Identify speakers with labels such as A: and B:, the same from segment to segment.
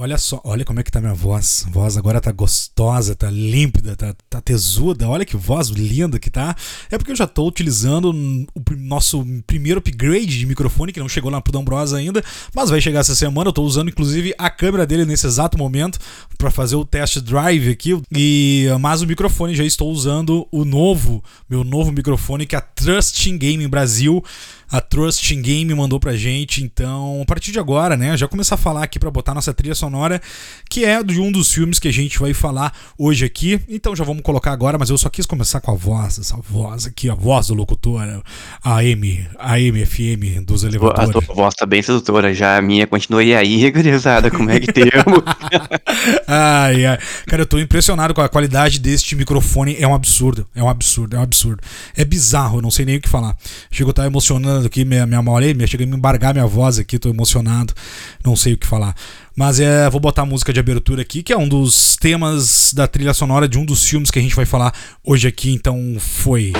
A: Olha só, olha como é que tá minha voz. A voz agora tá gostosa, tá límpida, tá, tá tesuda. Olha que voz linda que tá. É porque eu já tô utilizando o nosso primeiro upgrade de microfone, que não chegou lá pro ainda, mas vai chegar essa semana. Eu tô usando inclusive a câmera dele nesse exato momento para fazer o test drive aqui. E mas o microfone já estou usando o novo, meu novo microfone que é a Trusting Game Brasil a Trusting Game mandou pra gente. Então, a partir de agora, né, já começar a falar aqui para botar nossa trilha sonora, que é de um dos filmes que a gente vai falar hoje aqui. Então já vamos colocar agora, mas eu só quis começar com a voz, essa voz aqui, a voz do locutor, a M, a M dos elevadores. A
B: tua voz tá bem sedutora, já a minha continua e aí, gurizada, como é que temos?
A: ai, ai. Cara, eu tô impressionado com a qualidade deste microfone, é um absurdo, é um absurdo, é um absurdo. É bizarro, eu não sei nem o que falar. Chego a estar emocionando emocionando aqui, minha, minha orelha, chega a me embargar minha voz aqui, tô emocionado, não sei o que falar. Mas é, vou botar a música de abertura aqui, que é um dos temas da trilha sonora de um dos filmes que a gente vai falar hoje aqui, então foi.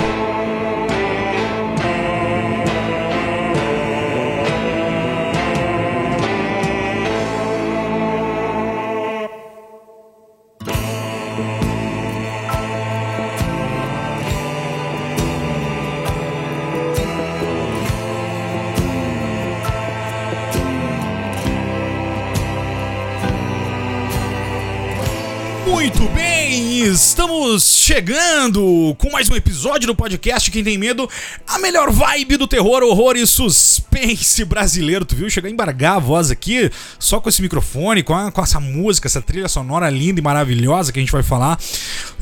A: Muito bem, estamos chegando com mais um episódio do podcast Quem Tem Medo, a melhor vibe do terror, horror e suspense brasileiro. Tu viu? Chegar a embargar a voz aqui só com esse microfone, com, a, com essa música, essa trilha sonora linda e maravilhosa que a gente vai falar.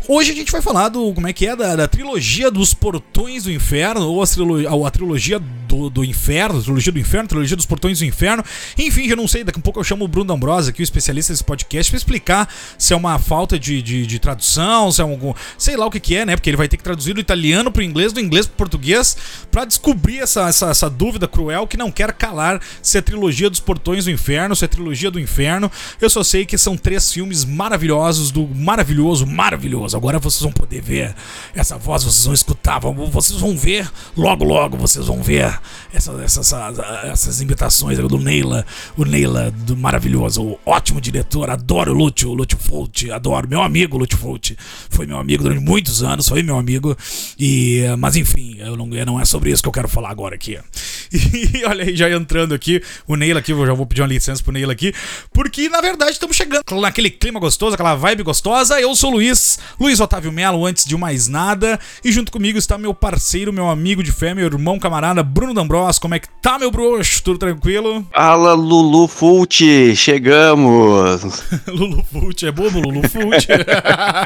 A: Hoje a gente vai falar do, como é que é, da, da trilogia dos Portões do Inferno, ou a trilogia, a trilogia do, do Inferno, trilogia do Inferno, trilogia dos Portões do Inferno. Enfim, já não sei, daqui a pouco eu chamo o Bruno D'Ambrosa, aqui, o especialista desse podcast, pra explicar se é uma falta de, de, de, tradução, se é algum. sei lá o que, que é, né? Porque ele vai ter que traduzir do italiano pro inglês, do inglês pro português, para descobrir essa, essa, essa dúvida cruel que não quer calar se é trilogia dos Portões do Inferno, se é trilogia do Inferno. Eu só sei que são três filmes maravilhosos, do maravilhoso, maravilhoso Agora vocês vão poder ver essa voz, vocês vão escutar, vocês vão ver, logo, logo vocês vão ver essa, essas, essas imitações do Neila, o Neila do maravilhoso, o ótimo diretor, adoro o Lúcio, o Lúcio Fulci, adoro, meu amigo Lúcio Fulci, foi meu amigo durante muitos anos, foi meu amigo, e, mas enfim, eu não, não é sobre isso que eu quero falar agora aqui. E olha aí, já entrando aqui, o Neila aqui, eu já vou pedir uma licença pro Neila aqui, porque na verdade estamos chegando naquele clima gostoso, aquela vibe gostosa, eu sou o Luiz, Luiz Otávio Melo, antes de mais nada. E junto comigo está meu parceiro, meu amigo de fé, meu irmão camarada, Bruno D'Ambros. Como é que tá, meu bruxo? Tudo tranquilo?
B: Fala, Lulu Fult, chegamos!
A: Lulu Fult, é bobo, Lulu Fult?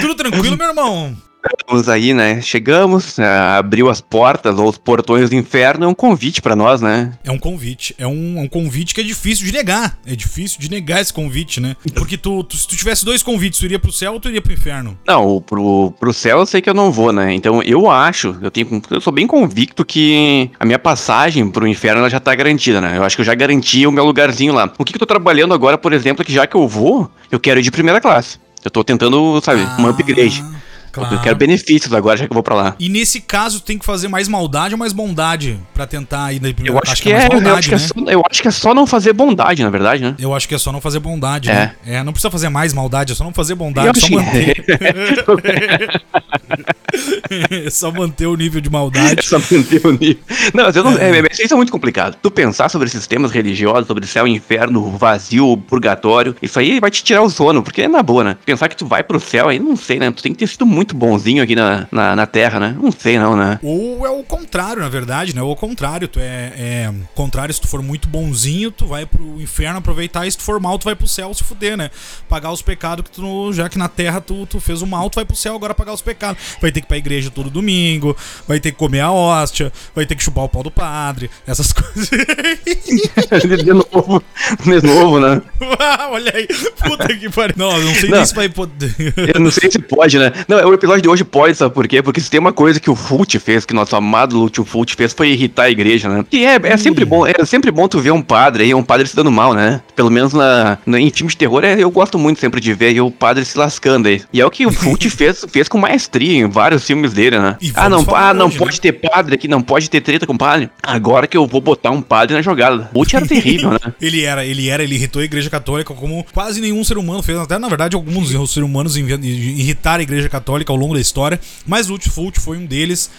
A: Tudo tranquilo, meu irmão?
B: Estamos aí, né? Chegamos, né? abriu as portas ou os portões do inferno, é um convite para nós, né?
A: É um convite. É um, é um, convite que é difícil de negar. É difícil de negar esse convite, né? Porque tu, tu, se tu tivesse dois convites, tu iria pro céu ou tu iria pro inferno?
B: Não, pro, pro céu eu sei que eu não vou, né? Então eu acho, eu tenho, eu sou bem convicto que a minha passagem pro inferno ela já tá garantida, né? Eu acho que eu já garanti o meu lugarzinho lá. O que, que eu tô trabalhando agora, por exemplo, é que já que eu vou, eu quero ir de primeira classe. Eu tô tentando, sabe, ah. um upgrade. Claro. Eu quero benefícios agora, já que eu vou pra lá.
A: E nesse caso, tem que fazer mais maldade ou mais bondade pra tentar ir daí
B: primeiro? Eu acho, acho que, é, é maldade, eu, acho que é né? só, eu acho que é só não fazer bondade, na verdade, né?
A: Eu acho que é só não fazer bondade, é. né? É, não precisa fazer mais maldade, é só não fazer bondade, só manter. É só manter o nível de maldade.
B: só manter o nível. Não, eu não, é. É, isso é muito complicado. Tu pensar sobre esses temas religiosos, sobre céu, inferno, vazio, purgatório, isso aí vai te tirar o sono, porque é na boa, né? Pensar que tu vai pro céu aí, não sei, né? Tu tem que ter sido muito muito bonzinho aqui na, na, na, Terra, né? Não sei não, né?
A: Ou é o contrário, na verdade, né? Ou o contrário, tu é, é contrário, se tu for muito bonzinho, tu vai pro inferno aproveitar, e se tu for mal, tu vai pro céu se fuder, né? Pagar os pecados que tu, já que na Terra tu, tu fez o mal, tu vai pro céu agora pagar os pecados. Vai ter que ir pra igreja todo domingo, vai ter que comer a hóstia, vai ter que chupar o pau do padre, essas coisas.
B: de novo, de novo, né?
A: Olha aí, puta que pariu. Não, não sei não, nem se vai poder.
B: eu não sei se pode, né? Não, eu o episódio de hoje pode, sabe por quê? Porque se tem uma coisa que o Fult fez, que nosso amado Lúcio Fult fez, foi irritar a igreja, né? E é, é sempre bom, é sempre bom tu ver um padre aí, um padre se dando mal, né? Pelo menos na, na em filmes de terror, é, eu gosto muito sempre de ver aí o padre se lascando aí. E é o que o Fult fez, fez com maestria em vários filmes dele, né? Ah, não, ah, não hoje, pode né? ter padre aqui, não pode ter treta com padre. Agora que eu vou botar um padre na jogada. Fult era terrível, né?
A: ele era, ele era, ele irritou a igreja católica como quase nenhum ser humano fez. Até, na verdade, alguns seres humanos irritaram a igreja católica ao longo da história. Mas Lúcio Fult foi um deles.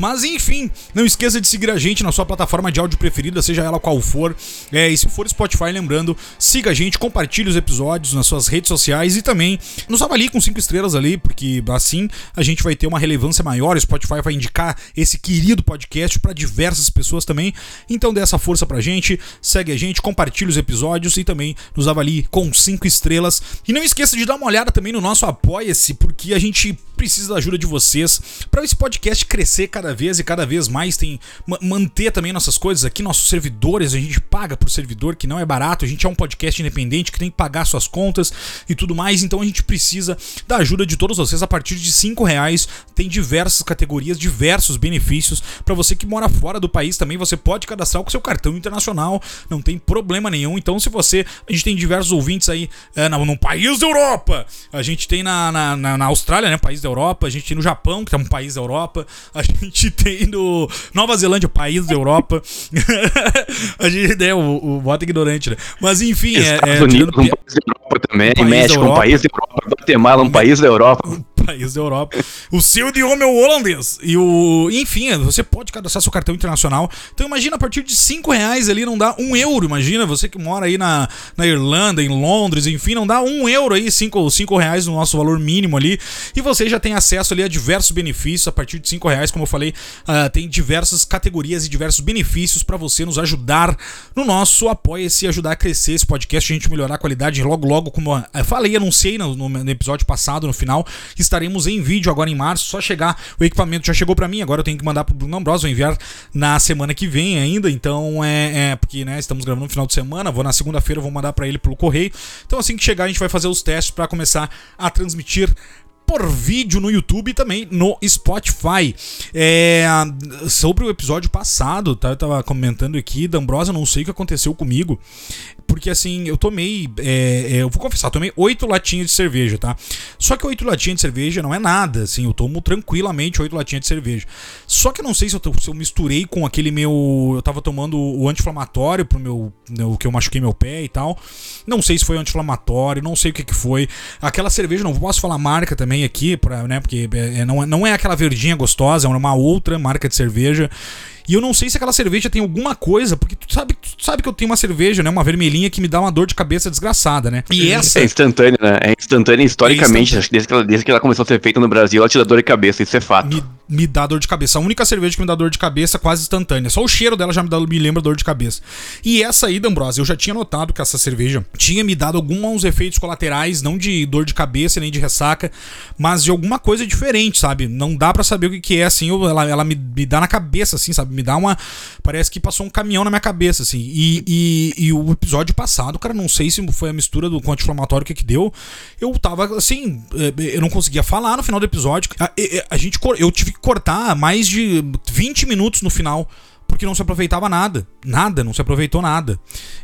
A: Mas enfim, não esqueça de seguir a gente na sua plataforma de áudio preferida, seja ela qual for. É, e se for Spotify, lembrando, siga a gente, compartilhe os episódios nas suas redes sociais e também nos avalie com cinco estrelas ali, porque assim a gente vai ter uma relevância maior. O Spotify vai indicar esse querido podcast para diversas pessoas também. Então dê essa força pra gente, segue a gente, compartilhe os episódios e também nos avalie com cinco estrelas. E não esqueça de dar uma olhada também no nosso Apoia-se, porque a gente precisa da ajuda de vocês para esse podcast crescer cada vez e cada vez mais. Tem manter também nossas coisas aqui, nossos servidores, a gente paga por servidor que não é barato. A gente é um podcast independente que tem que pagar suas contas e tudo mais. Então a gente precisa da ajuda de todos vocês a partir de cinco reais. Tem diversas categorias, diversos benefícios para você que mora fora do país também. Você pode cadastrar com seu cartão internacional, não tem problema nenhum. Então se você, a gente tem diversos ouvintes aí é, no, no país da Europa. A gente tem na, na, na, na Austrália, né, país da Europa, a gente tem no Japão, que é um país da Europa, a gente tem no Nova Zelândia, país da Europa. a gente tem né, o, o voto ignorante, né? Mas enfim,
B: Estados é. é Unidos, um país da Europa também, um México, um país da Europa, Guatemala, um país da Europa
A: país da Europa. O seu idioma é o holandês. E o. Enfim, você pode cadastrar seu cartão internacional. Então imagina, a partir de 5 reais ali não dá um euro. Imagina, você que mora aí na, na Irlanda, em Londres, enfim, não dá um euro aí, 5 cinco reais no nosso valor mínimo ali. E você já tem acesso ali a diversos benefícios. A partir de 5 reais, como eu falei, uh, tem diversas categorias e diversos benefícios para você nos ajudar no nosso apoia-se ajudar a crescer esse podcast, a gente melhorar a qualidade. Logo, logo, como eu falei, anunciei no, no episódio passado, no final, estaremos em vídeo agora em março. Só chegar, o equipamento já chegou para mim, agora eu tenho que mandar pro Bruno Ambrosio, vou enviar na semana que vem ainda. Então é, é porque né, estamos gravando no final de semana, vou na segunda-feira, vou mandar para ele pelo correio. Então assim que chegar, a gente vai fazer os testes para começar a transmitir por vídeo no YouTube e também no Spotify. É, sobre o episódio passado, tá? Eu tava comentando aqui, D'Ambrosa, não sei o que aconteceu comigo. Porque assim, eu tomei. É, é, eu vou confessar, tomei oito latinhas de cerveja, tá? Só que oito latinhas de cerveja não é nada, assim, eu tomo tranquilamente oito latinhas de cerveja. Só que eu não sei se eu, se eu misturei com aquele meu. Eu tava tomando o anti-inflamatório pro meu. Né, o que eu machuquei meu pé e tal. Não sei se foi anti-inflamatório, não sei o que, que foi. Aquela cerveja, não posso falar marca também aqui, pra, né? Porque é, não, é, não é aquela verdinha gostosa, é uma outra marca de cerveja. E eu não sei se aquela cerveja tem alguma coisa, porque tu sabe, tu sabe que eu tenho uma cerveja, né? Uma vermelhinha que me dá uma dor de cabeça desgraçada, né?
B: E essa. É instantânea, né? É instantânea historicamente. É Acho que desde que, ela, desde que ela começou a ser feita no Brasil, ela te dá dor de cabeça, isso é fato.
A: Me, me dá dor de cabeça. A única cerveja que me dá dor de cabeça quase instantânea. Só o cheiro dela já me, dá, me lembra dor de cabeça. E essa aí, D'Ambrosio, eu já tinha notado que essa cerveja tinha me dado alguns efeitos colaterais, não de dor de cabeça nem de ressaca, mas de alguma coisa diferente, sabe? Não dá para saber o que, que é, assim, ela, ela me, me dá na cabeça, assim, sabe? Me dá uma. Parece que passou um caminhão na minha cabeça, assim. E, e, e o episódio passado, cara, não sei se foi a mistura do anti-inflamatório que que deu. Eu tava, assim, é, eu não conseguia falar no final do episódio. A, a, a gente, eu tive que cortar mais de 20 minutos no final porque não se aproveitava nada. Nada, não se aproveitou nada.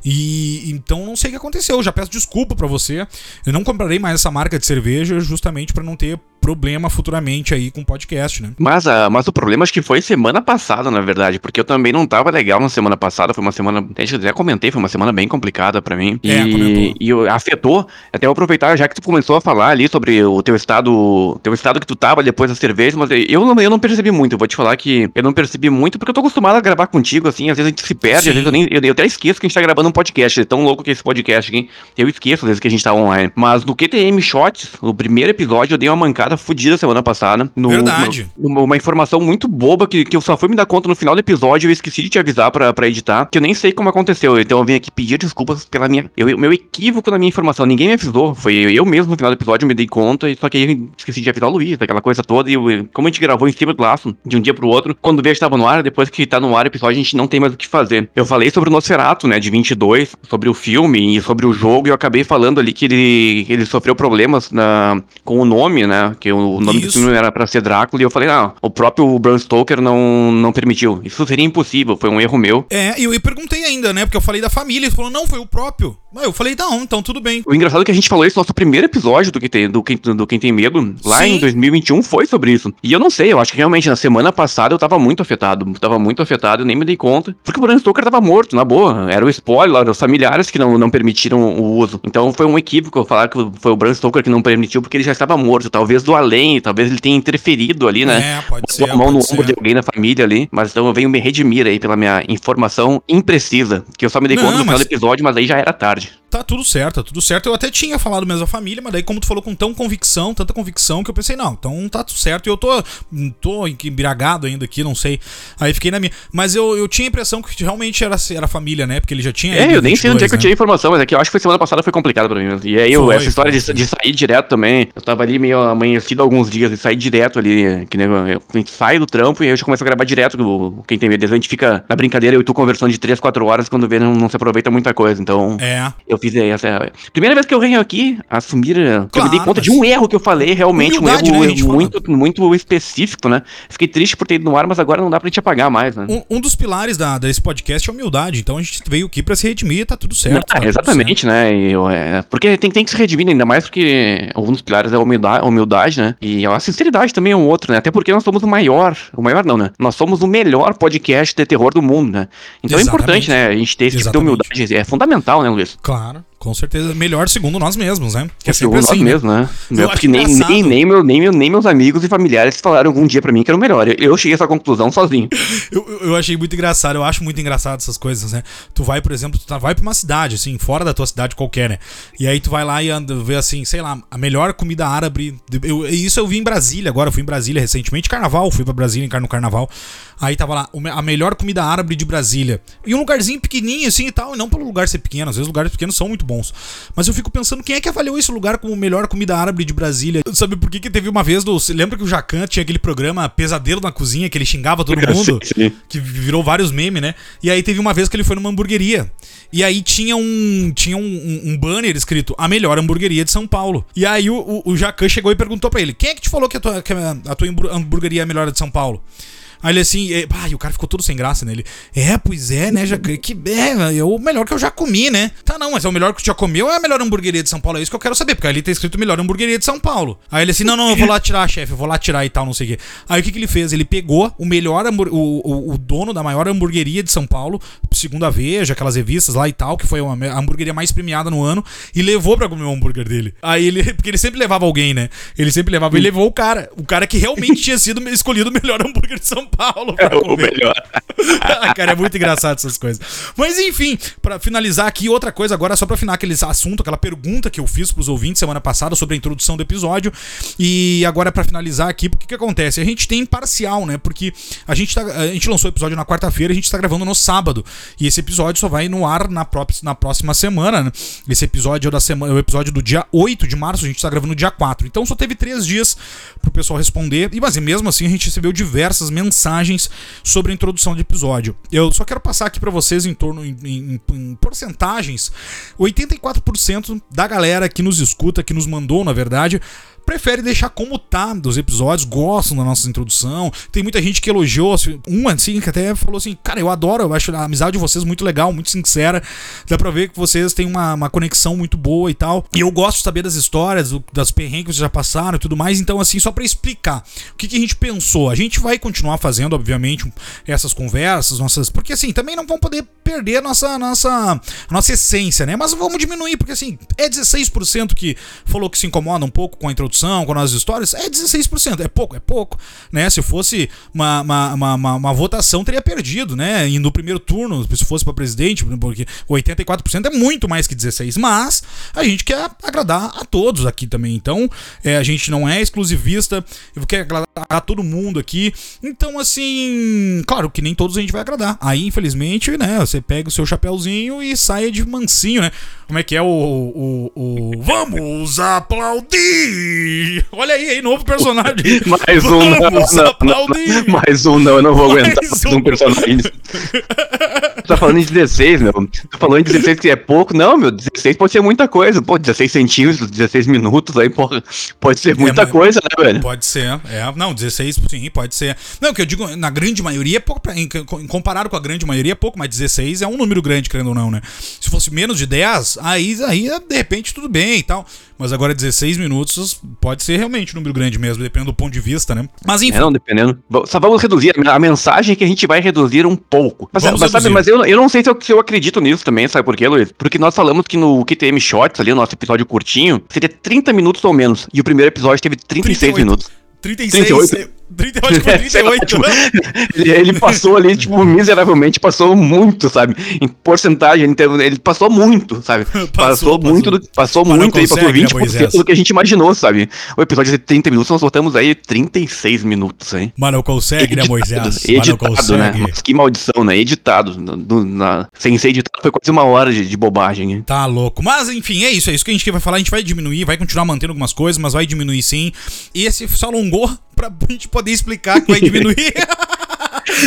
A: E então não sei o que aconteceu. Já peço desculpa para você. Eu não comprarei mais essa marca de cerveja justamente para não ter problema futuramente aí com o podcast, né?
B: Mas, uh, mas o problema acho que foi semana passada, na verdade, porque eu também não tava legal na semana passada, foi uma semana, acho que até comentei, foi uma semana bem complicada para mim. É, e, e afetou, até eu aproveitar, já que tu começou a falar ali sobre o teu estado, teu estado que tu tava depois da cerveja, mas eu não, eu não percebi muito, eu vou te falar que eu não percebi muito, porque eu tô acostumado a gravar contigo, assim, às vezes a gente se perde, Sim. às vezes eu, nem, eu, eu, até esqueço que a gente tá gravando um podcast, é tão louco que esse podcast aqui, eu esqueço às vezes que a gente tá online. Mas no QTM Shots, o primeiro episódio, eu dei uma mancada fudida fodida semana passada. No,
A: Verdade.
B: Uma, uma, informação muito boba que, que eu só fui me dar conta no final do episódio. Eu esqueci de te avisar pra, pra editar. Que eu nem sei como aconteceu. Então eu vim aqui pedir desculpas pela minha. Eu, meu equívoco na minha informação. Ninguém me avisou. Foi eu mesmo no final do episódio, me dei conta. Só que aí eu esqueci de avisar o Luiz, aquela coisa toda. E eu, como a gente gravou em cima do laço, de um dia pro outro, quando vejo que tava no ar, depois que tá no ar o episódio, a gente não tem mais o que fazer. Eu falei sobre o Nosferatu, né, de 22, sobre o filme e sobre o jogo. E eu acabei falando ali que ele, ele sofreu problemas na, com o nome, né, que Que o nome
A: Isso.
B: do filme era pra ser Drácula, e eu falei, ah, o próprio Bram Stoker não, não permitiu. Isso seria impossível, foi um erro meu.
A: É, e eu, eu perguntei ainda, né? Porque eu falei da família. Ele falou, não, foi o próprio. Eu falei, não, então tudo bem.
B: O engraçado é que a gente falou isso no nosso primeiro episódio do Quem Tem, do Quem, do Quem Tem Medo, lá
A: Sim.
B: em 2021, foi sobre isso. E eu não sei, eu acho que realmente na semana passada eu tava muito afetado. Tava muito afetado, eu nem me dei conta. Porque o Bram Stoker tava morto, na boa. Era o spoiler, os familiares que não, não permitiram o uso. Então foi um equívoco falar que foi o Bram Stoker que não permitiu, porque ele já estava morto. Talvez do além, talvez ele tenha interferido ali, né?
A: É, pode
B: Botou
A: ser,
B: a mão no ombro de alguém da família ali. Mas então eu venho me redimir aí pela minha informação imprecisa. Que eu só me dei
A: Não,
B: conta no final
A: mas-
B: do episódio, mas aí já era tarde.
A: Tá tudo certo, tá tudo certo. Eu até tinha falado mesmo a família, mas daí como tu falou com tão convicção, tanta convicção, que eu pensei, não, então tá tudo certo. E eu tô, tô embriagado ainda aqui, não sei. Aí fiquei na minha. Mas eu, eu tinha a impressão que realmente era, era família, né? Porque ele já tinha.
B: É, eu nem sei onde é
A: 22,
B: que eu
A: né?
B: tirei a informação, mas é que eu acho que foi semana passada foi complicado pra mim. mesmo. E aí, eu,
A: Foi,
B: essa história de, de sair direto também, eu tava ali meio amanhecido alguns dias e sair direto ali, que nem eu, a gente sai do trampo e aí eu já começo a gravar direto, o- quem tem medo, a gente fica na brincadeira, eu e tu conversando de 3, 4 horas, quando vê não, não se aproveita muita coisa, então...
A: É.
B: Eu fiz essa. Primeira vez que eu venho aqui, assumir. eh, que eu me
A: Claro,
B: dei conta de
A: mas-
B: um erro que eu falei, realmente, um
A: né,
B: erro
A: fala.
B: muito, muito específico, né? Fiquei triste por ter ido no ar, mas agora não dá pra gente apagar mais, né?
A: Um, um dos pilares da, desse podcast é a humildade. Então a gente veio aqui pra se redimir e tá tudo certo. tá
B: Ah, exatamente, né? E eu, é, porque tem, tem que se redimir, ainda mais porque um dos pilares é a humildade, a humildade, né? E a sinceridade também é um outro, né? Até porque nós somos o maior, o maior não, né? Nós somos o melhor podcast de terror do mundo, né? Então
A: Exatamente.
B: é importante, né? A gente ter esse tipo de
A: Exatamente.
B: humildade. É fundamental, né, Luiz?
A: Claro, com certeza. Melhor segundo nós mesmos, né? Que é
B: Segundo
A: sempre
B: nós
A: assim. né?
B: mesmos, né?
A: Eu
B: porque nem,
A: engraçado.
B: nem, nem, meu, nem, meu, nem meus amigos e familiares falaram algum dia pra mim que era o melhor. Eu, cheguei a essa conclusão sozinho.
A: Eu, eu- achei muito engraçado, eu acho muito engraçado essas coisas, né? Tu vai, por exemplo, tu tá, vai pra uma cidade, assim, fora da tua cidade qualquer, né? E aí tu vai lá e anda, vê assim, sei lá, a melhor comida árabe. Eu, isso eu vi em Brasília agora, eu fui em Brasília recentemente, carnaval, fui pra Brasília no carnaval. Aí tava lá, a melhor comida árabe de Brasília. E um lugarzinho pequenininho, assim e tal, e não pelo lugar ser pequeno, às vezes lugares pequenos são muito bons. Mas eu fico pensando, quem é que avaliou esse lugar como melhor comida árabe de Brasília? Sabe por que que teve uma vez do. Você lembra que o Jacan tinha aquele programa Pesadelo na Cozinha, que ele xingava todo mundo?
B: Sim, sim.
A: que virou vários memes, né? E aí teve uma vez que ele foi numa hamburgueria. E aí tinha um tinha um, um- um banner escrito a melhor hamburgueria de São Paulo. E aí o, o, o Jacan chegou e perguntou pra ele: quem é que te falou que a tua, que a a tua hambur- hamburgueria é a melhor de São Paulo? Aí ele assim, é, pá, e o cara ficou todo sem graça nele. É, pois é, né, Jacan? Que é, é o melhor que eu já comi, né? Tá, não, mas é o melhor que tu já comeu ou é a melhor hamburgueria de São Paulo? É isso que eu quero saber, porque ali tá escrito melhor hamburgueria de São Paulo. Aí ele assim, não, não, eu vou lá tirar, chefe, eu vou lá tirar e tal, não sei o quê. Aí o que, que ele fez? Ele pegou o melhor o, o, o dono da maior hamburgueria de São Paulo, segundo a Veja, aquelas revistas lá e tal, que foi uma, a hamburgueria mais premiada no ano, e levou pra comer o hambúrguer dele. Aí ele, porque ele sempre levava alguém, né? Ele sempre levava, ele levou o cara, o cara que realmente tinha sido escolhido o melhor hambúrguer de São Paulo pra
B: É o
A: comer.
B: melhor.
A: Ah, cara, é muito engraçado essas coisas. Mas enfim, pra finalizar aqui, outra coisa agora, só pra afinar aquele assunto, aquela pergunta que eu fiz pros ouvintes semana passada sobre a introdução do episódio. E agora pra finalizar aqui, porque que acontece? A gente tem parcial, né? Porque a gente, tá, a gente lançou o episódio na quarta-feira, a gente tá gravando no sábado. E esse episódio só vai no ar na, pró- na próxima semana, né? Esse episódio é, da semana, é o episódio do dia 8 de março, a gente tá gravando no dia 4. Então só teve três dias pro pessoal responder. E mas mesmo assim a gente recebeu diversas mensagens sobre a introdução do episódio. Eu só quero passar aqui pra vocês em torno em, em- em porcentagens. 84% da galera que nos escuta, que nos mandou, na verdade, prefere deixar como tá dos episódios, gostam da nossa introdução. Tem muita gente que elogiou, assim, um assim, que até falou assim: Cara, eu adoro, eu acho a amizade de vocês muito legal, muito sincera. Dá pra ver que vocês têm uma, uma conexão muito boa e tal. E eu gosto de saber das histórias, do- das perrengues que vocês já passaram e tudo mais. Então, assim, só pra explicar o que, que a gente pensou. A gente vai continuar fazendo, obviamente, essas conversas, nossas. Porque assim, também não vão poder perder a nossa, nossa, a nossa essência, né? Mas vamos diminuir, porque assim, é 16% que falou que se incomoda um pouco com a introdução, com as nossas histórias. É 16%, é pouco, é pouco, né? Se fosse uma, uma, uma, uma- uma votação, teria perdido, né? E no primeiro turno, se fosse para presidente, porque 84% é muito mais que 16%, mas a gente quer agradar a todos aqui também. Então, é, a gente não é exclusivista, eu quero agradar a todo mundo aqui. Então, assim, claro que nem todos a gente vai agradar. Aí, infelizmente, né, você pega o seu chapéuzinho e saia de mansinho, né? Como é que é o. o, o... Vamos aplaudir! Olha aí, aí, novo personagem.
B: Mais um, não, não, não, mais um, não, eu não vou
A: Mais
B: aguentar mais
A: um.
B: um personagem. tu tá falando em 16, meu. Tu falou em 16 que é pouco. Não, meu, 16 pode ser muita coisa. Pô, 16 centímetros, 16 minutos aí, porra, pode ser muita é, coisa, né, velho?
A: Pode ser, é. Não, 16, sim, pode ser. Não, o que eu digo, na grande maioria é pouco, em, comparado com a grande maioria é pouco, mas 16 é um número grande, querendo ou não, né? Se fosse menos de 10, aí, aí de repente tudo bem e tal. Mas agora 16 minutos pode ser realmente um número grande mesmo, dependendo do ponto de vista, né?
B: Mas enfim. É, não, dependendo. Só vamos reduzir. A mensagem é que a gente vai reduzir um pouco. Mas, mas sabe, mas eu, eu não sei se eu, se eu acredito nisso também, sabe por quê, Luiz? Porque nós falamos que no QTM Shorts, ali, o nosso episódio curtinho, seria 30 minutos ou menos. E o primeiro episódio teve 36 38. minutos.
A: 36. 38. 38 por 38,
B: né? ele, ele passou ali, tipo, miseravelmente, passou muito, sabe? Em porcentagem, ele passou muito, sabe? passou, passou, muito, do, passou muito aí, passou 20% né, do que a gente imaginou, sabe? O episódio de 30 minutos, nós voltamos aí 36 minutos, hein?
A: Mas não consegue, né, editado, né, Moisés?
B: Editado, né? Mas que maldição, né? Editado. No, na, sem ser editado, foi quase uma hora de, de bobagem, hein?
A: Tá louco. Mas, enfim, é isso, é isso que a gente vai falar. A gente vai diminuir, vai continuar mantendo algumas coisas, mas vai diminuir sim. E esse se alongou pra gente poder explicar que vai diminuir.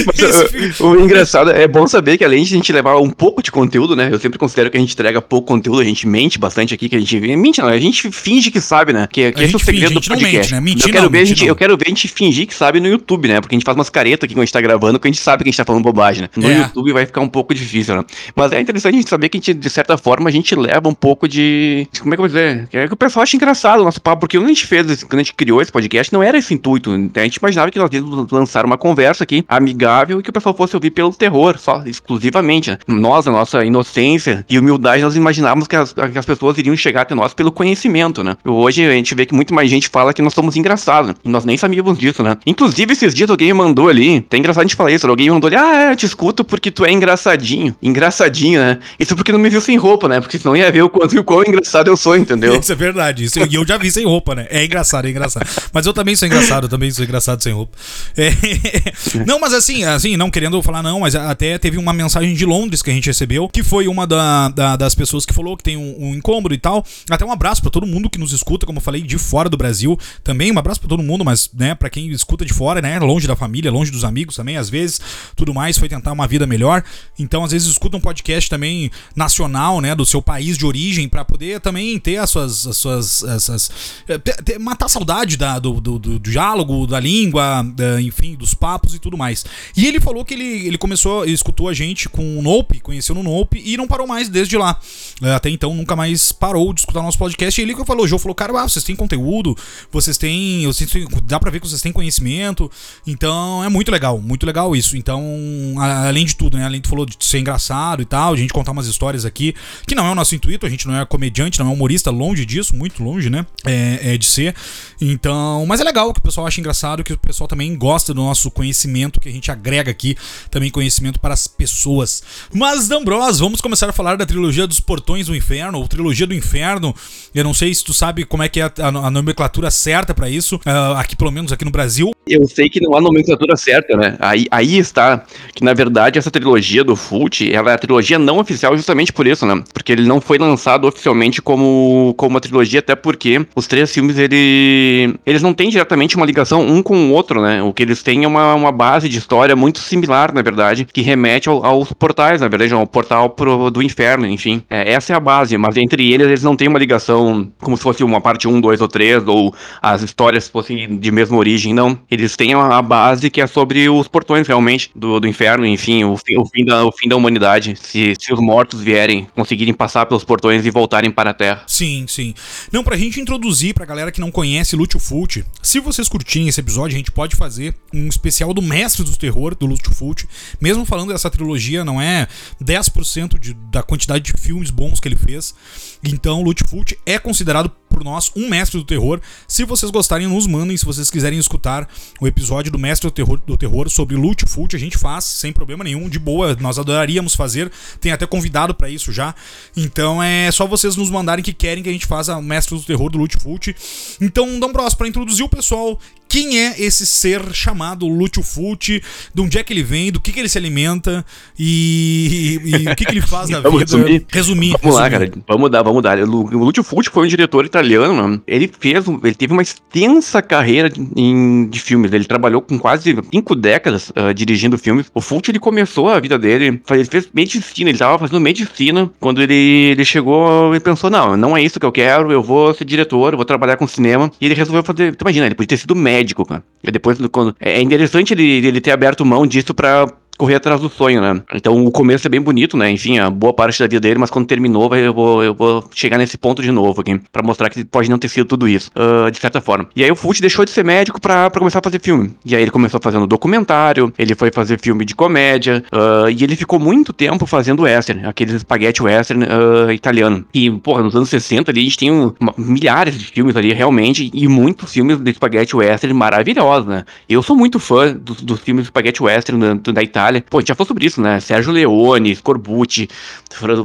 B: Mas, o, o, engraçado é bom saber que além de a gente levar um pouco de conteúdo, né? Eu sempre considero que a gente entrega pouco conteúdo, a gente mente bastante aqui, que a gente mente, não, a gente finge que sabe, né? Que, que esse é o segredo do podcast. Mente, né? Mentir, eu quero não, ver a gente, eu quero ver a gente fingir que sabe no YouTube, né? Porque a gente faz umas caretas aqui quando a gente tá gravando, que a gente sabe que a gente tá falando bobagem, né? No é. YouTube vai ficar um pouco difícil, né? Mas é interessante a gente saber que a gente, de certa forma, a gente leva um pouco de. Como é que eu vou dizer? É que o pessoal acha engraçado o nosso papo, porque quando a gente fez, quando a gente criou esse podcast, não era esse intuito. A gente imaginava que nós íamos lançar uma conversa aqui amigável e que o pessoal fosse ouvir pelo terror, só exclusivamente. Nós, a nossa inocência e humildade, nós imaginávamos que as, que as pessoas iriam chegar até nós pelo conhecimento, né? Hoje a gente vê que muito mais gente fala que nós somos engraçados, e nós nem sabíamos disso, né? Inclusive, esses dias alguém mandou ali, tem engraçado a gente falar isso, alguém mandou ali, ah, é, eu te escuto porque tu é engraçadinho. Engraçadinho, né? Isso porque não me viu sem roupa, né? Porque senão ia ver o quanto e o quão engraçado eu sou, entendeu?
A: Isso é verdade, isso, e eu já vi sem roupa, né? É engraçado, é engraçado. Mas eu também sou engraçado, eu também sou engraçado sem roupa. É... Não, mas assim, assim, não querendo falar não, mas até teve uma mensagem de Londres que a gente recebeu, que foi uma da, da, das pessoas que falou que tem um, um incômodo e tal. Até um abraço para todo mundo que nos escuta, como eu falei, de fora do Brasil. Também um abraço para todo mundo, mas, né, para quem escuta de fora, né, longe da família, longe dos amigos também, às vezes, tudo mais, foi tentar uma vida melhor. Então, às vezes, escuta um podcast também nacional, né, do seu país de origem, para poder também ter as suas. As suas essas, ter, matar a saudade da, do, do, do, diálogo, da língua, da, enfim, dos papos e tudo mais. E ele falou que ele, ele começou começou, escutou a gente com o Nope, conheceu no Nope e não parou mais desde lá. É, até então nunca mais parou de escutar nosso podcast. E ele que falou, o João falou, cara, ah, vocês têm conteúdo, vocês têm, vocês têm, dá pra ver que vocês têm conhecimento. Então é muito legal, muito legal isso. Então, além de tudo, né, além de falou de ser engraçado e tal, a gente contar umas histórias aqui, que não é o nosso intuito, a gente não é comediante, não é humorista, longe disso, muito longe, né, é, é de ser. Então, mas é legal que o pessoal acha engraçado, que o pessoal também gosta do nosso conhecimento que a gente agrega aqui, também conhecimento para as pessoas. Mas, D'Ambros, vamos começar a falar da trilogia dos Portões do Inferno, ou trilogia do Inferno. Eu não sei se tu sabe como é que é a, a nomenclatura certa para isso, uh, aqui pelo menos aqui no Brasil.
B: Eu sei que não há nomenclatura certa, né? Aí, aí está que, na verdade, essa trilogia do Fult, ela é a trilogia não oficial justamente por isso, né? Porque ele não foi lançado oficialmente como, como uma trilogia, até porque os três filmes, ele, eles não têm diretamente uma ligação um com o outro, né? O que eles têm é uma, uma base de história muito similar, na verdade, que remete ao, aos portais, na verdade, ao portal pro, do inferno, enfim. É, essa é a base, mas entre eles, eles não têm uma ligação como se fosse uma parte 1, 2 ou 3, ou as histórias fossem de mesma origem, não. Eles têm a base que é sobre os portões, realmente, do, do inferno, enfim, o, fim, o, fim da, o fim da humanidade. Se, se os mortos vierem, conseguirem passar pelos portões e voltarem para a Terra.
A: Sim, sim. Não, pra gente introduzir pra galera que não conhece Lúcio Fult, se vocês curtirem esse episódio, a gente pode fazer um especial do Mestre do Terror, do Lúcio. Mesmo falando dessa trilogia, não é 10% de, da quantidade de filmes bons que ele fez. Então, Fult é considerado por nós um mestre do terror. Se vocês gostarem, nos mandem. Se vocês quiserem escutar o episódio do Mestre do Terror, do terror sobre Lute Fult, a gente faz sem problema nenhum, de boa. Nós adoraríamos fazer. Tem até convidado para isso já. Então é só vocês nos mandarem que querem que a gente faça o Mestre do Terror do Lute Fult. Então, dá um próximo para introduzir o pessoal quem é esse ser chamado Fult, de onde é que ele vem, do que, que ele se alimenta e, e, o que, que ele faz na
B: vida. Resumir. resumir. Vamos resumir. lá, cara. Vamos dar, vamos dar. O Lúcio Fult foi um diretor italiano ele fez, ele teve uma extensa carreira em, de filmes. Ele trabalhou com quase cinco décadas uh, dirigindo filmes. O Fulci, ele começou a vida dele, ele fez medicina, ele estava fazendo medicina quando ele, ele chegou e pensou, não, não é isso que eu quero, eu vou ser diretor, vou trabalhar com cinema. E ele resolveu fazer, tu imagina, ele podia ter sido médico, cara. E depois, quando, é interessante ele, ele ter aberto mão disso para correr atrás do sonho, né? Então o começo é bem bonito, né? Enfim, a boa parte da vida dele, mas quando terminou, eu vou, eu vou chegar nesse ponto de novo aqui, pra mostrar que pode não ter sido tudo isso, uh, de certa forma. E aí o Fulci deixou de ser médico pra começar a fazer filme. E aí ele começou fazendo documentário, ele foi fazer filme de comédia, uh, e ele ficou muito tempo fazendo western, aqueles espaguete western uh, italiano. E, porra, nos anos 60 ali a gente tem um, milhares de filmes ali, realmente, e muitos filmes de espaguete western maravilhosos, né? Eu sou muito fã dos, dos filmes de espaguete western da, da Itália, Itália. Pô, a gente já falou sobre isso, né? Sérgio Leone, Scorbucci,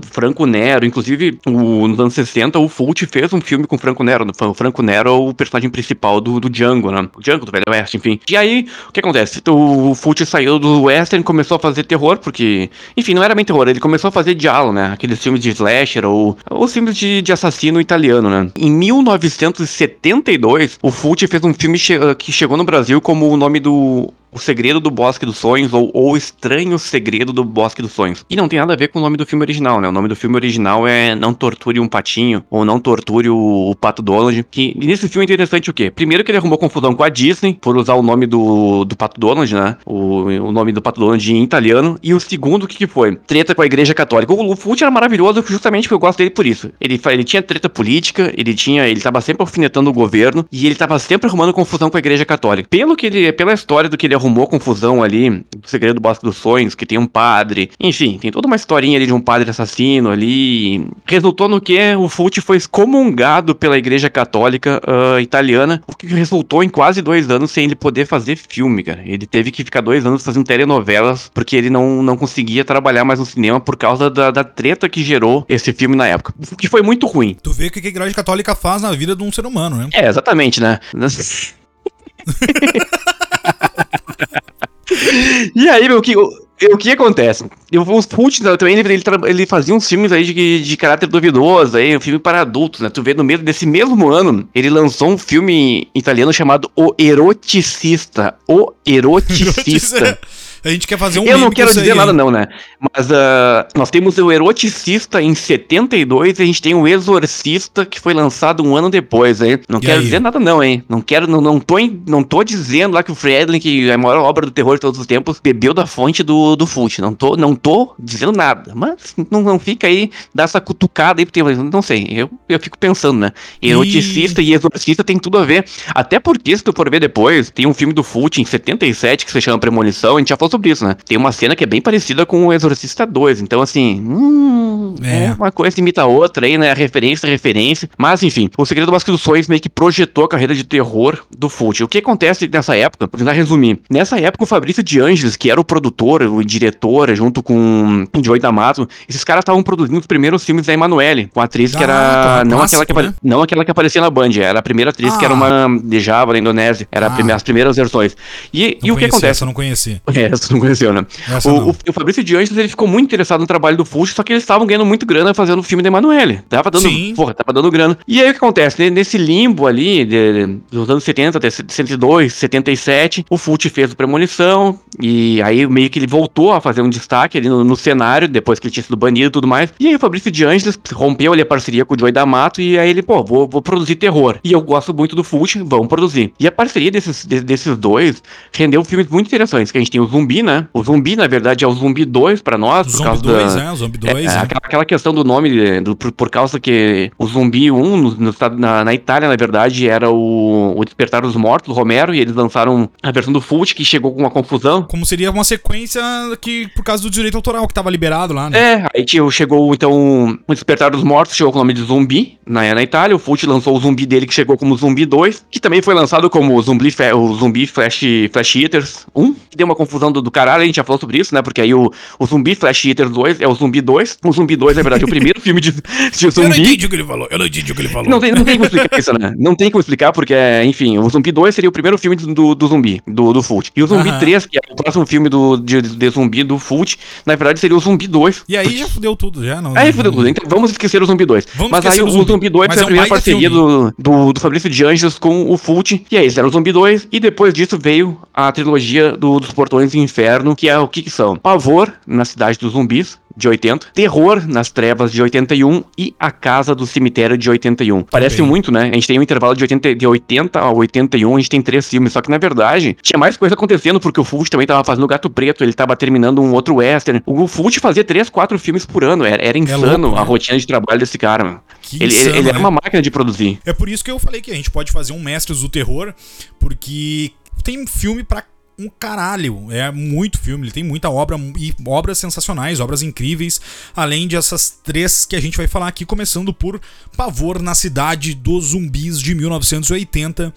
B: Franco Nero. Inclusive, o, nos anos 60, o Fulci fez um filme com Franco Nero. O Franco Nero é o personagem principal do, do Django, né? O Django do Velho Oeste, enfim. E aí, o que acontece? O Fulci saiu do Western começou a fazer terror, porque, enfim, não era bem terror. Ele começou a fazer diálogo, né? Aqueles filmes de slasher ou, ou filmes de, de assassino italiano, né? Em 1972, o Fulci fez um filme che que chegou no Brasil como o nome do o Segredo do Bosque dos Sonhos ou O Estranho Segredo do Bosque dos Sonhos. E não tem nada a ver com o nome do filme original, né? O nome do filme original é Não Torture um Patinho ou Não Torture o, o Pato Donald. Que nesse filme é interessante o quê? Primeiro que ele arrumou confusão com a Disney por usar o nome do, do Pato Donald, né? O, o nome do Pato Donald em italiano. E o segundo, o que, que foi? Treta com a Igreja Católica. O, Fult era maravilhoso justamente porque eu gosto dele por isso. Ele, ele tinha treta política, ele tinha. Ele tava sempre alfinetando o governo e ele tava sempre arrumando confusão com a Igreja Católica. Pelo que ele. Pela história do que ele arrumou confusão ali, o segredo do Bosque dos Sonhos, que tem um padre. Enfim, tem toda uma historinha ali de um padre assassino ali. Resultou no que o Fulci foi excomungado pela Igreja Católica uh, italiana, o que resultou em quase dois anos sem ele poder fazer filme, cara. Ele teve que ficar dois anos fazendo telenovelas, porque ele não, não conseguia trabalhar mais no cinema por causa da, da treta que gerou esse filme na época. O que foi muito ruim.
A: Tu vê o que a Igreja Católica faz na vida de um ser humano, né?
B: É, exatamente, né? e aí, meu, que, o, que acontece? O Fulci também, ele, ele fazia uns filmes aí de, de caráter duvidoso, aí, um filme para adultos, né? Tu vê, no meio desse mesmo ano, ele lançou um filme italiano chamado O Eroticista. O Eroticista.
A: A gente quer fazer um
B: Eu não quero dizer aí, nada, não, né? Mas uh, nós temos o Eroticista em 72 e a gente tem o Exorcista que foi lançado um ano depois, hein? Não e quero aí? dizer nada, não, hein? Não quero, não, não, tô, não tô dizendo lá que o Friedlin, que é a maior obra do terror de todos os tempos, bebeu da fonte do, do Fult. Não tô, não tô dizendo nada. Mas não, não fica aí, dá essa cutucada aí, porque não sei, eu, eu fico pensando, né? Eroticista e... e Exorcista tem tudo a ver. Até porque, se tu for ver depois, tem um filme do Fult em 77 que se chama Premonição, a gente já falou sobre isso, né? Tem uma cena que é bem parecida com o Exorcista 2. Então, assim, hum, é. uma coisa imita a outra aí, né? Referência, referência. Mas, enfim, o Segredo dos Sonhos meio que projetou a carreira de terror do Fult. O que acontece nessa época? Vou tentar resumir. Nessa época, o Fabrício de Angeles, que era o produtor, o diretor, junto com o Joey D'Amato, esses caras estavam produzindo os primeiros filmes da Emanuele, com a atriz ah, que era. Tá, não, clássico, aquela que né? não aquela que aparecia na Band, era a primeira atriz ah. que era ah. uma de Java, na Indonésia. Era ah. as primeiras versões. E, e o que acontece? Essa
A: eu não conheci.
B: É, essa não conheceu, né? O, o, o, Fabrício de Anjos, ele ficou muito interessado no trabalho do Fuxo, só que eles estavam ganhando muito grana fazendo o filme da Emanuele. Tava dando, Sim. porra, tava dando grana. E aí o que acontece? Nesse limbo ali, de, dos anos 70 até 102, 77, o Fult fez o Premonição, e aí meio que ele voltou a fazer um destaque ali no, no cenário, depois que ele tinha sido banido e tudo mais. E aí o Fabrício de Anjos rompeu ali a parceria com o Joey D'Amato, e aí ele, pô, vou, vou produzir terror. E eu gosto muito do Fult, vamos produzir. E a parceria desses, de, desses dois rendeu filmes muito interessantes, que a gente tem o Zumbi, né? O Zumbi, na verdade, é o Zumbi 2 pra nós. Zumbi por causa 2, da... é, o Zumbi 2. É, é. Aquela, aquela, questão do nome, do, por, por, causa que o Zumbi 1, no, no, na, na, Itália, na verdade, era o, o Despertar dos Mortos, do Romero, e eles lançaram a versão do Fult, que chegou com uma confusão.
A: Como seria uma sequência que, por causa do direito autoral que tava liberado lá, né?
B: É, aí chegou, então, o Despertar dos Mortos, chegou com o nome de Zumbi, na, na Itália, o Fult lançou o Zumbi dele, que chegou como Zumbi 2, que também foi lançado como Zumbi, o Zumbi Flash, Flash Eaters 1, que deu uma confusão do, do caralho, a gente já falou sobre isso, né? Porque aí o, o Zumbi Flash Eater 2 é o Zumbi 2. O Zumbi 2, na verdade, é o primeiro filme de, de zumbi. Eu não
A: entendi o que ele falou, eu não entendi o que ele falou.
B: Não tem, não tem como explicar isso, né? Não tem como explicar, porque, enfim, o Zumbi 2 seria o primeiro filme do, do zumbi, do, do Fult. E o Zumbi uhum. 3, que é o próximo filme do, de, de zumbi do Fult, na verdade seria o Zumbi 2.
A: E aí já fudeu tudo, já não.
B: Aí fudeu tudo. Então vamos esquecer o Zumbi 2. Vamos Mas aí o Zumbi, zumbi 2 foi é a primeira parceria do, do, do Fabrício de Anjos com o Fult. E aí, era o Zumbi 2. E depois disso veio a trilogia do, dos Portões do Inferno, que é o que, que são? Pavor na Cidade dos Zumbis, de 80, Terror nas Trevas de 81 e A Casa do Cemitério de 81. Parece muito, né? A gente tem um intervalo de 80, de 80 a 81, a gente tem três filmes, só que na verdade tinha mais coisa acontecendo porque o Fult também tava fazendo Gato Preto, ele tava terminando um outro western. O Fult fazia três, quatro filmes por ano, era, era é insano é louco, né? a rotina de trabalho desse cara, mano. ele, insano, ele, ele né? uma máquina de produzir.
A: É por isso que eu falei que a gente pode fazer um Mestres do Terror, porque tem filme pra um caralho. É muito filme, ele tem muita obra e obras sensacionais, obras incríveis, além dessas três que a gente vai falar aqui, começando por Pavor na Cidade dos Zumbis de 1980,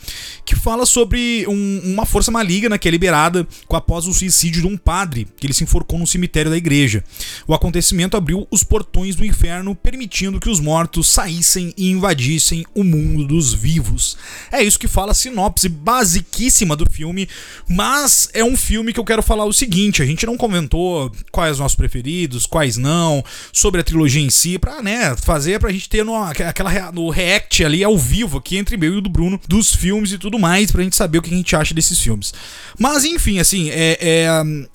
A: que fala sobre um, uma força maligna que é liberada após o suicídio de um padre, que ele se enforcou no cemitério da igreja. O acontecimento abriu os portões do inferno, permitindo que os mortos saíssem e invadissem o mundo dos vivos. É isso que fala a sinopse basiquíssima do filme, mas mas é um filme que eu quero falar o seguinte: a gente não comentou quais os nossos preferidos, quais não, sobre a trilogia em si, pra, né, fazer pra gente ter no, aquela, no react ali ao vivo aqui entre meu e o do Bruno dos filmes e tudo mais, pra gente saber o que a gente acha desses filmes. Mas enfim, assim, é, é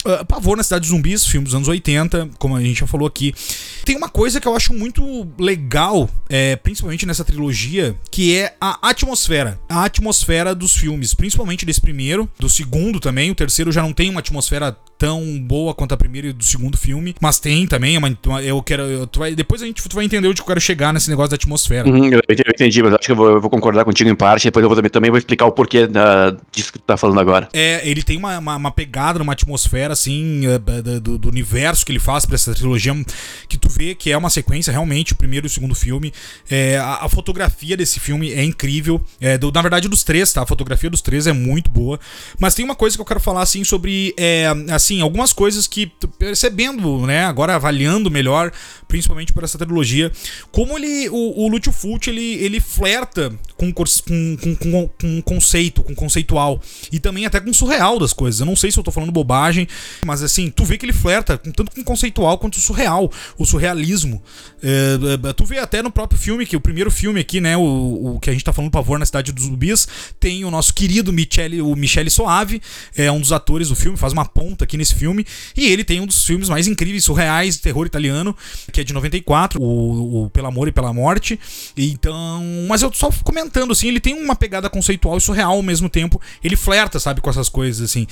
A: uh, Pavor na Cidade dos Zumbis, filme dos anos 80, como a gente já falou aqui. Tem uma coisa que eu acho muito legal, é, principalmente nessa trilogia, que é a atmosfera. A atmosfera dos filmes, principalmente desse primeiro, do segundo também também. O terceiro já não tem uma atmosfera tão boa quanto a primeira e do segundo filme, mas tem também. Uma, eu quero. Eu, vai, depois a gente vai entender onde eu quero chegar nesse negócio da atmosfera.
B: Uhum, eu, entendi, mas acho que eu vou, eu vou, concordar contigo em parte. Depois eu vou, também vou explicar o porquê da, disso que tu tá falando agora.
A: É, ele tem uma, uma, uma pegada, uma atmosfera assim, eh, do, do, universo que ele faz pra essa trilogia, que tu vê que é uma sequência realmente, o primeiro e o segundo filme. É, a, a, fotografia desse filme é incrível. É, do, na verdade, dos três, tá? A fotografia dos três é muito boa. Mas tem uma coisa que eu quero falar assim sobre é, assim algumas coisas que percebendo, né, agora avaliando melhor, principalmente por essa trilogia, como ele o, o Lúcio Fulci ele, ele flerta com, com, com, com, conceito, com conceitual e também até com surreal das coisas. Eu não sei se eu tô falando bobagem, mas assim, tu vê que ele flerta tanto com conceitual quanto surreal, o surrealismo. É, é, tu vê até no próprio filme que o primeiro filme aqui, né, o, o que a gente tá falando Pavor na Cidade dos Zumbis, tem o nosso querido Michele, o Michele Soave, é um dos atores do filme, faz uma ponta aqui nesse filme. E ele tem um dos filmes mais incríveis, surreais, terror italiano, que é de 94, o, o Pelo Amor e Pela Morte. Então. Mas eu só comentando, assim, ele tem uma pegada conceitual e surreal ao mesmo tempo. Ele flerta, sabe, com essas coisas, assim.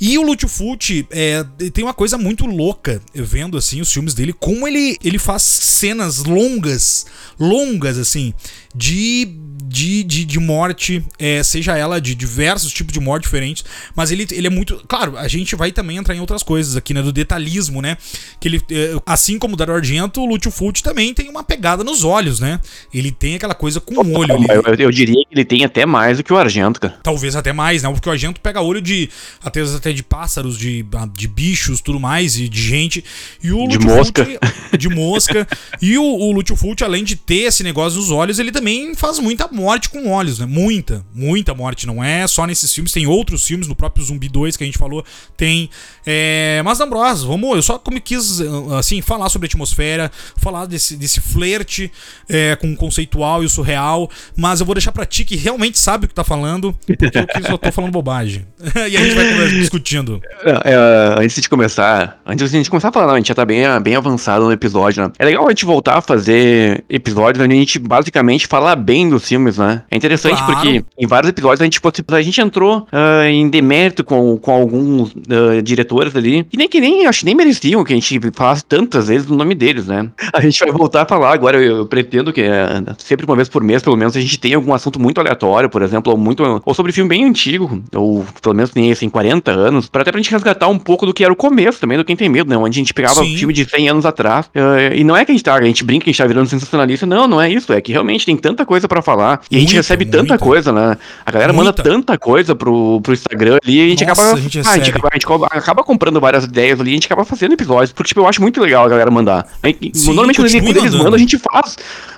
A: E o Lúcio Fulci é, tem uma coisa muito louca, vendo, assim, os filmes dele, como ele, ele faz cenas longas, longas, assim, de de, de, de morte, é, seja ela de diversos tipos de morte diferentes, mas ele, ele é muito. Claro, a gente vai também entrar em outras coisas aqui, né? Do detalhismo, né? Que ele, é, assim como o Dario Argento, o Lúcio Fulci também tem uma pegada nos olhos, né? Ele tem aquela coisa com o olho.
B: Eu, eu, eu, diria que ele tem até mais do que o Argento, cara.
A: Talvez até mais, né? Porque o Argento pega olho de. Até, até de pássaros, de, de bichos, tudo mais, e de gente. E o
B: de mosca. Fulci,
A: de mosca. e o, o Lúcio Fulci, além de ter esse negócio nos olhos, ele também faz muita morte com olhos, né? Muita, muita morte. Não é só nesses filmes, tem outros filmes, no próprio Zumbi 2 que a gente falou, tem. É... Mas, Ambrose, vamos, eu só como quis, assim, falar sobre a atmosfera, falar desse, desse flerte é, com o conceitual e o surreal, mas eu vou deixar pra ti que realmente sabe o que tá falando, porque eu só tô falando bobagem. e a gente vai discutindo.
B: É, é, antes de começar, antes de a gente começar a falar, não, a gente já tá bem, bem avançado no episódio, né? É legal a gente voltar a fazer episódios onde a gente basicamente falar bem dos filmes, né? É interessante claro. porque em vários episódios a gente, a gente entrou uh, em demérito com, com alguns uh, diretores ali, e nem que nem, acho nem mereciam que a gente falasse tantas vezes o nome deles, né? A gente vai voltar a falar agora, eu, eu pretendo que uh, sempre uma vez por mês, pelo menos, a gente tem algum assunto muito aleatório, por exemplo, ou muito. Ou sobre filme bem antigo, ou pelo menos tem assim, 40 anos, pra até pra gente resgatar um pouco do que era o começo também do Quem Tem Medo, né? Onde a gente pegava Sim. filme de 100 anos atrás. Uh, e não é que a gente tá, a gente brinca que a gente tá virando sensacionalista. Não, não é isso. É que realmente tem tanta coisa pra falar. E a gente recebe tanta coisa, né? A galera muita. manda tanta coisa pro, pro Instagram ali a gente Nossa, acaba. A gente, ah, a, gente acaba a gente acaba comprando várias ideias ali a gente acaba fazendo episódios. Porque, tipo, eu acho muito legal a galera mandar. Sim, Normalmente quando eles mandam, a gente faz.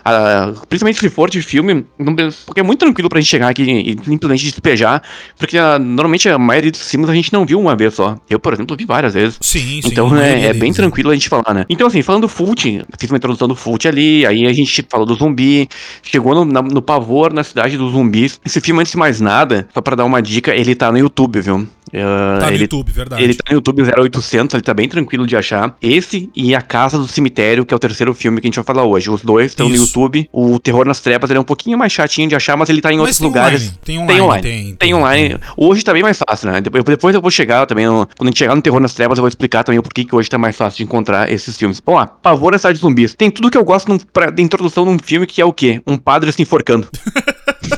B: Uh, principalmente se for de filme, porque é muito tranquilo pra gente chegar aqui e simplesmente despejar, porque uh, normalmente a maioria dos filmes a gente não viu uma vez só. Eu, por exemplo, vi várias vezes.
A: Sim,
B: Então sim, é, é bem tranquilo a gente falar, né? Então, assim, falando do Fult, fiz uma introdução do Fult ali, aí a gente falou do zumbi, chegou no, na, no pavor na cidade dos zumbis. Esse filme, antes de mais nada, só pra dar uma dica, ele tá no YouTube, viu?
A: Uh, tá no ele, YouTube, verdade.
B: Ele tá no YouTube 0800, ele tá bem tranquilo de achar. Esse e A Casa do Cemitério, que é o terceiro filme que a gente vai falar hoje. Os dois estão no YouTube. O Terror nas Trevas ele é um pouquinho mais chatinho de achar, mas ele tá em mas outros tem lugares.
A: Online. Tem online. Tem online. Tem, tem,
B: tem online. Tem. Hoje tá bem mais fácil, né? Depois eu vou chegar também. No, quando a gente chegar no Terror nas Trevas, eu vou explicar também o porquê que hoje tá mais fácil de encontrar esses filmes. Vamos lá. Pavor é de zumbis. Tem tudo que eu gosto num, pra, de introdução num filme que é o quê? Um padre se enforcando.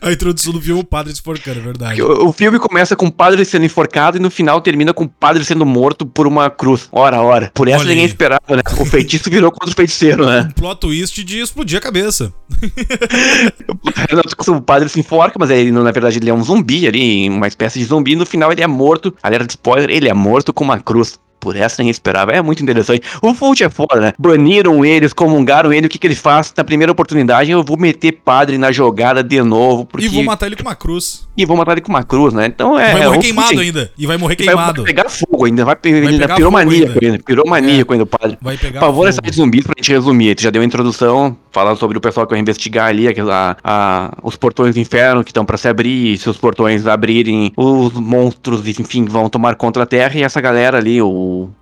A: A introdução do filme o padre se enforcando, é verdade.
B: O, o, filme começa com o padre sendo enforcado e no final termina com o padre sendo morto por uma cruz. Ora, ora. Por essa Olha ninguém aí. esperava, né? O feitiço virou contra o feiticeiro, né?
A: Um plot twist de explodir a cabeça.
B: o padre se enforca, mas ele, na verdade ele é um zumbi ali, uma espécie de zumbi. No final ele é morto. Alerta de spoiler, ele é morto com uma cruz por essa ninguém esperava. É muito interessante. O Fult é foda, né? Baniram eles, comungaram ele. O que, que ele faz? Na primeira oportunidade, eu vou meter padre na jogada de novo. Porque...
A: E vou matar ele com uma cruz.
B: E vou matar ele com uma cruz, né? Então
A: é. Vai morrer é, queimado ainda. E vai morrer queimado.
B: Vai pegar fogo ainda. Vai, vai ele pegar piromaníaco ainda. ainda. Piromaníaco é. ainda o padre. Vai pegar Pavor essa de zumbis pra gente resumir. Ele já deu a introdução, falando sobre o pessoal que vai investigar ali, aquela, a, os portões do inferno que estão pra se abrir. Se os portões abrirem, os monstros, enfim, vão tomar conta da Terra. E essa galera ali, o,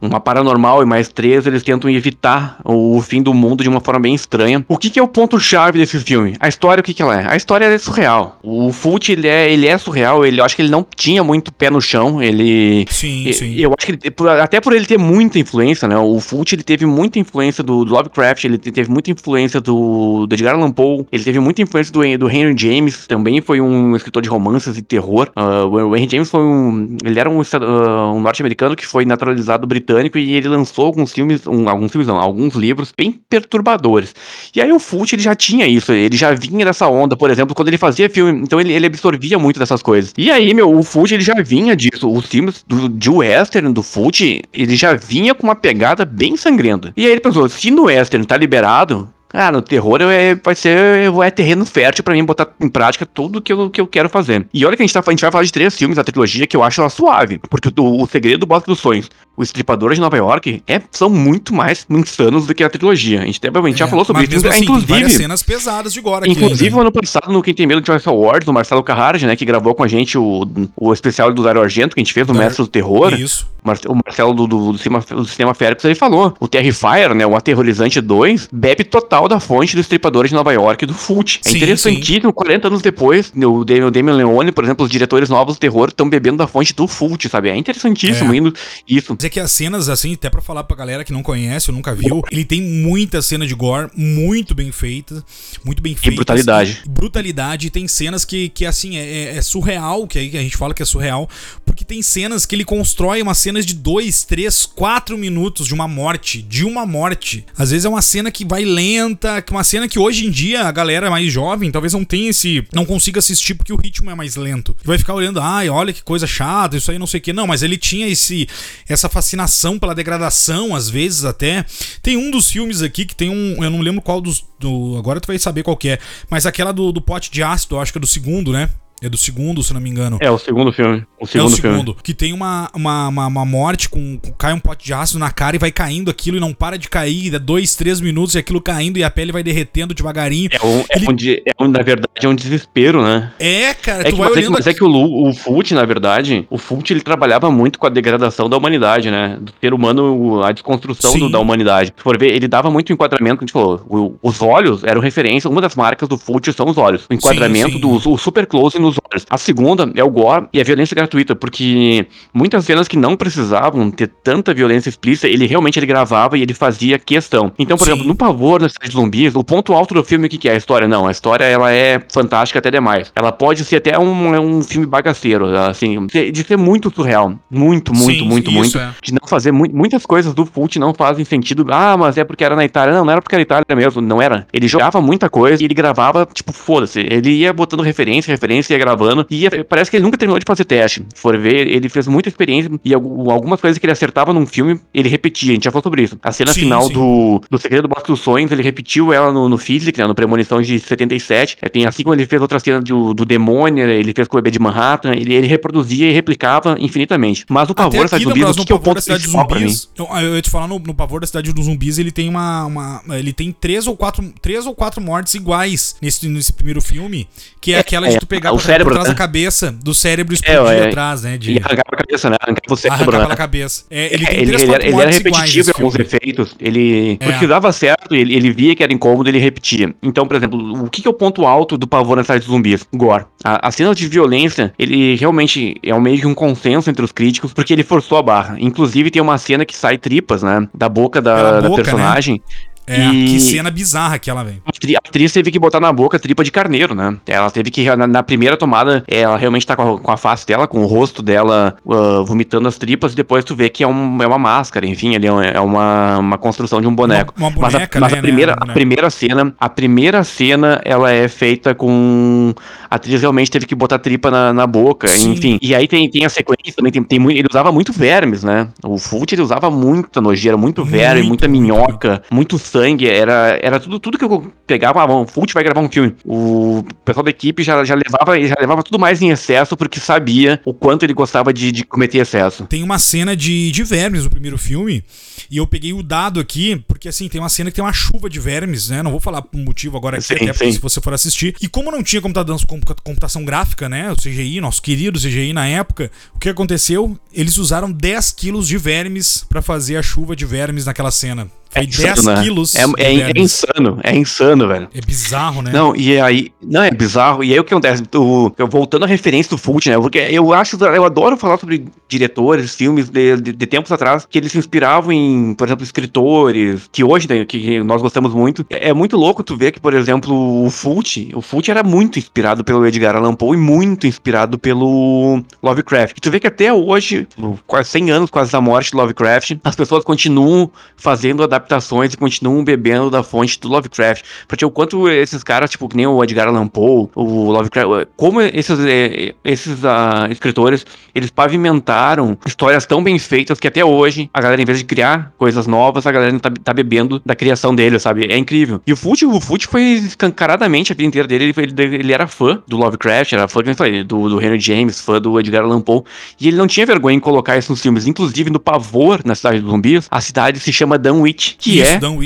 B: uma paranormal e mais três, eles tentam evitar o fim do mundo de uma forma bem estranha. O que, que é o ponto-chave desse filme? A história, o que, que ela é? A história é surreal. O Fult, ele é, ele é surreal, ele, eu acho que ele não tinha muito pé no chão, ele...
A: Sim, sim.
B: Eu acho que ele, até por ele ter muita influência, né, o Fult, ele teve muita influência do, do, Lovecraft, ele teve muita influência do, do Edgar Allan Poe, ele teve muita influência do, do Henry James, também foi um escritor de romances e terror. Uh, o Henry James foi um... ele era um, uh, um norte-americano que foi naturalizado britânico e ele lançou alguns filmes, um, alguns filmes não, alguns livros bem perturbadores. E aí o Fult ele já tinha isso, ele já vinha dessa onda, por exemplo, quando ele fazia filme, então ele, ele absorvia muito dessas coisas. E aí, meu, o Fult ele já vinha disso, os filmes do, de western do Fult, ele já vinha com uma pegada bem sangrenta. E aí ele pensou, se no western tá liberado, ah, no terror é, vai ser é terreno fértil para mim botar em prática tudo que eu, que eu quero fazer. E olha que a gente, tá, a gente vai falar de três filmes da trilogia que eu acho ela suave. Porque o, o Segredo do Bosque dos Sonhos, o Estripador de Nova York, é, são muito mais insanos do que a trilogia. A gente, a gente é, já falou sobre isso.
A: Assim, inclusive, cenas pesadas de agora
B: Inclusive, ainda. ano passado, no Quem Tem Medo de Joyce Awards, o Marcelo Carrardi, né, que gravou com a gente o, o especial do Dario Argento, que a gente fez, o Mestre do Terror.
A: Isso.
B: O Marcelo do, do, do, cinema, do Cinema Férix, ele falou. O Terrifier, né, o Aterrorizante 2, bebe total da fonte do Estripador de Nova York do Fult. É interessantíssimo, 40 anos depois, o Damien Leone, por exemplo, os diretores novos do terror estão bebendo da fonte do Fult, sabe? É interessantíssimo é. indo isso.
A: Mas é que as cenas, assim, até pra falar pra galera que não conhece ou nunca viu, ele tem muita cena de gore muito bem feita, muito bem feita.
B: E brutalidade.
A: E brutalidade. Tem cenas que, que assim, é, é, é surreal, que aí a gente fala que é surreal, porque tem cenas que ele constrói umas cenas de 2, 3, 4 minutos de uma morte, de uma morte. Às vezes é uma cena que vai lenta, uma cena que hoje em dia a galera mais jovem talvez não tenha esse. não consiga assistir porque o ritmo é mais lento. Vai ficar olhando, ai, olha que coisa chata, isso aí não sei o que. Não, mas ele tinha esse essa fascinação pela degradação, às vezes até. Tem um dos filmes aqui que tem um. Eu não lembro qual dos. Do, agora tu vai saber qual que é. Mas aquela do, do pote de ácido, acho que é do segundo, né? É do segundo, se não me engano.
B: É, o segundo filme. O segundo, é o segundo filme.
A: Que tem uma, uma, uma, uma morte com, com, Cai um pote de ácido na cara e vai caindo aquilo e não para de cair. É dois, três minutos e aquilo caindo e a pele vai derretendo devagarinho.
B: É, um, é
A: Ele...
B: onde, é onde, na verdade, é um desespero, né?
A: É, cara,
B: é que, mas, olhando... mas é que o, o Fult, na verdade, o Fult ele trabalhava muito com a degradação da humanidade, né? Do ser humano, a desconstrução do, da humanidade. Se for ver, ele dava muito enquadramento, que a gente falou. O, os olhos eram referência, uma das marcas do Fult são os olhos. O enquadramento sim, sim. do o super close no nos olhos. A segunda é o gore e a violência gratuita, porque muitas cenas que não precisavam ter tanta violência explícita, ele realmente ele gravava e ele fazia questão. Então, por Sim. exemplo, no Pavor, na cidade de zumbis, o ponto alto do filme, o que, que é a história? Não, a história ela é fantástica até demais. Ela pode ser até um, um filme bagaceiro, assim, de ser muito surreal. Muito, muito, Sim, muito, muito. É. De não fazer mu muitas coisas do Fult não fazem sentido. Ah, mas é porque era na Itália. Não, não era porque era na Itália mesmo, não era. Ele jogava muita coisa e ele gravava, tipo, foda-se. Ele ia botando referência, referência, ia gravando. E ia, parece que ele nunca terminou de fazer teste. For ver, ele fez muita experiência e algumas coisas que ele acertava num filme, ele repetia. A gente já falou sobre isso. A cena sim, final sim. Do, do Segredo do Bosque dos Sonhos, ele repetiu ela no, no Physics, né, no Premonição de 77. É, tem assim como ele fez outra cena do, do Demônio, ele fez com o bebê de Manhattan, ele, ele reproduzia e replicava infinitamente. Mas o Pavor da Cidade dos Zumbis, o que, é o ponto principal pra mim?
A: Eu, eu ia te falar, no, no Pavor da Cidade dos Zumbis, ele tem uma, uma, Ele tem três ou quatro, três ou quatro mortes iguais nesse, nesse primeiro filme, que é, é aquela de tu pegar
B: o
A: por,
B: cérebro,
A: trás
B: né?
A: da cabeça, do cérebro explodir é, atrás, né? De...
B: E arrancava a cabeça, né? Arrancava o cérebro,
A: arrancava
B: né?
A: pela cabeça.
B: É, ele, ele, ele, era, ele era repetitivo em alguns efeitos. Ele, é. porque dava certo, ele, ele via que era incômodo, ele repetia. Então, por exemplo, o que, que é o ponto alto do pavor na cidade dos zumbis? Gore. A, a cena de violência, ele realmente é um meio que um consenso entre os críticos, porque ele forçou a barra. Inclusive, tem uma cena que sai tripas, né? Da boca da, da né? personagem. Né?
A: É, e... que cena bizarra aquela, velho.
B: A atriz teve que botar na boca tripa de carneiro, né? Ela teve que, na, na primeira tomada, ela realmente tá com a, com a, face dela, com o rosto dela uh, vomitando as tripas, e depois tu vê que é, um, é uma máscara, enfim, ali é, é uma, uma construção de um boneco.
A: Uma, uma boneca,
B: mas a, mas a né, primeira, né? a primeira cena, a primeira cena, ela é feita com... A atriz realmente teve que botar tripa na, na boca, Sim. enfim. E aí tem, tem a sequência também, tem, tem muito, ele usava muito vermes, né? O Fult, ele usava muita nojeira, muito, muito verme, muita minhoca, muito sangue sangue, era, era tudo, tudo que eu pegava, ah, o Fult vai gravar um filme. O pessoal da equipe já, já, levava, já levava tudo mais em excesso porque sabia o quanto ele gostava de, de cometer excesso.
A: Tem uma cena de, de vermes no primeiro filme, e eu peguei o dado aqui, porque assim, tem uma cena que tem uma chuva de vermes, né? Não vou falar o motivo agora aqui, sim, até sim. se você for assistir. E como não tinha computação, computação gráfica, né? O CGI, nosso querido CGI na época, o que aconteceu? Eles usaram 10 quilos de vermes para fazer a chuva de vermes naquela cena. Foi é 10 insano, né? quilos.
B: É, é, é, insano, é insano, velho.
A: É bizarro, né?
B: Não, e aí. Não, é bizarro. E aí o que acontece? O, eu, voltando à referência do Fult, né? Porque eu acho. Eu adoro falar sobre diretores, filmes de, de, de, tempos atrás, que eles se inspiravam em, por exemplo, escritores, que hoje, né, que nós gostamos muito. É, é, muito louco tu ver que, por exemplo, o Fult, o Fult era muito inspirado pelo Edgar Allan Poe e muito inspirado pelo Lovecraft. E tu vê que até hoje, quase 100 anos quase da morte do Lovecraft, as pessoas continuam fazendo adaptações adaptações e continuam bebendo da fonte do Lovecraft. Porque o quanto esses caras, tipo, que nem o Edgar Allan Poe, o Lovecraft, como esses, eh, esses uh, escritores, eles pavimentaram histórias tão bem feitas que até hoje a galera, em vez de criar coisas novas, a galera tá, tá bebendo da criação dele, sabe? É incrível. E o Fute, o Fute foi escancaradamente a vida inteira dele, ele, ele, era fã do Lovecraft, era fã, do, do Henry James, fã do Edgar Allan Poe, e ele não tinha vergonha em colocar isso nos filmes. Inclusive, no Pavor, na Cidade dos Zumbis, a cidade se chama Dunwich, que Isso, é um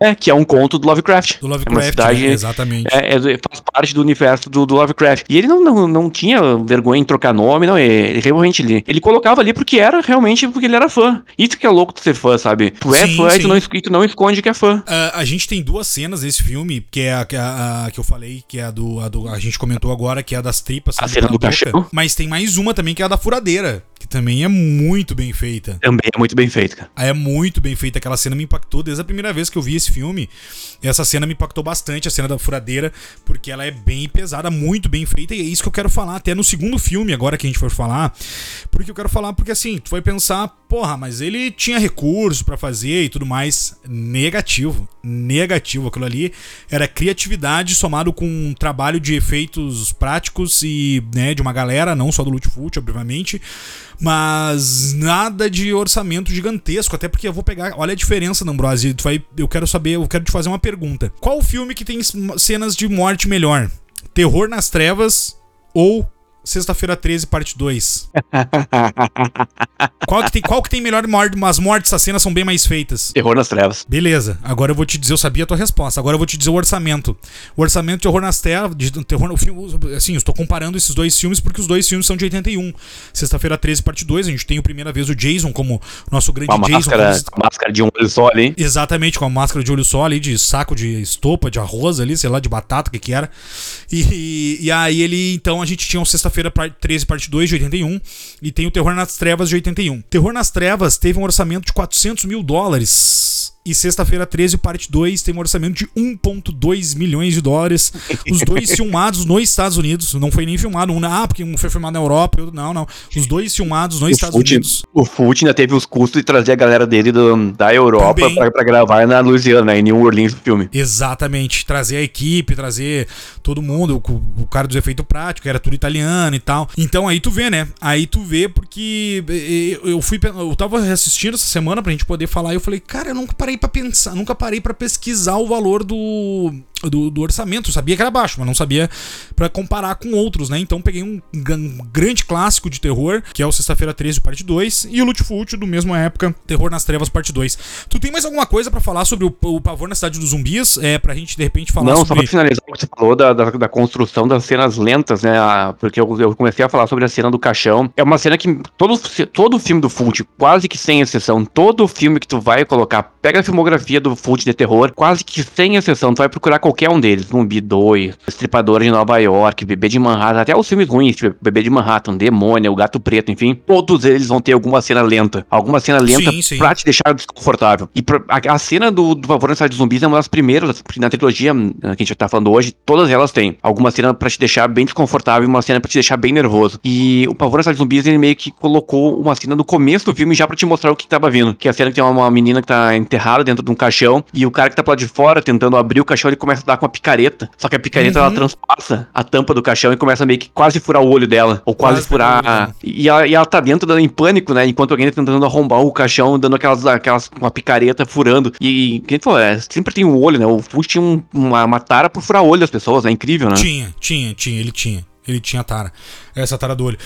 B: é que é um conto do Lovecraft.
A: Do Lovecraft, é uma cidade, né? exatamente.
B: É, é, faz parte do universo do, do, Lovecraft. E ele não, não, não tinha vergonha em trocar nome, não. Ele realmente ele, ele colocava ali porque era realmente porque ele era fã. Isso que é louco de ser fã, sabe? Tu é sim, fã sim. e tu não, tu não esconde que é fã.
A: Uh, a gente tem duas cenas desse filme, que é a, que, a, a, que eu falei, que é a do, a do. A gente comentou agora, que é a das tripas.
B: A cena do cachorro.
A: Mas tem mais uma também, que é a da furadeira que também é muito bem feita.
B: Também é muito bem feita, cara.
A: É muito bem feita. Aquela cena me impactou desde a primeira vez que eu vi esse filme. Essa cena me impactou bastante, a cena da furadeira, porque ela é bem pesada, muito bem feita. E é isso que eu quero falar até no segundo filme, agora que a gente for falar. Porque eu quero falar, porque assim, tu vai pensar, porra, mas ele tinha recurso para fazer e tudo mais. Negativo. Negativo. Aquilo ali era criatividade somado com um trabalho de efeitos práticos e, né, de uma galera, não só do Lutfult, obviamente mas nada de orçamento gigantesco, até porque eu vou pegar, olha a diferença, Ambrose, tu vai, eu quero saber, eu quero te fazer uma pergunta. Qual filme que tem cenas de morte melhor? Terror nas Trevas ou Sexta-feira 13, parte 2. qual, que tem, qual que tem melhor morte? As mortes, as cenas são bem mais feitas.
B: Terror nas Trevas.
A: Beleza, agora eu vou te dizer, eu sabia a tua resposta. Agora eu vou te dizer o orçamento. O orçamento de Terror nas Trevas, de terror no filme, assim, eu estou comparando esses dois filmes porque os dois filmes são de 81. Sexta-feira 13, parte 2, a gente tem a primeira vez o Jason como nosso grande
B: Com a
A: Jason.
B: máscara,
A: como-
B: com a máscara de um olho só ali.
A: Exatamente, com a máscara de olho só ali, de saco de estopa, de arroz ali, sei lá, de batata, o que que era. E, e aí ele, então, a gente tinha o Sexta-feira par- 13, parte 2, de 81, e tem o Terror nas Trevas, de 81. Terror nas Trevas teve um orçamento de 400 mil dólares. E Sexta-feira 13, parte 2, tem um orçamento de 1,2 milhões de dólares. Os dois filmados nos Estados Unidos. Não foi nem filmado um, ah, porque um foi filmado na Europa, outro, não, não. Os dois filmados nos
B: O
A: Estados
B: Fute,
A: Unidos.
B: o Fute ainda teve os custos de trazer a galera dele do- da Europa pra gravar na Louisiana, né, em New Orleans, o filme.
A: Exatamente, trazer a equipe, trazer todo mundo, o, o cara dos efeitos práticos, era tudo italiano e tal. Então aí tu vê, né? Aí tu vê porque eu fui, eu tava assistindo essa semana pra gente poder falar e eu falei, cara, eu nunca parei pra pensar, nunca parei pra pesquisar o valor do, do, do orçamento. Eu sabia que era baixo, mas não sabia pra comparar com outros, né? Então peguei um, gran- grande clássico de terror, que é o Sexta-feira 13, parte 2, e o Lutfult, do mesmo época, Terror nas Trevas, parte 2. Tu tem mais alguma coisa pra falar sobre o, o pavor na cidade dos zumbis? É, pra gente, de repente, falar
B: Não, só
A: sobre...
B: pra finalizar o que você falou da, da, da construção das cenas lentas, né? a- porque eu, eu comecei a falar sobre a cena do caixão. É uma cena que todo, todo filme do Fult, quase que sem exceção, todo filme que tu vai colocar, pega a filmografia do Fult de terror, quase que sem exceção, tu vai procurar qualquer um deles. Zumbi 2, Estripador de Nova York, Bebê de Manhattan, até os filmes ruins, tipo Bebê de Manhattan, Demônio, O Gato Preto, enfim, todos eles vão ter alguma cena lenta. Alguma cena lenta
A: Sim, sim.
B: pra te deixar desconfortável. E pra- a, a cena do, do Pavor na dos Zumbis é uma das primeiras, porque na trilogia hum, que a gente tá falando hoje, todas elas têm alguma cena pra te deixar bem desconfortável e uma cena pra te deixar bem nervoso. E o Pavor na dos Zumbis, ele meio que colocou uma cena no começo do filme já pra te mostrar o que tava vindo. Que é a cena que tem uma, uma menina que tá enterrada dentro de um caixão e o cara que tá pro lado de fora tentando abrir o caixão, ele começa a dar com uma picareta. Só que a picareta,
A: Uhum.
B: ela transpassa a tampa do caixão e começa meio que quase furar o olho dela. Ou quase,
A: Quase furar dela.
B: E ela, e ela tá dentro, dando em pânico, né? Enquanto alguém tá tentando arrombar o caixão, dando aquelas, aquelas uma picareta furando. E quem falou, é, sempre tem um olho, né? O Fuji tinha um- uma, uma tara por furar olho das pessoas, é incrível, né?
A: Tinha, tinha, tinha, ele tinha. Ele tinha a tara. Essa tara do olho.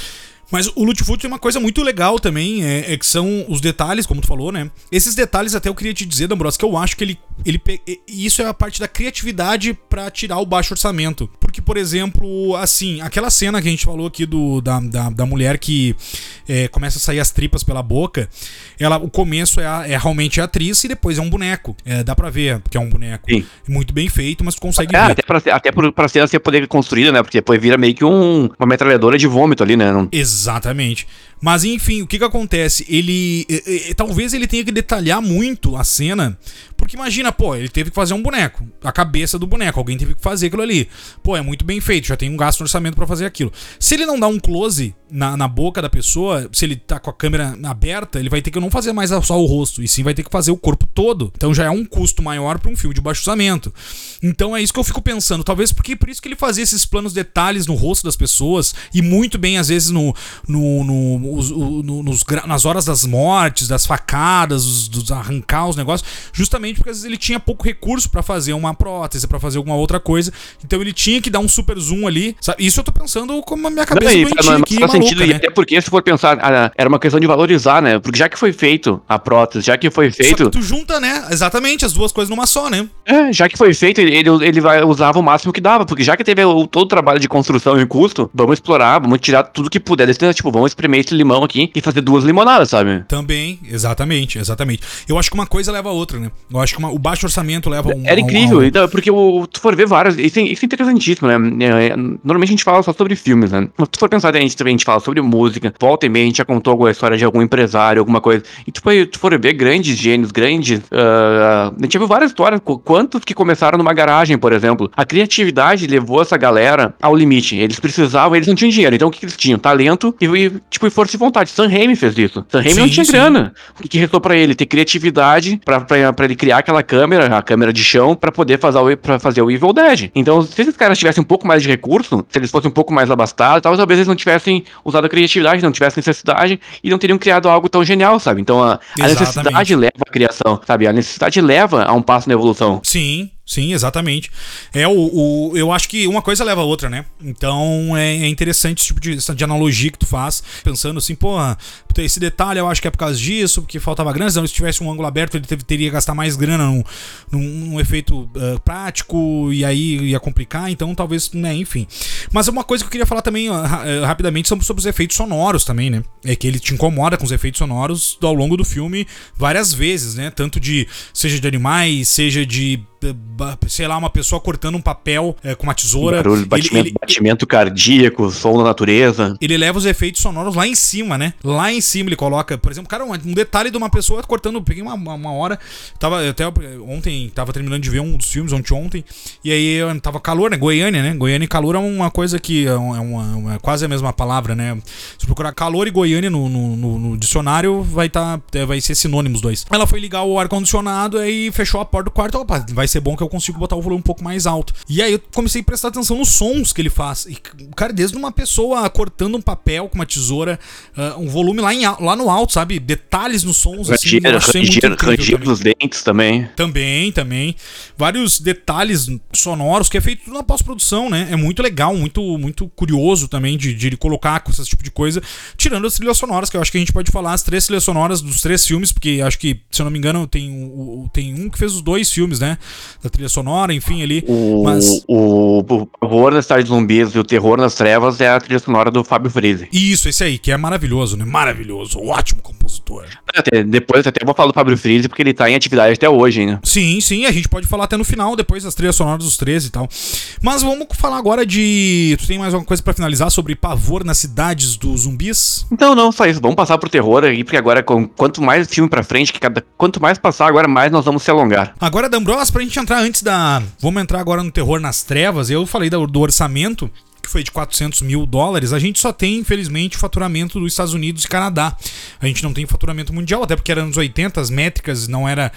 A: Mas o Lutfoot tem uma coisa muito legal também, é, é que são os detalhes, como tu falou, né? Esses detalhes até eu queria te dizer, D'Ambrosio, que eu acho que ele, ele e- isso é a parte da criatividade pra tirar o baixo orçamento. Porque, por exemplo, assim, aquela cena que a gente falou aqui do, da, da, da mulher que é, começa a sair as tripas pela boca, ela, o começo é, a- é realmente a atriz e depois é um boneco. É, dá pra ver que é um boneco.
B: Sim.
A: Muito bem feito, mas tu consegue
B: É,
A: ver.
B: até pra, até pra cena ser poder construída, né? Porque depois vira meio que um, uma metralhadora de vômito ali, né? Não-
A: Exatamente. Mas enfim, o que que acontece? Ele. eh, eh, talvez ele tenha que detalhar muito a cena. Porque imagina, pô, ele teve que fazer um boneco. A cabeça do boneco. Alguém teve que fazer aquilo ali. Pô, é muito bem feito. Já tem um gasto no orçamento pra fazer aquilo. Se ele não dá um close na, na boca da pessoa, se ele tá com a câmera aberta, ele vai ter que não fazer mais só o rosto. E sim vai ter que fazer o corpo todo. Então já é um custo maior pra um filme de baixo orçamento. Então é isso que eu fico pensando. Talvez porque por isso que ele fazia esses planos detalhes no rosto das pessoas. E muito bem, às vezes, no, no, no- os- o- no- nos nas horas das mortes, das facadas, dos, dos arrancar os negócios, justamente porque às vezes ele tinha pouco recurso pra fazer uma prótese, pra fazer alguma outra coisa. Então ele tinha que dar um super zoom ali. sabe? Isso eu tô pensando como a minha cabeça
B: Não, e
A: doentia
B: faz-
A: aqui,
B: faz
A: maluca,
B: sentido, e
A: né?
B: até porque, se for pensar, ah, era uma questão de valorizar, né? Porque já que foi feito a prótese, já que foi
A: Só
B: feito.
A: que tu junta, né? Exatamente, as duas coisas numa só, né?
B: É, já que foi feito, ele, ele vai, usava o máximo que dava, porque já que teve o, todo o trabalho de construção e custo, vamos explorar, vamos tirar tudo que puder desse, tipo, vamos espremer esse limão aqui e fazer duas limonadas, sabe?
A: Também, exatamente, exatamente. Eu acho que uma coisa leva a outra, né? Eu acho que uma- o baixo orçamento leva um.
B: Era
A: um-
B: incrível,
A: a um-
B: então, porque o, tu for ver várias, isso, é- isso é interessantíssimo, né? É, é, normalmente a gente fala só sobre filmes, né? Mas se tu for pensar, a gente também a gente fala sobre música, volta e meia a gente já contou alguma história de algum empresário, alguma coisa. E tu, for- tu for ver grandes gênios, grandes. ah, a gente já viu várias histórias, qu- quantos que começaram numa garagem, por exemplo. A criatividade levou essa galera ao limite. Eles precisavam, eles não tinham dinheiro, então o que, que eles tinham? Talento e, e, tipo, e força e vontade. Sam Raimi fez isso. Sam Raimi não
A: Sim,
B: tinha
A: sim.
B: grana. O que, que restou pra ele? Ter criatividade pra, pra, pra ele criar aquela câmera, a câmera de chão, pra poder fazer o, pra fazer o Evil Dead. Então, se esses caras tivessem um pouco mais de recurso, se eles fossem um pouco mais abastados, tal, talvez eles não tivessem usado a criatividade, não tivessem necessidade e não teriam criado algo tão genial, sabe? Então, a, a necessidade leva à criação, sabe? A necessidade leva a um passo na evolução.
A: Sim, Sim, exatamente. É o, o, eu acho que uma coisa leva a outra, né? Então é, é interessante esse tipo de, de, analogia que tu faz, pensando assim, pô, esse detalhe eu acho que é por causa disso, porque faltava grana. Se tivesse um ângulo aberto, ele teve, teria que gastar mais grana num, num, efeito uh, prático e aí ia complicar. Então talvez, né, enfim. Mas uma coisa que eu queria falar também uh, rapidamente sobre, sobre os efeitos sonoros também, né? É que ele te incomoda com os efeitos sonoros ao longo do filme várias vezes, né? Tanto de, seja de animais, seja de sei lá, uma pessoa cortando um papel é, com uma tesoura.
B: Barulho, batimento, ele, ele, batimento cardíaco, som da natureza.
A: Ele leva os efeitos sonoros lá em cima, né? Lá em cima ele coloca, por exemplo, cara, um, um detalhe de uma pessoa cortando. Peguei uma, uma hora, tava até ontem, tava terminando de ver um dos filmes, ontem, ontem, e aí tava calor, né? Goiânia, né? Goiânia e calor é uma coisa que é, uma, é uma é quase a mesma palavra, né? Se procurar calor e Goiânia no, no, no, no dicionário, vai, tá, é, vai ser sinônimos dois. Ela foi ligar o ar-condicionado e fechou a porta do quarto. Opa, vai ser bom que eu consigo botar o volume um pouco mais alto. E aí eu comecei a prestar atenção nos sons que ele faz. E, cara, desde uma pessoa cortando um papel com uma tesoura, uh, um volume lá, em, lá no alto, sabe? Detalhes nos sons.
B: Assim, ranger, ranger dos dentes também.
A: Também, também. Vários detalhes sonoros que é feito na pós-produção, né? É muito legal, muito, muito curioso também de, de ele colocar com esse tipo de coisa. Tirando as trilhas sonoras, que eu acho que a gente pode falar as três trilhas sonoras dos três filmes, porque acho que, se eu não me engano, tem, tem um que fez os dois filmes, né? Da trilha sonora, enfim, ali.
B: O, mas... o, o Terror das Cidade Zumbis e o Terror nas Trevas é a trilha sonora do Fábio Freire.
A: Isso, esse aí, que é maravilhoso, né? Maravilhoso, ótimo compositor.
B: Até, depois até vou falar do Fábio Freire, porque ele tá em atividade até hoje, né?
A: Sim, sim, a gente pode falar até no final, depois das trilhas sonoras dos 13 e tal. Mas vamos falar agora de. Tu tem mais alguma coisa para finalizar sobre pavor nas cidades dos zumbis?
B: Então, não, só isso. Vamos passar pro terror aí, porque agora, quanto mais filme pra frente, que cada, quanto mais passar, agora mais nós vamos se alongar.
A: Agora, D'Ambros, pra gente entrar antes da. Vamos entrar agora no terror nas trevas. Eu falei do, orçamento que foi de 400 mil dólares, a gente só tem, infelizmente, faturamento dos Estados Unidos e Canadá. A gente não tem faturamento mundial, até porque era anos 80, as métricas não era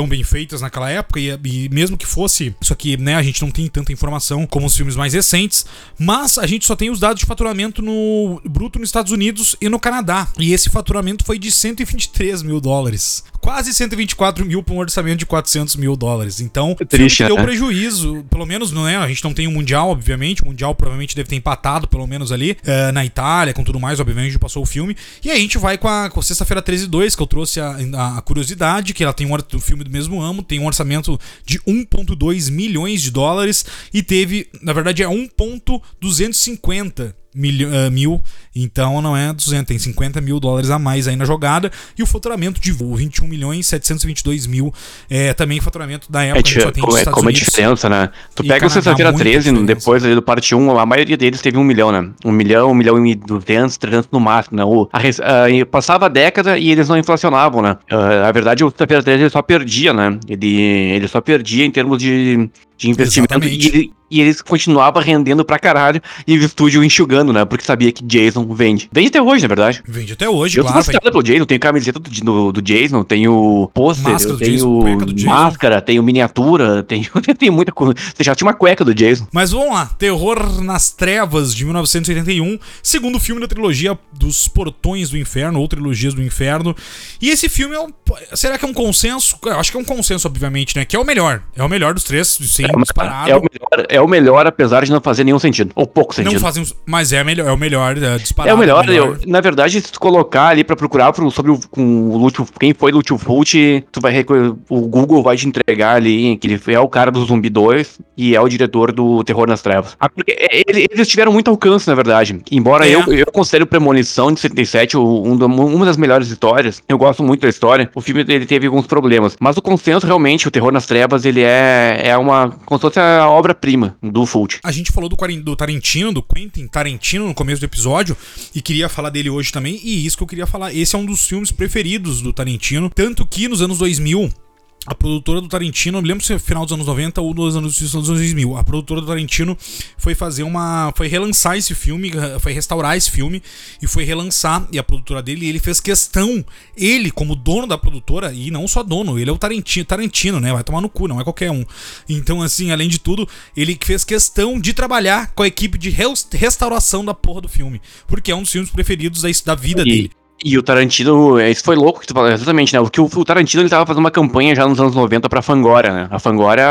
A: tão bem feitas naquela época, e, e, mesmo que fosse, isso aqui, né, a gente não tem tanta informação como os filmes mais recentes, mas a gente só tem os dados de faturamento no bruto nos Estados Unidos e no Canadá. E esse faturamento foi de 123 mil dólares. Quase 124 mil para um orçamento de 400 mil dólares. Então,
B: é triste,
A: deu né? prejuízo. Pelo menos, não é? A gente não tem o um Mundial, obviamente. O Mundial provavelmente deve ter empatado, pelo menos ali, uh, na Itália, com tudo mais. Obviamente, passou o filme. E aí a gente vai com a, a Sexta-feira 13 2, que eu trouxe a, a, curiosidade, que ela tem um, um filme do mesmo amo, tem um orçamento de 1,2 milhões de dólares e teve, na verdade, é 1,250 mil, uh, mil, então não é 200, tem 50 mil dólares a mais aí na jogada. E o faturamento de 21 milhões 722 mil é também faturamento da época.
B: É, tipo, é, como é diferença, né? Tu pega o Sexta-feira 13, depois ali do parte 1, a maioria deles teve um milhão, né? Um milhão, um milhão e duzentos, trezentos no máximo, né? O, a, a, passava a década e eles não inflacionavam, né? Uh, a verdade, o Sexta-feira 13 ele só perdia, né? Ele, ele só perdia em termos de, de investimento e, e, eles continuavam rendendo pra caralho e o estúdio enxugando, né? Porque sabia que Jason vende. Vende até hoje, na verdade.
A: Vende até hoje,
B: eu claro. Eu tô vende... pelo Jason, tenho camiseta do, do, do Jason, tenho pôster, eu tenho Jason, máscara, tenho miniatura, tenho, tenho muita coisa. Você já tinha uma cueca do Jason.
A: Mas vamos lá, Terror nas Trevas, de 1981, segundo filme da trilogia dos Portões do Inferno, ou Trilogias do Inferno. E esse filme é um... Será que é um consenso? Eu acho que é um consenso, obviamente, né? Que é o melhor. É o melhor dos três, sim
B: é, disparado. É o, melhor, é o melhor, apesar de não fazer nenhum sentido. Ou pouco sentido. Não
A: fazem, mas é, melhor, é o melhor, é,
B: disparado. É o melhor. É o melhor. Eu, na verdade, se tu colocar ali pra procurar sobre o, com o Lúcio, quem foi Lúcio Fult, tu vai o Google vai te entregar ali que ele é o cara do Zumbi 2 e é o diretor do Terror nas Trevas. Ah, porque é, eles tiveram muito alcance, na verdade. Embora é. eu, eu considere Premonição de 77 um, uma das melhores histórias, eu gosto muito da história, o filme ele teve alguns problemas. Mas o consenso, realmente, o Terror nas Trevas, ele é, é uma como se fosse a obra-prima do Fult.
A: A gente falou do, do Tarantino, do Quentin Tarantino no começo do episódio, e queria falar dele hoje também, e isso que eu queria falar. Esse é um dos filmes preferidos do Tarantino, tanto que nos anos 2000 a produtora do Tarantino, não me lembro se é final dos anos 90 ou dos anos, dos anos 2000. A produtora do Tarantino foi fazer uma. Foi relançar esse filme, foi restaurar esse filme e foi relançar. E a produtora dele, ele fez questão, ele, como dono da produtora, e não só dono, ele é o Tarantino, Tarantino, né? Vai tomar no cu, não é qualquer um. Então, assim, além de tudo, ele fez questão de trabalhar com a equipe de restauração da porra do filme. Porque é um dos filmes preferidos da, da vida e, dele.
B: E o Tarantino, isso foi louco que tu falou, exatamente, né? O que o, o Tarantino ele tava fazendo uma campanha já nos anos 90 pra Fangora, né? A Fangora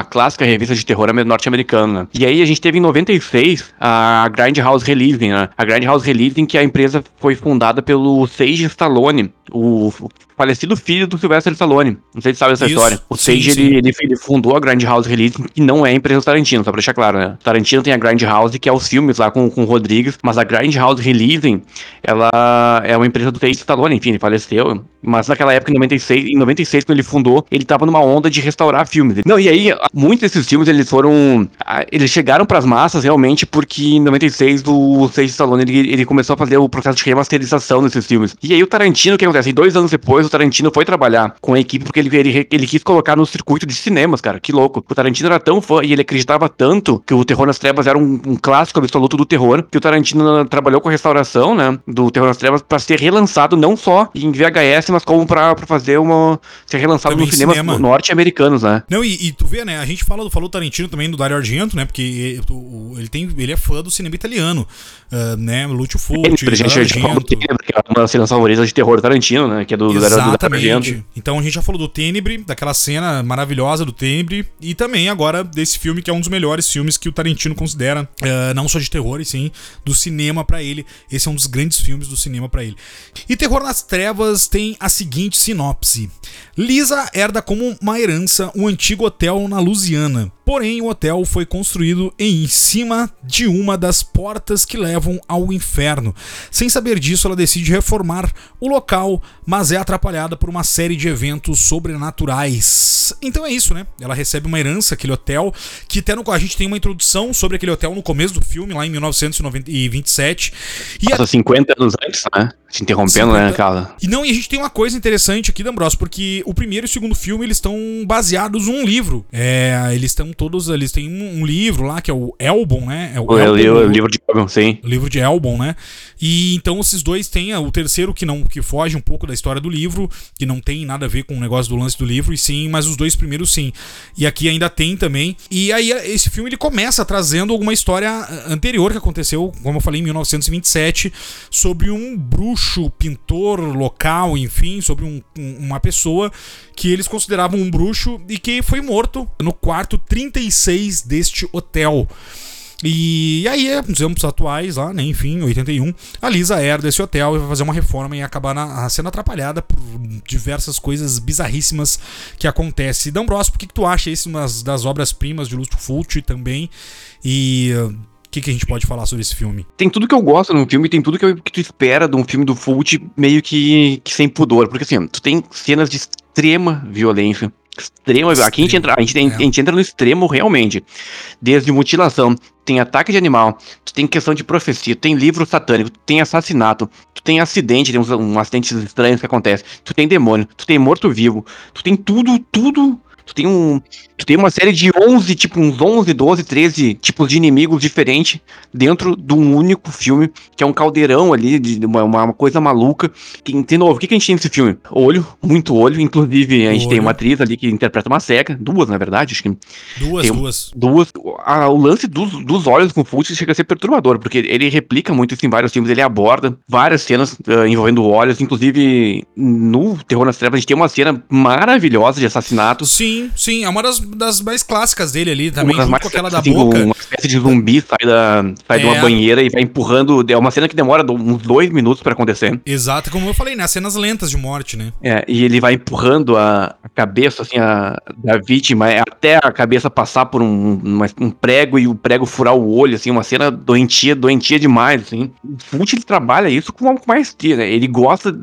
B: a clássica revista de terror norte-americana. Né? E aí a gente teve em 96 a Grindhouse Releasing, né? A Grindhouse Releasing, que a empresa foi fundada pelo Sage Stallone, o falecido filho do Sylvester Stallone. Não sei se sabe essa Isso. história. O Sage, ele, ele, ele, fundou a Grindhouse Releasing, que não é a empresa do Tarantino, só pra deixar claro, né? O Tarantino tem a Grindhouse, que é os filmes lá com, com o Rodrigues, mas a Grindhouse Releasing, ela é uma empresa do Sage Stallone, enfim, ele faleceu. Mas naquela época, em 96, em 96, quando ele fundou, ele tava numa onda de restaurar filmes. Não, e aí, muitos desses filmes, eles foram... Eles chegaram pras massas, realmente, porque em 96, o Sage Stallone, ele, ele começou a fazer o processo de remasterização desses filmes. E aí, o Tarantino, o que acontece? Dois anos depois, o Tarantino foi trabalhar com a equipe porque ele, ele, ele quis colocar no circuito de cinemas, cara. Que louco. O Tarantino era tão fã e ele acreditava tanto que o Terror nas Trevas era um, um clássico absoluto do terror, que o Tarantino trabalhou com a restauração, né, do Terror nas Trevas para ser relançado não só em VHS, mas como para fazer uma ser relançado também nos cinemas cinema. norte-americanos, né?
A: Não, e, e, tu vê, né, a gente fala, falou Tarantino também do Dario Argento, né, porque ele tem ele é fã do cinema italiano, uh, né, Lúcio Fulci,
B: a gente, a gente fala do Tenebre, que é uma das cenas favoritas de terror Tarantino, né, que é do,
A: do Dario Argento. Então a gente já falou do Tenebre, daquela cena maravilhosa do Tenebre, e também agora desse filme que é um dos melhores filmes que o Tarantino considera, uh, não só de terror, e sim do cinema para ele. Esse é um dos grandes filmes do cinema para ele. E Terror nas Trevas tem a seguinte sinopse: Lisa herda como uma herança um antigo hotel na Louisiana. Porém, o hotel foi construído em cima de uma das portas que levam ao inferno. Sem saber disso, ela decide reformar o local, mas é atrapalhada por uma série de eventos sobrenaturais. Então é isso, né? Ela recebe uma herança, aquele hotel, que até no a gente tem uma introdução sobre aquele hotel no começo do filme, lá em 1927.
B: E Passa a... 50 anos antes, né? Te interrompendo, 50... né, cara?
A: E não, e a gente tem uma coisa interessante aqui, D'Ambros, porque o primeiro e o segundo filme, eles estão baseados num livro. É, eles estão todos, eles têm um, um, livro lá, que é o Elbon, né? É o,
B: o, Elbon, livro de Elbon, sim.
A: O livro de Elbon, né? E então esses dois têm, o terceiro que não, que foge um pouco da história do livro, que não tem nada a ver com o negócio do lance do livro, e sim, mas os dois primeiros sim. E aqui ainda tem também. E aí esse filme ele começa trazendo alguma história anterior que aconteceu, como eu falei, em 1927, sobre um bruxo, pintor local, enfim, sobre um, uma pessoa que eles consideravam um bruxo e que foi morto no quarto 36 deste hotel. E aí, nos tempos atuais, lá, né, enfim, 81, a Lisa herda esse hotel e vai fazer uma reforma e acabar na, sendo atrapalhada por diversas coisas bizarríssimas que acontecem. D'Ambrosio, por que, que tu acha uma das obras-primas de Lúcio Fulci também? E o que, que, a gente pode falar sobre esse filme?
B: Tem tudo que eu gosto no filme, tem tudo que, eu, que tu espera de um filme do Fulci meio que, que sem pudor. Porque assim, tu tem cenas de extrema violência. Extrema, extremo. aqui a gente, entra, a, gente é. a gente entra no extremo realmente. Desde mutilação, tem ataque de animal, tu tem questão de profecia, tu tem livro satânico, tu tem assassinato, tu tem acidente, tem uns, um acidentes estranhos que acontecem, tu tem demônio, tu tem morto-vivo, tu tem tudo, tudo Tu tem um. Tu tem uma série de 11, tipo, uns 11, 12, 13 tipos de inimigos diferentes dentro de um único filme, que é um caldeirão ali, de uma, uma coisa maluca. Que, de novo, o que, que a gente tem nesse filme? Olho, muito olho. Inclusive, a gente olho. tem uma atriz ali que interpreta uma cega, duas, na verdade, acho que.
A: Duas, duas.
B: Duas. A, o lance dos, dos olhos com Fulci chega a ser perturbador, porque ele replica muito isso em vários filmes, ele aborda várias cenas uh, envolvendo olhos, inclusive no Terror nas Trevas a gente tem uma cena maravilhosa de assassinato.
A: Sim Sim, sim, é uma das, das mais clássicas dele ali também, junto com aquela da assim,
B: boca. Uma espécie de zumbi sai, da, sai é. de uma é. banheira e vai empurrando. É uma cena que demora uns dois minutos para acontecer.
A: Exato, como eu falei, né? Cenas lentas de morte, né?
B: É, e ele vai empurrando a, a cabeça, assim, a, da vítima é, até a cabeça passar por um, uma, um prego e o prego furar o olho, assim, uma cena doentia, doentia demais, assim. O Fult, ele trabalha isso com maestria, né? Ele gosta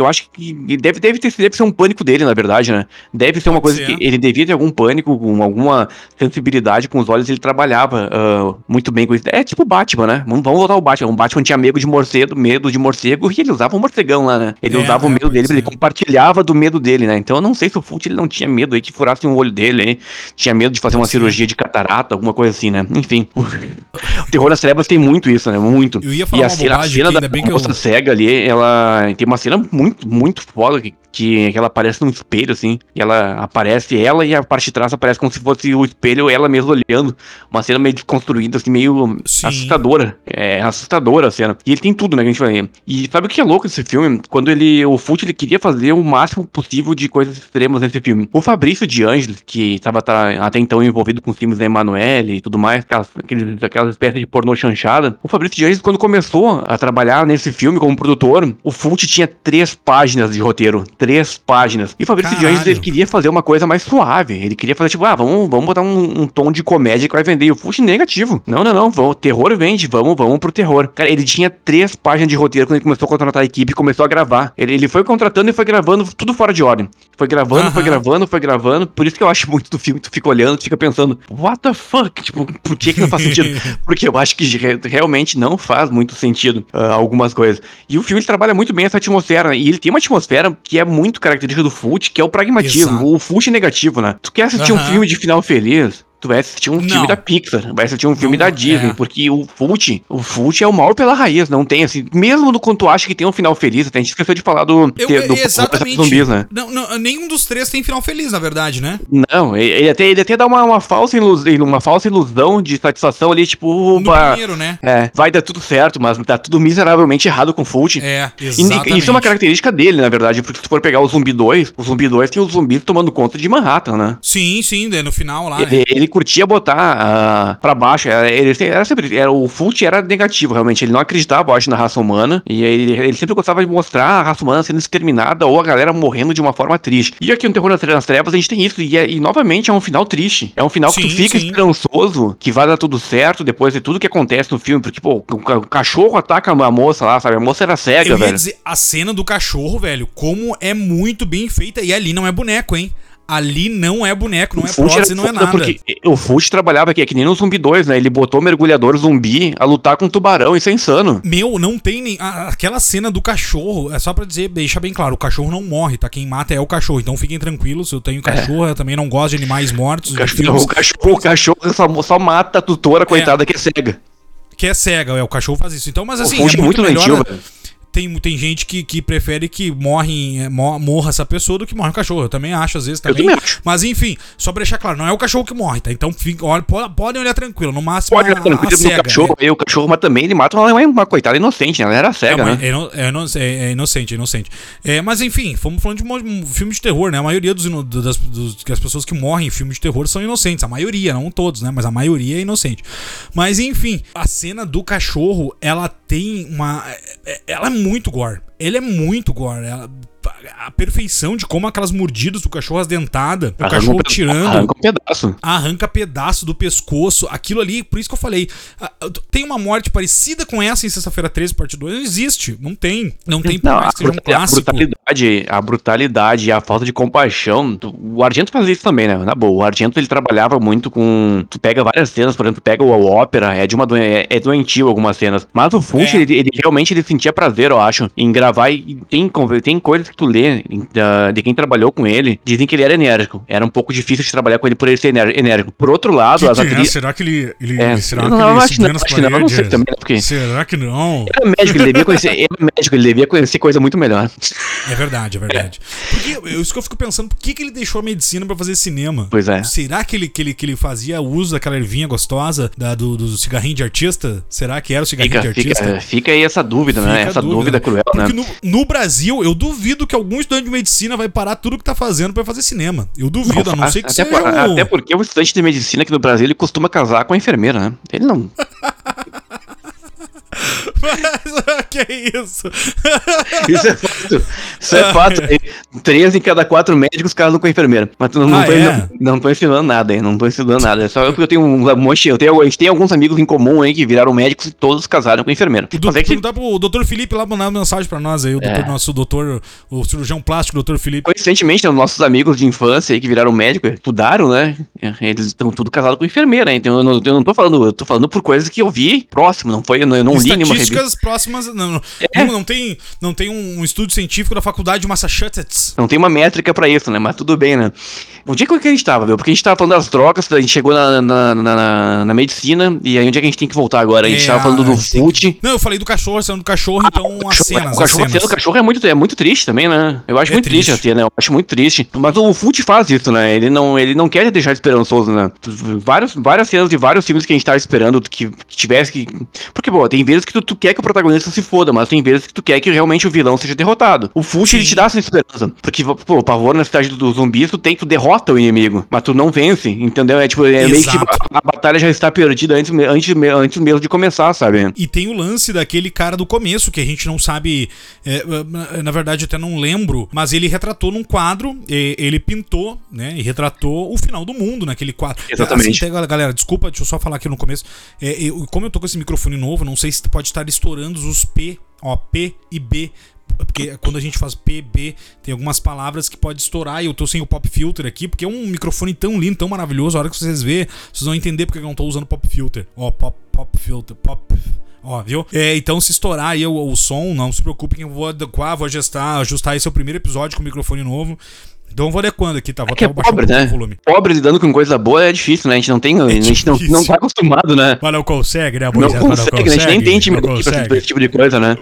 B: eu acho que deve, deve, ter, deve ser um pânico dele, na verdade, né? Deve ser uma coisa ser. que ele devia ter algum pânico, com alguma sensibilidade com os olhos, ele trabalhava uh, muito bem com isso. É tipo Batman, né? Vamos, vamos voltar ao Batman. O Batman tinha medo de morcego, medo de morcego, e ele usava um morcegão lá, né? Ele é, usava é, o medo dele, ser. ele compartilhava do medo dele, né? Então eu não sei se o Fult ele não tinha medo aí que furasse um olho dele, hein? Tinha medo de fazer pode uma ser. cirurgia de catarata, alguma coisa assim, né? Enfim. Terror nas Trevas tem muito isso, né? Muito.
A: Eu ia falar
B: e a cena, a cena da
A: que eu-
B: moça cega ali, ela tem uma cena muito, muito foda que, que, ela aparece num espelho, assim. E ela aparece, ela e a parte de trás aparece como se fosse o espelho, ela mesma olhando. Uma cena meio desconstruída, assim, meio
A: Sim.
B: assustadora. É assustadora a cena. E ele tem tudo, né, que a gente vai. E sabe o que é louco esse filme? Quando ele, o Fult, ele queria fazer o máximo possível de coisas extremas nesse filme. O Fabrício de Angelis, que estava até então envolvido com os filmes da Emanuele e tudo mais, aquelas, aqueles, aquelas espécies de pornô chanchada. O Fabrício de Angelis, quando começou a trabalhar nesse filme como produtor, o Fult tinha três páginas de roteiro. Três páginas. E o Fabrício de. Angelis, ele queria fazer uma coisa mais suave. Ele queria fazer, tipo, ah, vamos, vamos botar um, um tom de comédia que vai vender. E o Fult negativo. Não, não, não. Vamos, terror vende. Vamos, vamos pro terror. Cara, ele tinha três páginas de roteiro quando ele começou a contratar a equipe e começou a gravar. Ele, ele foi contratando e foi gravando tudo fora de ordem. Foi gravando, foi gravando, foi gravando. Por isso que eu acho muito do filme, tu fica olhando, tu fica pensando, what the fuck? Tipo, por que que não faz sentido? Porque eu acho que re- realmente não faz muito sentido ah, algumas coisas. E o filme ele trabalha muito bem essa atmosfera. E ele tem uma atmosfera que é muito característica do Fult, que é o pragmatismo.
A: Exato.
B: O Fult é negativo, né? Tu quer assistir um
A: Aham.
B: filme de final feliz? Tu vai assistir um
A: Não.
B: filme da Pixar, vai assistir um filme
A: Não,
B: da Disney,
A: é.
B: porque o Fult, o Fult é o mal pela raiz, não tem assim, mesmo no quando tu acha que tem um final feliz, até a gente esqueceu de falar do,
A: Eu,
B: te- do
A: exatamente.
B: zumbis, né?
A: Não, não, nenhum dos três tem final feliz, na verdade, né?
B: Não, ele até, ele até dá uma, uma, falsa ilusão, uma falsa ilusão de satisfação ali, tipo,
A: No
B: opa,
A: primeiro, né?
B: é, vai dar tudo certo, mas tá tudo miseravelmente errado com o Fult.
A: É,
B: E
A: exatamente.
B: isso é uma característica dele, na verdade, porque se tu for pegar o Zumbi 2, o Zumbi 2 tem os zumbis tomando conta de Manhattan, né?
A: Sim, sim, no final lá.
B: Ele, ele curtia botar ah, pra baixo. Era, ele era sempre. Era, o Fult era negativo, realmente. Ele não acreditava, eu acho, na raça humana. E ele, ele sempre gostava de mostrar a raça humana sendo exterminada ou a galera morrendo de uma forma triste. E aqui no Terror nas Trevas a gente tem isso. E, é- e, novamente é um final triste. É um final que tu
A: Sim,
B: fica
A: sim.
B: esperançoso, que vai dar tudo certo depois de tudo que acontece no filme. Porque, pô, o, ca- o cachorro ataca a moça lá, sabe? A moça era cega,
A: Eu
B: velho.
A: dizer, a cena do cachorro, velho, como é muito bem feita. E ali não é boneco, hein? Ali não é boneco, não é prótese, não é nada.
B: Porque o Fult trabalhava aqui, é que nem no Zumbi 2, né? Ele botou o mergulhador zumbi a lutar com um tubarão, isso é insano.
A: Meu, não tem nem. a- Aquela cena do cachorro, é só pra dizer, deixa bem claro, o cachorro não morre, tá? Quem mata é o cachorro. Então fiquem tranquilos, eu tenho cachorro, eu também não gosto de animais mortos.
B: O cachorro, o cachorro, o cachorro só, só mata a tutora, coitada, que é cega.
A: Que é cega, é, o cachorro faz isso. Então, mas assim,
B: o Fult
A: é muito, melhor.
B: doentio, velho.
A: Tem, tem gente que, que prefere que morre, é, mo- morra essa pessoa do que morre o cachorro. Eu também acho, às vezes,
B: Eu
A: também. Mas enfim, só pra deixar claro, não é o cachorro que morre, tá? Então fica, olha, po- podem olhar tranquilo. No máximo,
B: Pode
A: a,
B: olhar tranquilo
A: a
B: no
A: cega,
B: cachorro, aí o cachorro, mas também ele mata uma, uma coitada inocente, né? Ela era
A: É,
B: cega,
A: mas
B: né?
A: é, é é- é inocente, é inocente. É, mas enfim, fomos falando de um, um filme de terror, né? A maioria dos, das, dos- que as pessoas que morrem em filmes de terror são inocentes. A maioria, não todos, né? Mas a maioria é inocente. Mas enfim, a cena do cachorro, ela tem uma. é- Ela é muito gore. Ele é muito gore. Ela- a perfeição de como aquelas mordidas do cachorro, as dentadas, o
B: um
A: cachorro tirando
B: Arranca um pedaço.
A: arranca pedaço do pescoço, aquilo ali, por isso que eu falei, tem uma morte parecida com essa em Sexta-feira 13, parte 2, não existe, não tem, não tem, por
B: Não,
A: mais que seja um
B: brutal- a
A: clássico.
B: brutalidade, a brutalidade a falta de compaixão. O Argento fazia isso também, né? Na boa. O Argento ele trabalhava muito com. Tu pega várias cenas, por exemplo, pega o ópera, é de uma doen- é, é doentio algumas cenas. Mas o Funch,
A: É.
B: ele, ele realmente ele sentia prazer, eu acho, em gravar. E tem, tem coisas que tu lê de quem trabalhou com ele, dizem que ele era enérgico. Era um pouco difícil de trabalhar com ele por ele ser enérgico. Por outro lado, as atrizes.
A: Será que ele, ele
B: É,
A: será
B: eu
A: que
B: não,
A: ele
B: acho que não, acho que não, não sei também, né, porque-
A: Será que não?
B: Ele era médico, ele devia conhecer. Era médico, ele devia conhecer coisa muito melhor.
A: É verdade, é verdade. Porque eu- isso que eu fico pensando, por que, que ele deixou a medicina pra fazer cinema?
B: Pois é.
A: Será que ele, que, ele, que ele fazia uso daquela ervinha gostosa da, do, do cigarrinho de artista? Será que era o cigarrinho
B: Fica,
A: de artista?
B: fica, fica aí essa dúvida, né?
A: Fica a
B: Essa dúvida,
A: dúvida.
B: cruel,
A: Porque
B: né?
A: No, no Brasil, eu duvido que algum estudante de medicina vai parar tudo que tá fazendo pra fazer cinema. Eu duvido, a não ser que
B: até,
A: seja
B: por-
A: um...
B: até porque o estudante de medicina aqui no Brasil ele costuma casar com a enfermeira, né? Ele não.
A: Mas, que é isso?
B: Isso é fato. Isso é fato. Três em cada quatro médicos casam com a enfermeira. Mas não, não,
A: Ah,
B: tô,
A: é?
B: não, não tô ensinando nada, hein? Não tô ensinando nada. É só porque eu tenho um monte. Eu tenho, a gente tem alguns amigos em comum aí que viraram médicos e todos casaram com a enfermeira.
A: O
B: Mas é que
A: perguntar pro doutor Felipe lá mandar uma mensagem pra nós aí, o doutor,
B: É.
A: nosso doutor, o cirurgião plástico, doutor Felipe.
B: Coincidentemente, os nossos amigos de infância aí que viraram médico, estudaram, né? Eles estão tudo casados com enfermeira, então eu não, eu não tô falando, eu tô falando por coisas que eu vi próximo, não foi, eu não, eu não li nenhuma.
A: Estatísticas próximas. Não, não,
B: É.
A: não, não tem, não tem um estudo científico da faculdade de Massachusetts.
B: Não tem uma métrica pra isso, né? Mas tudo bem, né? Onde é que a gente tava, viu? Porque a gente tava falando das drogas, a gente chegou na, na, na, na- na medicina, e aí onde é que a gente tem que voltar agora? A gente
A: É,
B: tava falando do fute.
A: Não, eu falei do cachorro, sendo do cachorro, então
B: O
A: as
B: cachorro-
A: cenas,
B: o
A: as
B: cachorro, a
A: cenas.
B: cena do cachorro é muito, é muito triste também, né? Eu acho
A: É
B: muito triste.
A: triste.
B: a cena, eu acho muito triste. Mas o Fute faz isso, né? Ele não, ele não quer deixar esperançoso, né? Vários, várias cenas de vários filmes que a gente tava esperando que, que tivesse que. Porque, pô, tem vezes que tu, tu quer que o protagonista se foda, mas tem vezes que tu quer que realmente o vilão seja derrotado. O Fute, ele te dá essa esperança. Porque, pô, o pavor na cidade dos zumbis, tu tem, tu derrota o inimigo, mas tu não vence, entendeu? É tipo, é meio que tipo,
A: Exato.
B: a, a batalha já está perdida antes, antes, antes mesmo de começar, sabe?
A: E tem o lance daquele cara do começo, que a gente não sabe. é, é, na verdade, até não lembro, mas ele retratou num quadro, ele pintou, né? E retratou o final do mundo naquele quadro.
B: Exatamente.
A: Assim, até, galera, desculpa, deixa eu só falar aqui no começo. É, eu- como eu tô com esse microfone novo, não sei se pode estar estourando os P, ó, P e B. Porque quando a gente faz P, B, tem algumas palavras que pode estourar e eu tô sem o pop filter aqui, porque é um microfone tão lindo, tão maravilhoso. A hora que vocês verem, vocês vão entender porque eu não tô usando pop filter. Ó, pop, pop filter, pop. Ó, viu? É, então, se estourar aí o, o som, não se preocupe que eu vou adequar, vou ajustar, ajustar esse é o primeiro episódio com o microfone novo. Então eu vou adequando aqui, tá? Vou
B: É é pobre, né?
A: volume.
B: Pobre lidando com coisa boa é difícil, né? A gente não tem. a gente não, não tá acostumado, né?
A: Mas não consegue, né,
B: Não?
A: Mas
B: consegue, né? A gente nem tem time
A: não
B: aqui pra
A: consegue.
B: esse tipo de coisa, né?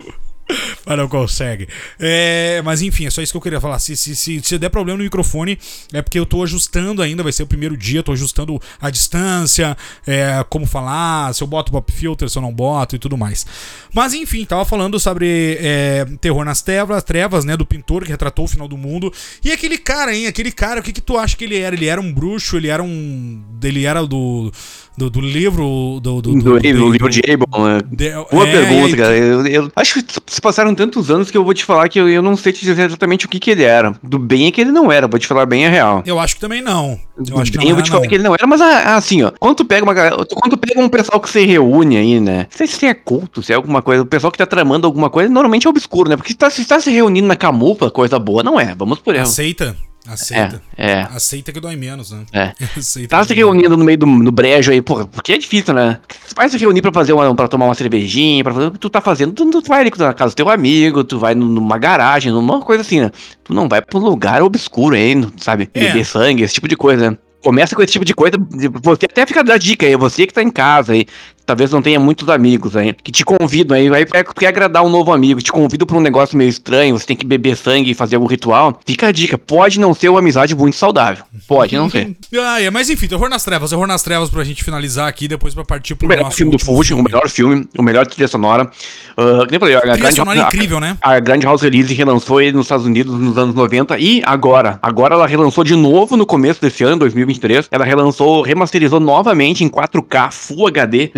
A: Mas não consegue. É, mas enfim, é só isso que eu queria falar. Se, se, se, se der problema no microfone, é porque eu tô ajustando ainda, vai ser o primeiro dia, tô ajustando a distância, é, como falar, se eu boto pop filter, se eu não boto e tudo mais. Mas enfim, tava falando sobre é, terror nas trevas, trevas, né, do pintor que retratou o final do mundo. E aquele cara, hein, aquele cara, o que que tu acha que ele era? Ele era um bruxo, ele era um... ele era do... Do, do livro do, do,
B: Do, do livro de Abel, né?
A: de-
B: Boa
A: é,
B: pergunta, cara. Eu, eu acho que se passaram tantos anos que eu vou te falar que eu, eu não sei te dizer exatamente o que, que ele era. Do bem é que ele não era, vou te falar bem a real.
A: Eu acho que também não. Eu
B: Do
A: acho que
B: bem
A: não
B: eu vou te falar
A: não.
B: que ele não era, mas ah, assim, ó. Quando tu pega uma quando pega um pessoal que se reúne aí, né? Não sei se é culto, se é alguma coisa, o pessoal que tá tramando alguma coisa, normalmente é obscuro, né? Porque se tá, se tá se reunindo na camufla, coisa boa, não é. Vamos por ela.
A: Aceita. Aceita.
B: É, é.
A: Aceita que dói menos, né?
B: É.
A: Aceita
B: Tá se reunindo no meio do no brejo aí, porra, porque é difícil, né? Você vai se reunir pra fazer uma, pra tomar uma cervejinha, pra fazer o que tu tá fazendo, tu, tu vai ali na casa do teu amigo, tu vai numa garagem, numa coisa assim, né? Tu não vai pra um lugar obscuro aí, sabe?
A: É.
B: Beber sangue, esse tipo de coisa, né? Começa com esse tipo de coisa, você até fica da dica aí, você que tá em casa aí, talvez não tenha muitos amigos aí, que te convidam aí, vai- quer agradar um novo amigo, te convidam pra um negócio meio estranho, você tem que beber sangue e fazer algum ritual, fica a dica, pode não ser uma amizade muito saudável, pode não ser.
A: Ah, é, mas enfim, Terror nas Trevas. Terror nas Trevas pra gente finalizar aqui, depois pra partir pro
B: O melhor
A: nosso
B: filme do Fuji, o melhor filme, o melhor trilha sonora. Que nem falei, a,
A: Trilha
B: grande,
A: sonora
B: a,
A: incrível, né?
B: a Grand House Release relançou ele nos Estados Unidos nos anos 90 e agora. Agora ela relançou de novo no começo desse ano, 2023. Ela relançou, remasterizou novamente em 4K Full HD.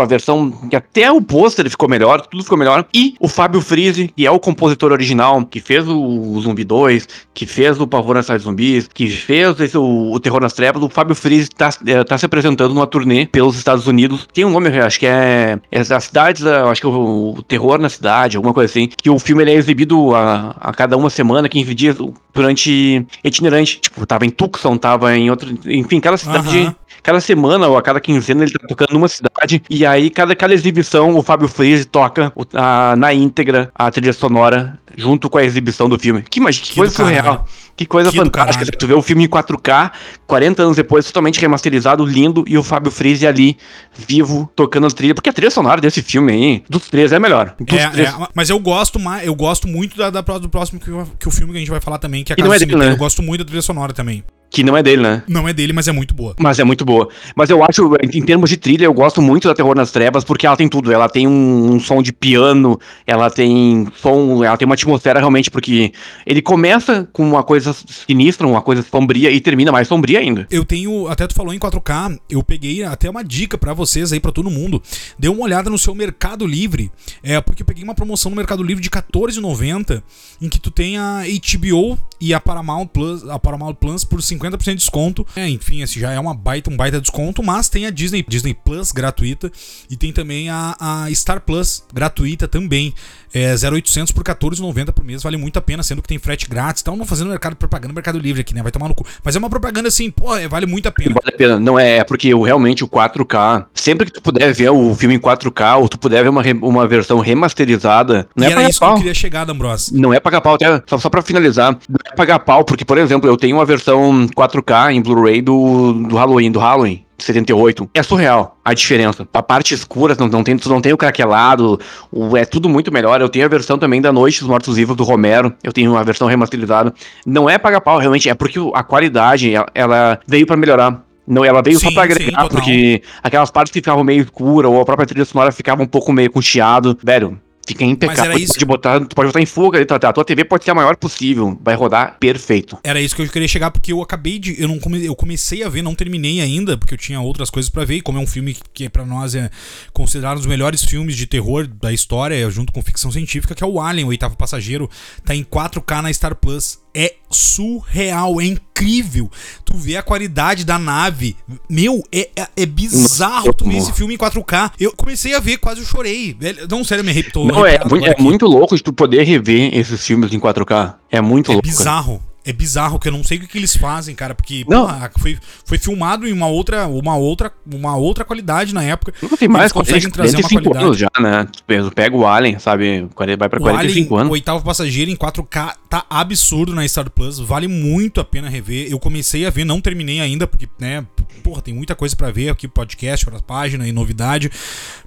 B: A versão que até o pôster ficou melhor, tudo ficou melhor. E o Fábio Freeze, que é o compositor original, que fez o, Zumbi 2, que fez o Pavor nas Cidades Zumbis, que fez esse, o, o Terror nas Trevas. O Fábio Freeze tá, é, tá se apresentando numa turnê pelos Estados Unidos. Tem um nome, acho que é, é as cidades, acho que é o, o Terror na Cidade, alguma coisa assim. Que o filme ele é exibido a, a cada uma semana, 15 dias, durante itinerante. Tipo, tava em Tucson, tava em outro. Enfim, cada cidade. Cada semana ou a cada quinzena ele tá tocando numa cidade. E aí, cada, cada exibição, o Fábio Freire toca a- na íntegra a trilha sonora junto com a exibição do filme. Que, imagina, que,
A: Que
B: coisa surreal. Que coisa
A: Que
B: fantástica. Tu vê o filme em 4K, 40 anos depois, totalmente remasterizado, lindo, e o Fábio Freeze ali, vivo, tocando a trilha. Porque a trilha sonora desse filme aí, dos três, é melhor.
A: É,
B: três.
A: é, mas eu gosto mais, eu gosto muito da, da- do próximo que, que o filme que a gente vai falar também, que é a
B: não
A: Casa
B: é dele, né?
A: Eu gosto muito da trilha sonora também.
B: Que não é dele, né?
A: Não é dele, mas é muito boa.
B: Mas é muito boa. Mas eu acho, em termos de trilha, eu gosto muito da Terror nas Trevas, porque ela tem tudo. Ela tem um, um som de piano, ela tem som, ela tem uma atmosfera realmente, porque ele começa com uma coisa sinistra, uma coisa sombria, e termina mais sombria ainda.
A: Eu tenho, até tu falou em 4K, eu peguei até uma dica pra vocês aí, pra todo mundo. Dê uma olhada no seu Mercado Livre, é porque eu peguei uma promoção no Mercado Livre de R$14,90, em que tu tem a HBO e a Paramount Plus, a Paramount Plus por 50% de desconto. É, enfim, esse já é uma baita, um baita desconto, mas tem a Disney, Disney Plus gratuita e tem também a, a Star Plus gratuita também. É 0800 por 14,90 por mês, vale muito a pena, sendo que tem frete grátis. Então, não fazendo mercado propaganda, mercado livre aqui, né? Vai tomar no cu. Mas é uma propaganda assim, pô, é, vale muito a pena.
B: Vale a pena. Não é, é porque realmente o 4K, sempre que tu puder ver o filme em 4K, ou tu puder ver uma, uma versão remasterizada,
A: não e é era isso pau. que eu queria chegar, D'Ambros.
B: Não é pagar pau, até, só, só pra finalizar, não é pagar pau, porque, por exemplo, eu tenho uma versão 4K em Blu-ray do, do Halloween, do Halloween. 78. É surreal a diferença. A parte escura, não, não, tem, não tem o craquelado, o, é tudo muito melhor. Eu tenho a versão também da Noite dos Mortos Vivos do Romero, eu tenho uma versão remasterizada. Não é paga pau, realmente, é porque a qualidade, ela, ela veio para melhorar. Não, ela veio sim, só pra agregar, sim, porque aquelas partes que ficavam meio escuras, ou a própria trilha sonora ficava um pouco meio com chiado. Velho, Fica impecável. Mas isso. Pode botar, tu pode botar em fuga, tá, a tua TV pode ser a maior possível, vai rodar perfeito.
A: Era isso que eu queria chegar, porque eu acabei de. Eu, não come, eu comecei a ver, não terminei ainda, porque eu tinha outras coisas para ver, e como é um filme que para nós é considerado um dos melhores filmes de terror da história, junto com ficção científica, que é o Alien, o oitavo passageiro, tá em 4K na Star Plus é surreal, é incrível. Tu vê a qualidade da nave. Meu, é, é, é bizarro tu ver esse filme em 4K. Eu comecei a ver, quase eu chorei. Não, sério, me arrepiou.
B: Não, é, é muito louco de tu poder rever esses filmes em 4K. É muito
A: é
B: louco.
A: É bizarro é bizarro, que eu não sei o que, eles fazem, cara, porque porra, foi, foi filmado em uma outra, uma outra, uma outra qualidade na época.
B: Não tem mais, conseguem trazer uma qualidade. anos já, né? Pega o Alien, sabe? Vai pra 45 Alien, anos.
A: O oitavo passageiro em 4K tá absurdo na Star Plus, vale muito a pena rever. Eu comecei a ver, não terminei ainda, porque, né, porra, tem muita coisa para ver aqui, podcast, para página e novidade,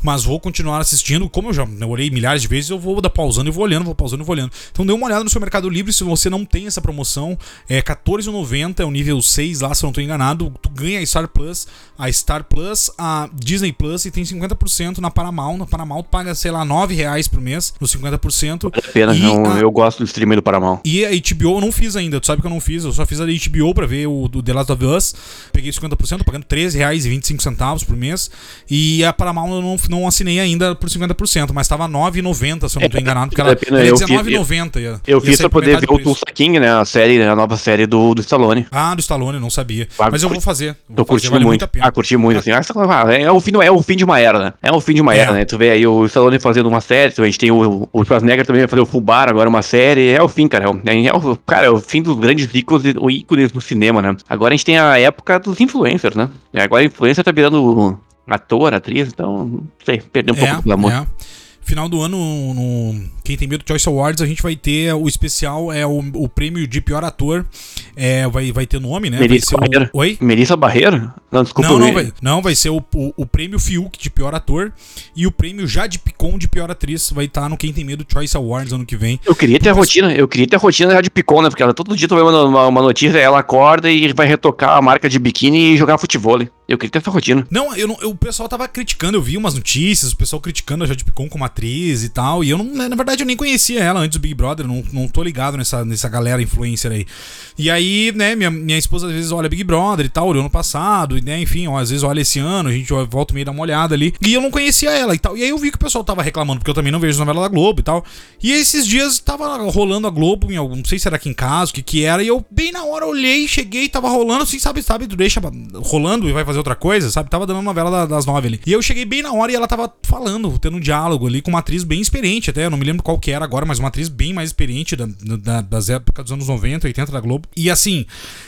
A: mas vou continuar assistindo. Como eu já olhei milhares de vezes, eu vou dar pausando e vou olhando, vou pausando e vou olhando. Então dê uma olhada no seu Mercado Livre, se você não tem essa promoção, é R$14,90, é o nível 6 lá, se eu não tô enganado. Tu ganha a Star Plus, a Star Plus, a Disney Plus e tem 50% na Paramount. Na Paramount paga, sei lá, 9,00 reais por mês, nos 50%. Vale
B: a pena, não, a... eu gosto do streaming do Paramount.
A: E a HBO eu não fiz ainda, tu sabe que eu não fiz, eu só fiz a HBO pra ver o do The Last of Us. Peguei 50%, tô pagando R$13,25 por mês. E a Paramount eu não, não assinei ainda por 50%, mas tava R$9,90, se eu não tô é, enganado, porque ela, ela é
B: R$19,90. Eu, eu fiz pra poder ver o Tulsa King, né, a série, a nova série do, do Stallone.
A: Ah, do Stallone, não sabia. Ah, mas eu vou fazer.
B: Vou tô curtindo vale muito. ah, curti muito, assim. Ah, é, o fim, é o fim de uma era, né? É o fim de uma é. era, né? Tu vê aí o Stallone fazendo uma série, a gente tem o, o Schwarzenegger também vai fazer o Fubar agora uma série. É o fim, cara. É, é o, cara, é o fim dos grandes e ícones do cinema, né? Agora a gente tem a época dos influencers, né? Agora a influencer tá virando ator, atriz, então, não sei, perdeu um é, pouco do amor. É.
A: Final do ano, no Quem Tem Medo Choice Awards, a gente vai ter o especial, é o, o prêmio de pior ator. É, vai, vai ter nome, né?
B: Melissa Barreira.
A: O... Oi?
B: Melissa Barreira?
A: Não, desculpa. Não, não, vai, não, vai ser o, o, o, prêmio Fiuk de pior ator e o prêmio Jade Picon de pior atriz. Vai estar tá no Quem Tem Medo Choice Awards ano que vem.
B: Eu queria ter a rotina, eu queria ter a rotina Jade Picon, né? Porque ela todo dia tu vê uma, uma, uma notícia, ela acorda e vai retocar a marca de biquíni e jogar futebol. Eu queria ter essa rotina.
A: Não, eu não, eu, o pessoal tava criticando, eu vi umas notícias, o pessoal criticando a Jade Picon como atriz e tal. E eu não, na verdade, eu nem conhecia ela antes do Big Brother, não, não tô ligado nessa, nessa galera influencer aí. E aí, né, minha, minha esposa às vezes olha Big Brother e tal, olhou no passado, e, né, enfim, ó, às vezes olha esse ano, a gente volta meio dar uma olhada ali. E eu não conhecia ela e tal. E aí eu vi que o pessoal tava reclamando, porque eu também não vejo novela da Globo e tal. E esses dias tava rolando a Globo, em algum, não sei se era aqui em casa, o que que era, e eu bem na hora olhei, cheguei, tava rolando, assim, sabe, sabe, deixa rolando e vai fazer outra coisa, sabe? Tava dando novela das nove ali. E eu cheguei bem na hora e ela tava falando, tendo um diálogo ali com uma atriz bem experiente até, eu não me lembro qual que era agora, mas uma atriz bem mais experiente da, da, das épocas dos anos 90, 80 da Globo. E assim,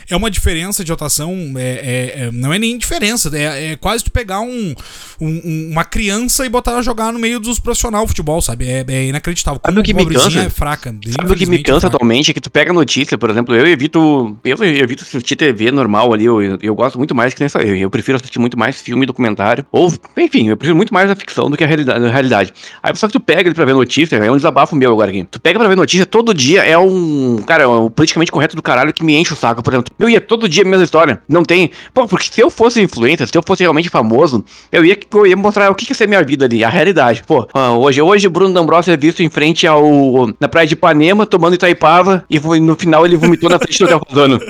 A: é uma diferença de atuação, é, é, é, não é nem diferença, é, é quase tu pegar um, um, uma criança e botar ela jogar no meio dos profissionais de futebol, sabe? É, é inacreditável.
B: Sabe o que me cansa? É
A: fraca.
B: Sabe o que me cansa atualmente? É que tu pega notícia, por exemplo, eu evito, eu evito assistir TV normal ali, eu, eu, eu gosto muito mais que nessa, eu, eu prefiro assistir muito mais filme, documentário, ou, enfim, eu prefiro muito mais a ficção do que a realidade. A realidade. Aí só que tu pega ele pra ver notícia, é um desabafo meu agora aqui. Tu pega pra ver notícia todo dia, é um, cara, é um politicamente correto do caralho que me enche o saco, por exemplo. Eu ia todo dia a mesma história. Não tem. Pô, porque se eu fosse influencer, se eu fosse realmente famoso, eu ia, eu ia mostrar o que, que é ser minha vida ali, a realidade. Pô, ah, hoje, hoje Bruno D'Ambrosio é visto em frente ao. na praia de Ipanema, tomando Itaipava, e no final ele vomitou na frente do Rosano.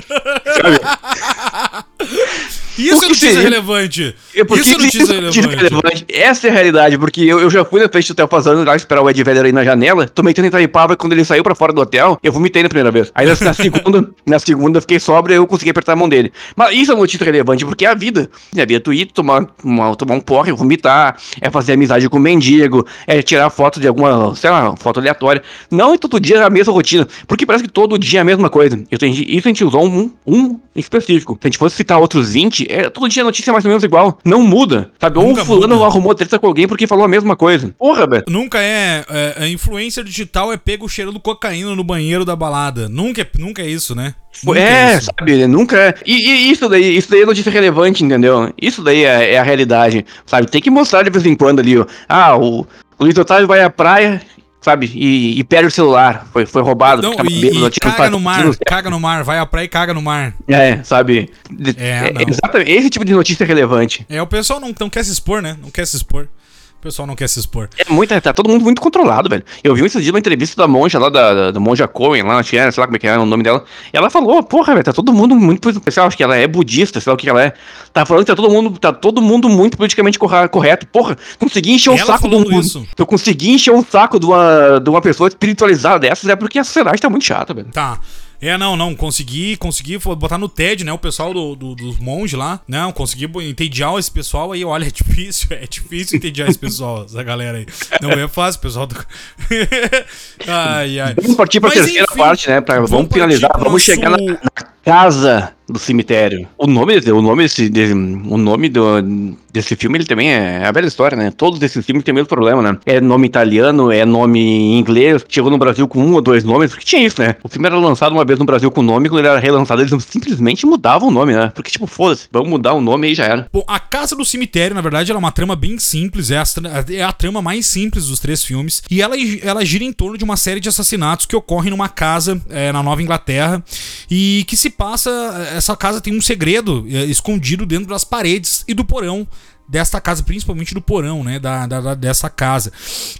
B: Sabe?
A: Isso é notícia
B: seria?
A: relevante.
B: É porque
A: Isso é notícia
B: isso é notícia
A: relevante.
B: relevante. Essa é a realidade, porque eu, eu já fui na frente do hotel passando lá esperar o Ed Vedder aí na janela, metendo em Itaipava quando ele saiu pra fora do hotel, eu vomitei na primeira vez. Aí na, segunda, na segunda eu fiquei sóbrio e eu consegui apertar a mão dele. Mas isso é notícia relevante, porque é a vida. É a vida tu ir tomar, uma- tomar um porre, vomitar, é fazer amizade com o mendigo, é tirar foto de alguma, sei lá, foto aleatória. Não é todo dia a mesma rotina, porque parece que todo dia é a mesma coisa. Eu entendi- isso a gente usou um, um específico. Se a gente fosse citar outros 20, é, todo dia a notícia é mais ou menos igual. Não muda, sabe? Ou
A: Nunca
B: o fulano
A: muda.
B: arrumou treta com alguém porque falou a mesma coisa. Porra, velho.
A: Nunca é, é, é influencer digital é pego cheirando cocaína no banheiro da balada. Nunca é, nunca é isso, né? Nunca
B: É,
A: isso.
B: sabe, nunca. é. E, e isso daí, isso daí é notícia relevante, entendeu? Isso daí é, é a realidade, sabe? Tem que mostrar de vez em quando ali, ó. Ah, o, o Luiz Otávio vai à praia, sabe? E, e perde o celular. Foi, foi roubado.
A: Não, e,
B: bêbado,
A: e caga no mar, caga no mar, vai à praia e caga no mar.
B: É, sabe?
A: É, não.
B: exatamente. Esse tipo de notícia é relevante.
A: É, o pessoal não, não quer se expor, né? Não quer se expor. O pessoal não quer se expor.
B: É muito, tá todo mundo muito controlado, velho. Eu vi esses dias uma entrevista da monja lá, da, da, da monja Cohen, lá, acho que era, sei lá como é que era o nome dela. E ela falou, porra, velho, tá todo mundo muito especial, acho que ela é budista, sei lá o que ela é. Tá falando que tá todo mundo, tá todo mundo muito politicamente correto. Porra, consegui encher o
A: Ela
B: saco do mundo.
A: isso?
B: Eu consegui encher o saco de uma, de uma pessoa espiritualizada dessas, é porque a sociedade tá muito chata, velho.
A: Tá. É, não, não, consegui, consegui botar no TED, né, o pessoal do, do- dos monges lá. Não, consegui bo- entediar esse pessoal aí, olha, é difícil, é difícil entediar esse pessoal, essa galera aí. Não é fácil, pessoal do... ai, ai.
B: Vamos partir pra
A: Mas,
B: terceira
A: enfim,
B: parte, né? Pra, vamos,
A: vamos
B: finalizar, vamos chegar na, na casa do cemitério. O nome, o nome desse, o nome do, desse filme, ele também é a velha história, né? Todos esses filmes têm o mesmo problema, né? É nome italiano, é nome inglês, chegou no Brasil com um ou dois nomes, porque tinha isso, né? O filme era lançado uma vez no Brasil com nome, quando ele era relançado, eles simplesmente mudavam o nome, né? Porque, tipo, foda-se, vamos mudar o nome aí já era.
A: Bom, a Casa do Cemitério, na verdade, ela é uma trama bem simples, é, tra- é a trama mais simples dos três filmes. E ela, ela gira em torno de uma série de assassinatos que ocorrem numa casa é, na Nova Inglaterra e que se passa. Essa casa tem um segredo é, escondido dentro das paredes e do porão. Desta casa, principalmente do porão, né? Da, da- da- dessa casa.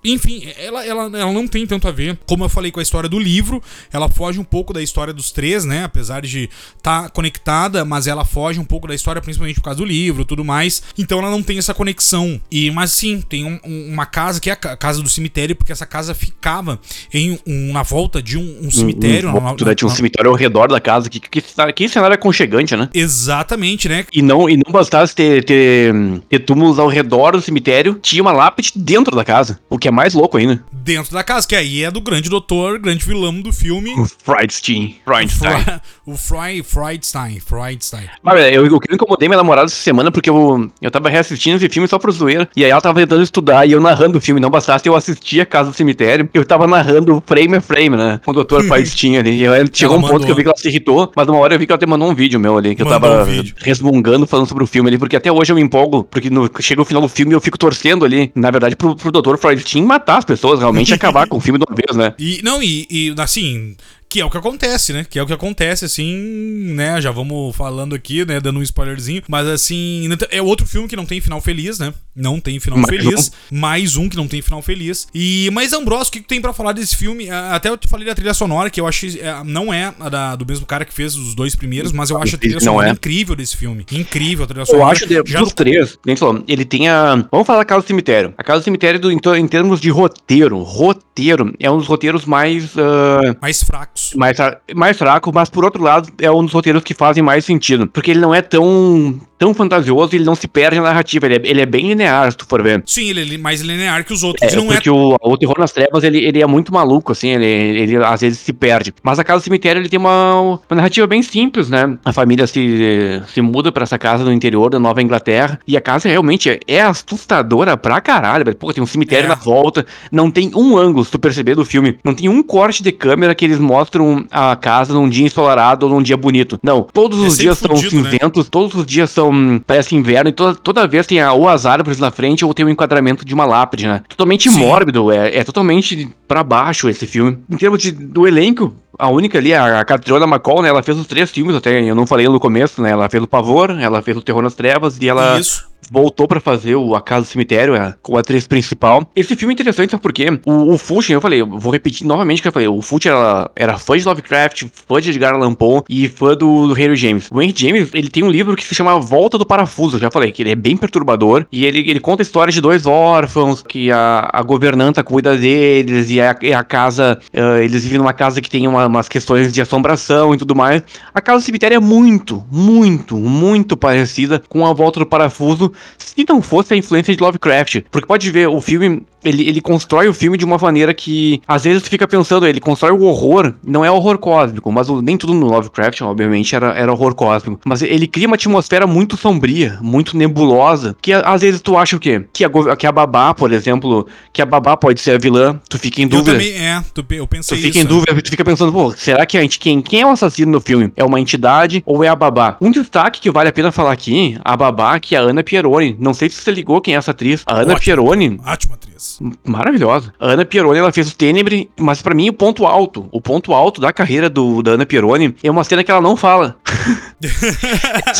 A: Enfim, ela, ela, ela não tem tanto a ver, como eu falei, com a história do livro. Ela foge um pouco da história dos três, né? Apesar de estar conectada, mas ela foge um pouco da história, principalmente por causa do livro e tudo mais. Então ela não tem essa conexão. E, mas sim, tem um- um- uma casa que é a ca- casa do cemitério, porque essa casa ficava em um- na volta de um, um cemitério. na- na-
B: Durante um
A: na-
B: cemitério ao redor da casa, que, que, que cenário aconchegante, né?
A: Exatamente, né?
B: E não, e não bastasse ter, ter, túmulos ao redor do cemitério, tinha uma lápide dentro da casa. O que é mais louco ainda.
A: Dentro da casa, que aí é do grande doutor, grande vilão do filme.
B: O Friedstein. Friedstein.
A: O Fry, Freudstein, Freudstein.
B: Mas, velho, eu, eu, eu incomodei minha namorada essa semana porque eu, eu tava reassistindo esse filme só pro zoeira. E aí ela tava tentando estudar e eu narrando o filme. Não bastasse eu assistir a Casa do Cemitério, eu tava narrando frame a frame, né? Com o Dr. Friedstein ali. E aí chegou
A: Ela
B: um ponto que eu
A: mandou.
B: vi que ela se irritou, mas uma hora eu vi que ela até mandou um vídeo meu ali, que
A: Mandou
B: eu tava
A: um
B: resmungando falando sobre o filme ali, porque até hoje eu me empolgo, porque no, chega o final do filme e eu fico torcendo ali, na verdade, pro, pro Dr. Friedstein matar as pessoas, realmente acabar com o filme de uma vez, né?
A: E, não, e, e, assim, que é o que acontece, né? Que é o que acontece, assim, né? Já vamos falando aqui, né? Dando um spoilerzinho. Mas, assim, é outro filme que não tem final feliz, né? Não tem final
B: Mais
A: feliz. Mais um que não tem final feliz. E, mas, Ambrosio, o que, tem pra falar desse filme? Até eu te falei da trilha sonora, que eu achei. é, Não é a da- do mesmo cara que fez os dois primeiros, mas eu acho a trilha sonora
B: é.
A: incrível desse filme. Incrível a trilha sonora.
B: Eu acho de,
A: Já
B: dos
A: no-
B: três, nem falou, ele tem a. Vamos falar da Casa do Cemitério. A Casa do Cemitério, do, em, termos de roteiro, roteiro, é um dos roteiros mais. ah,
A: mais fracos.
B: Mais, mais fraco, mas por outro lado, é um dos roteiros que fazem mais sentido. Porque ele não é tão, tão fantasioso, ele não se perde na narrativa, ele é, ele é bem linear, se tu for ver.
A: Sim, ele é mais linear que os outros.
B: É,
A: não é
B: porque o, o Terror nas Trevas, ele, ele é muito maluco, assim, ele, ele às vezes se perde. Mas a Casa do Cemitério, ele tem uma, uma narrativa bem simples, né? A família se, se muda pra essa casa no interior da Nova Inglaterra, e a casa realmente é, é assustadora pra caralho, velho. Pô, tem um cemitério
A: É.
B: na volta, não tem um ângulo, se tu perceber do filme, não tem um corte de câmera que eles mostram a casa num dia ensolarado ou num dia bonito. Não, todos
A: É
B: os dias são
A: né?
B: cinzentos, todos os dias são, parece inverno, e toda, toda vez tem a, ou as árvores na frente ou tem o enquadramento de uma lápide, né? Totalmente
A: Sim.
B: mórbido, é, é totalmente pra baixo esse filme. Em termos de, do elenco, a única ali, a, a Catriona McCall, né, ela fez os três filmes até, eu não falei no começo, né, ela fez o Pavor, ela fez o Terror nas Trevas e ela
A: Isso.
B: voltou pra fazer o A Casa do Cemitério, é, com a atriz principal. Esse filme é interessante, sabe por quê? O, o eu falei, eu vou repetir novamente o que eu falei, o Fulci era, era fã de Lovecraft, fã de Edgar Allan Poe e fã do, do Henry James. O Henry James, ele tem um livro que se chama Volta do Parafuso, eu já falei, que ele é bem perturbador, e ele, ele conta histórias de dois órfãos, que a, a governanta cuida deles, e a, a casa, uh, eles vivem numa casa que tem uma, umas questões de assombração e tudo mais. A Casa do Cemitério é muito, muito, muito parecida com a Volta do Parafuso, se não fosse a influência de Lovecraft. Porque pode ver, o filme ele, ele constrói o filme de uma maneira que, às vezes, tu fica pensando, ele constrói o horror, não é horror cósmico, mas o, nem tudo no Lovecraft, obviamente, era, era horror cósmico. Mas ele cria uma atmosfera muito sombria, muito nebulosa, que às vezes tu acha o quê? Que a, que a babá, por exemplo, que a babá pode ser a vilã, tu fica em dúvida.
A: Eu também, é, tu, eu pensei
B: Tu fica isso, em dúvida, tu fica pensando, pô, será que a gente, quem, quem é o assassino no filme? É uma entidade ou é a babá? Um destaque que vale a pena falar aqui, a babá, que é a Ana Pieroni. Não sei se você ligou quem é essa atriz. A Ana
A: Ótimo,
B: Pieroni.
A: Ótima atriz.
B: Maravilhosa. A Ana Pieroni, ela fez o Tenebre, mas para mim o ponto alto, o ponto alto da carreira do, da Ana Pieroni é uma cena que ela não fala.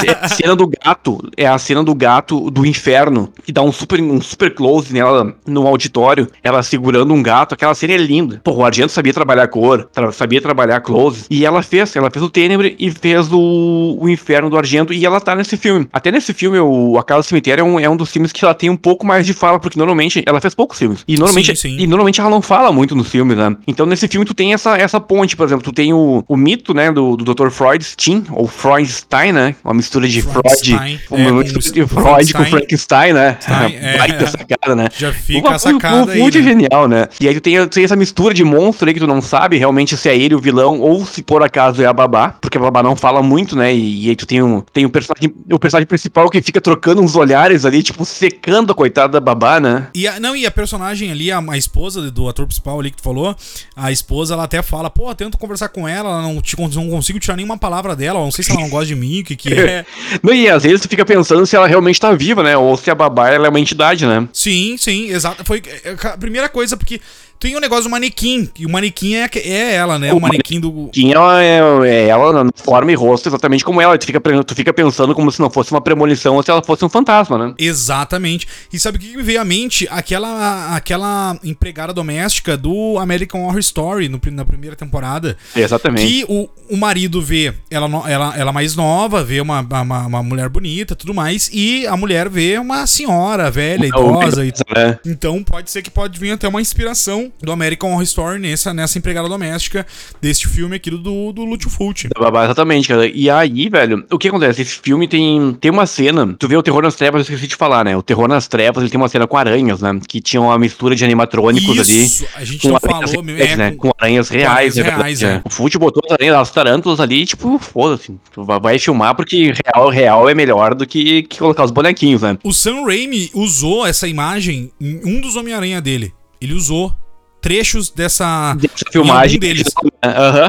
B: é a cena do gato, é a cena do gato do inferno, que dá um super, um super close nela no auditório, ela segurando um gato, aquela cena é linda. Pô, o Argento sabia trabalhar cor, tra sabia trabalhar close, e ela fez, ela fez o Tenebre e fez o, o Inferno do Argento, e ela tá nesse filme. Até nesse filme, o A Casa do Cemitério é um, é um dos filmes que ela tem um pouco mais de fala, porque normalmente ela fez poucos filmes. E normalmente, sim, sim. E normalmente ela não fala muito nos filmes, né? Então nesse filme tu tem essa, essa ponte, por exemplo, tu tem o, o mito, né, do, do Dr. Freudstein, ou Freudstein, né? Uma mistura de Freud, uma é, mistura de Freud com Frankenstein, né?
A: Stein, é, Baita
B: sacada, né?
A: Já fica uma, sacada
B: Muito né? genial, né? E aí tu tem, tu tem essa mistura de monstro aí que tu não sabe realmente se é ele o vilão ou se por acaso é a babá, porque a babá não fala muito, né? E, e aí tu tem, um, tem o, personagem, o personagem principal que fica trocando uns olhares ali, tipo, secando a coitada da babá, né?
A: E a, não, e a personagem ali, a, a esposa do ator principal ali que tu falou, a esposa, ela até fala, pô, tento conversar com ela, ela não, te, não consigo tirar nenhuma palavra dela, não sei se ela não gosta de mim, o que que é.
B: não, e às vezes tu fica pensando se ela realmente tá viva, né? Ou se a babá ela é uma entidade, né?
A: Sim, sim, exato. Foi a primeira coisa, porque tem um negócio do manequim, e o manequim é, é ela, né? O, o manequim do.
B: Manequim é, é ela na forma e rosto, exatamente como ela. Tu fica, tu fica pensando como se não fosse uma premonição ou se ela fosse um fantasma, né?
A: Exatamente. E sabe o que me veio à mente? Aquela, aquela empregada doméstica do American Horror Story no, na primeira temporada.
B: Exatamente.
A: Que o, o marido vê ela, ela, ela mais nova, vê uma, uma, uma mulher bonita tudo mais, e a mulher vê uma senhora velha, idosa. e... né? Então pode ser que pode vir até uma inspiração do American Horror Story nessa, nessa empregada doméstica deste filme aqui do, do Lúcio Fulci.
B: Exatamente, cara. E aí, velho, o que acontece? Esse filme tem, tem uma cena. Tu vê o Terror nas Trevas, eu esqueci de falar, né? O Terror nas Trevas, ele tem uma cena com aranhas, né? Que tinha uma mistura de animatrônicos
A: Isso,
B: ali.
A: A gente não falou,
B: reais, é, né? Com aranhas reais, com aranhas reais é. O Fulci botou as aranhas, as tarântulas ali, tipo, foda-se. Tu vai filmar porque real, real é melhor do que, que colocar os bonequinhos, né?
A: O Sam Raimi usou essa imagem em um dos Homem-Aranha dele. Ele usou trechos dessa,
B: dessa filmagem deles.
A: Uhum.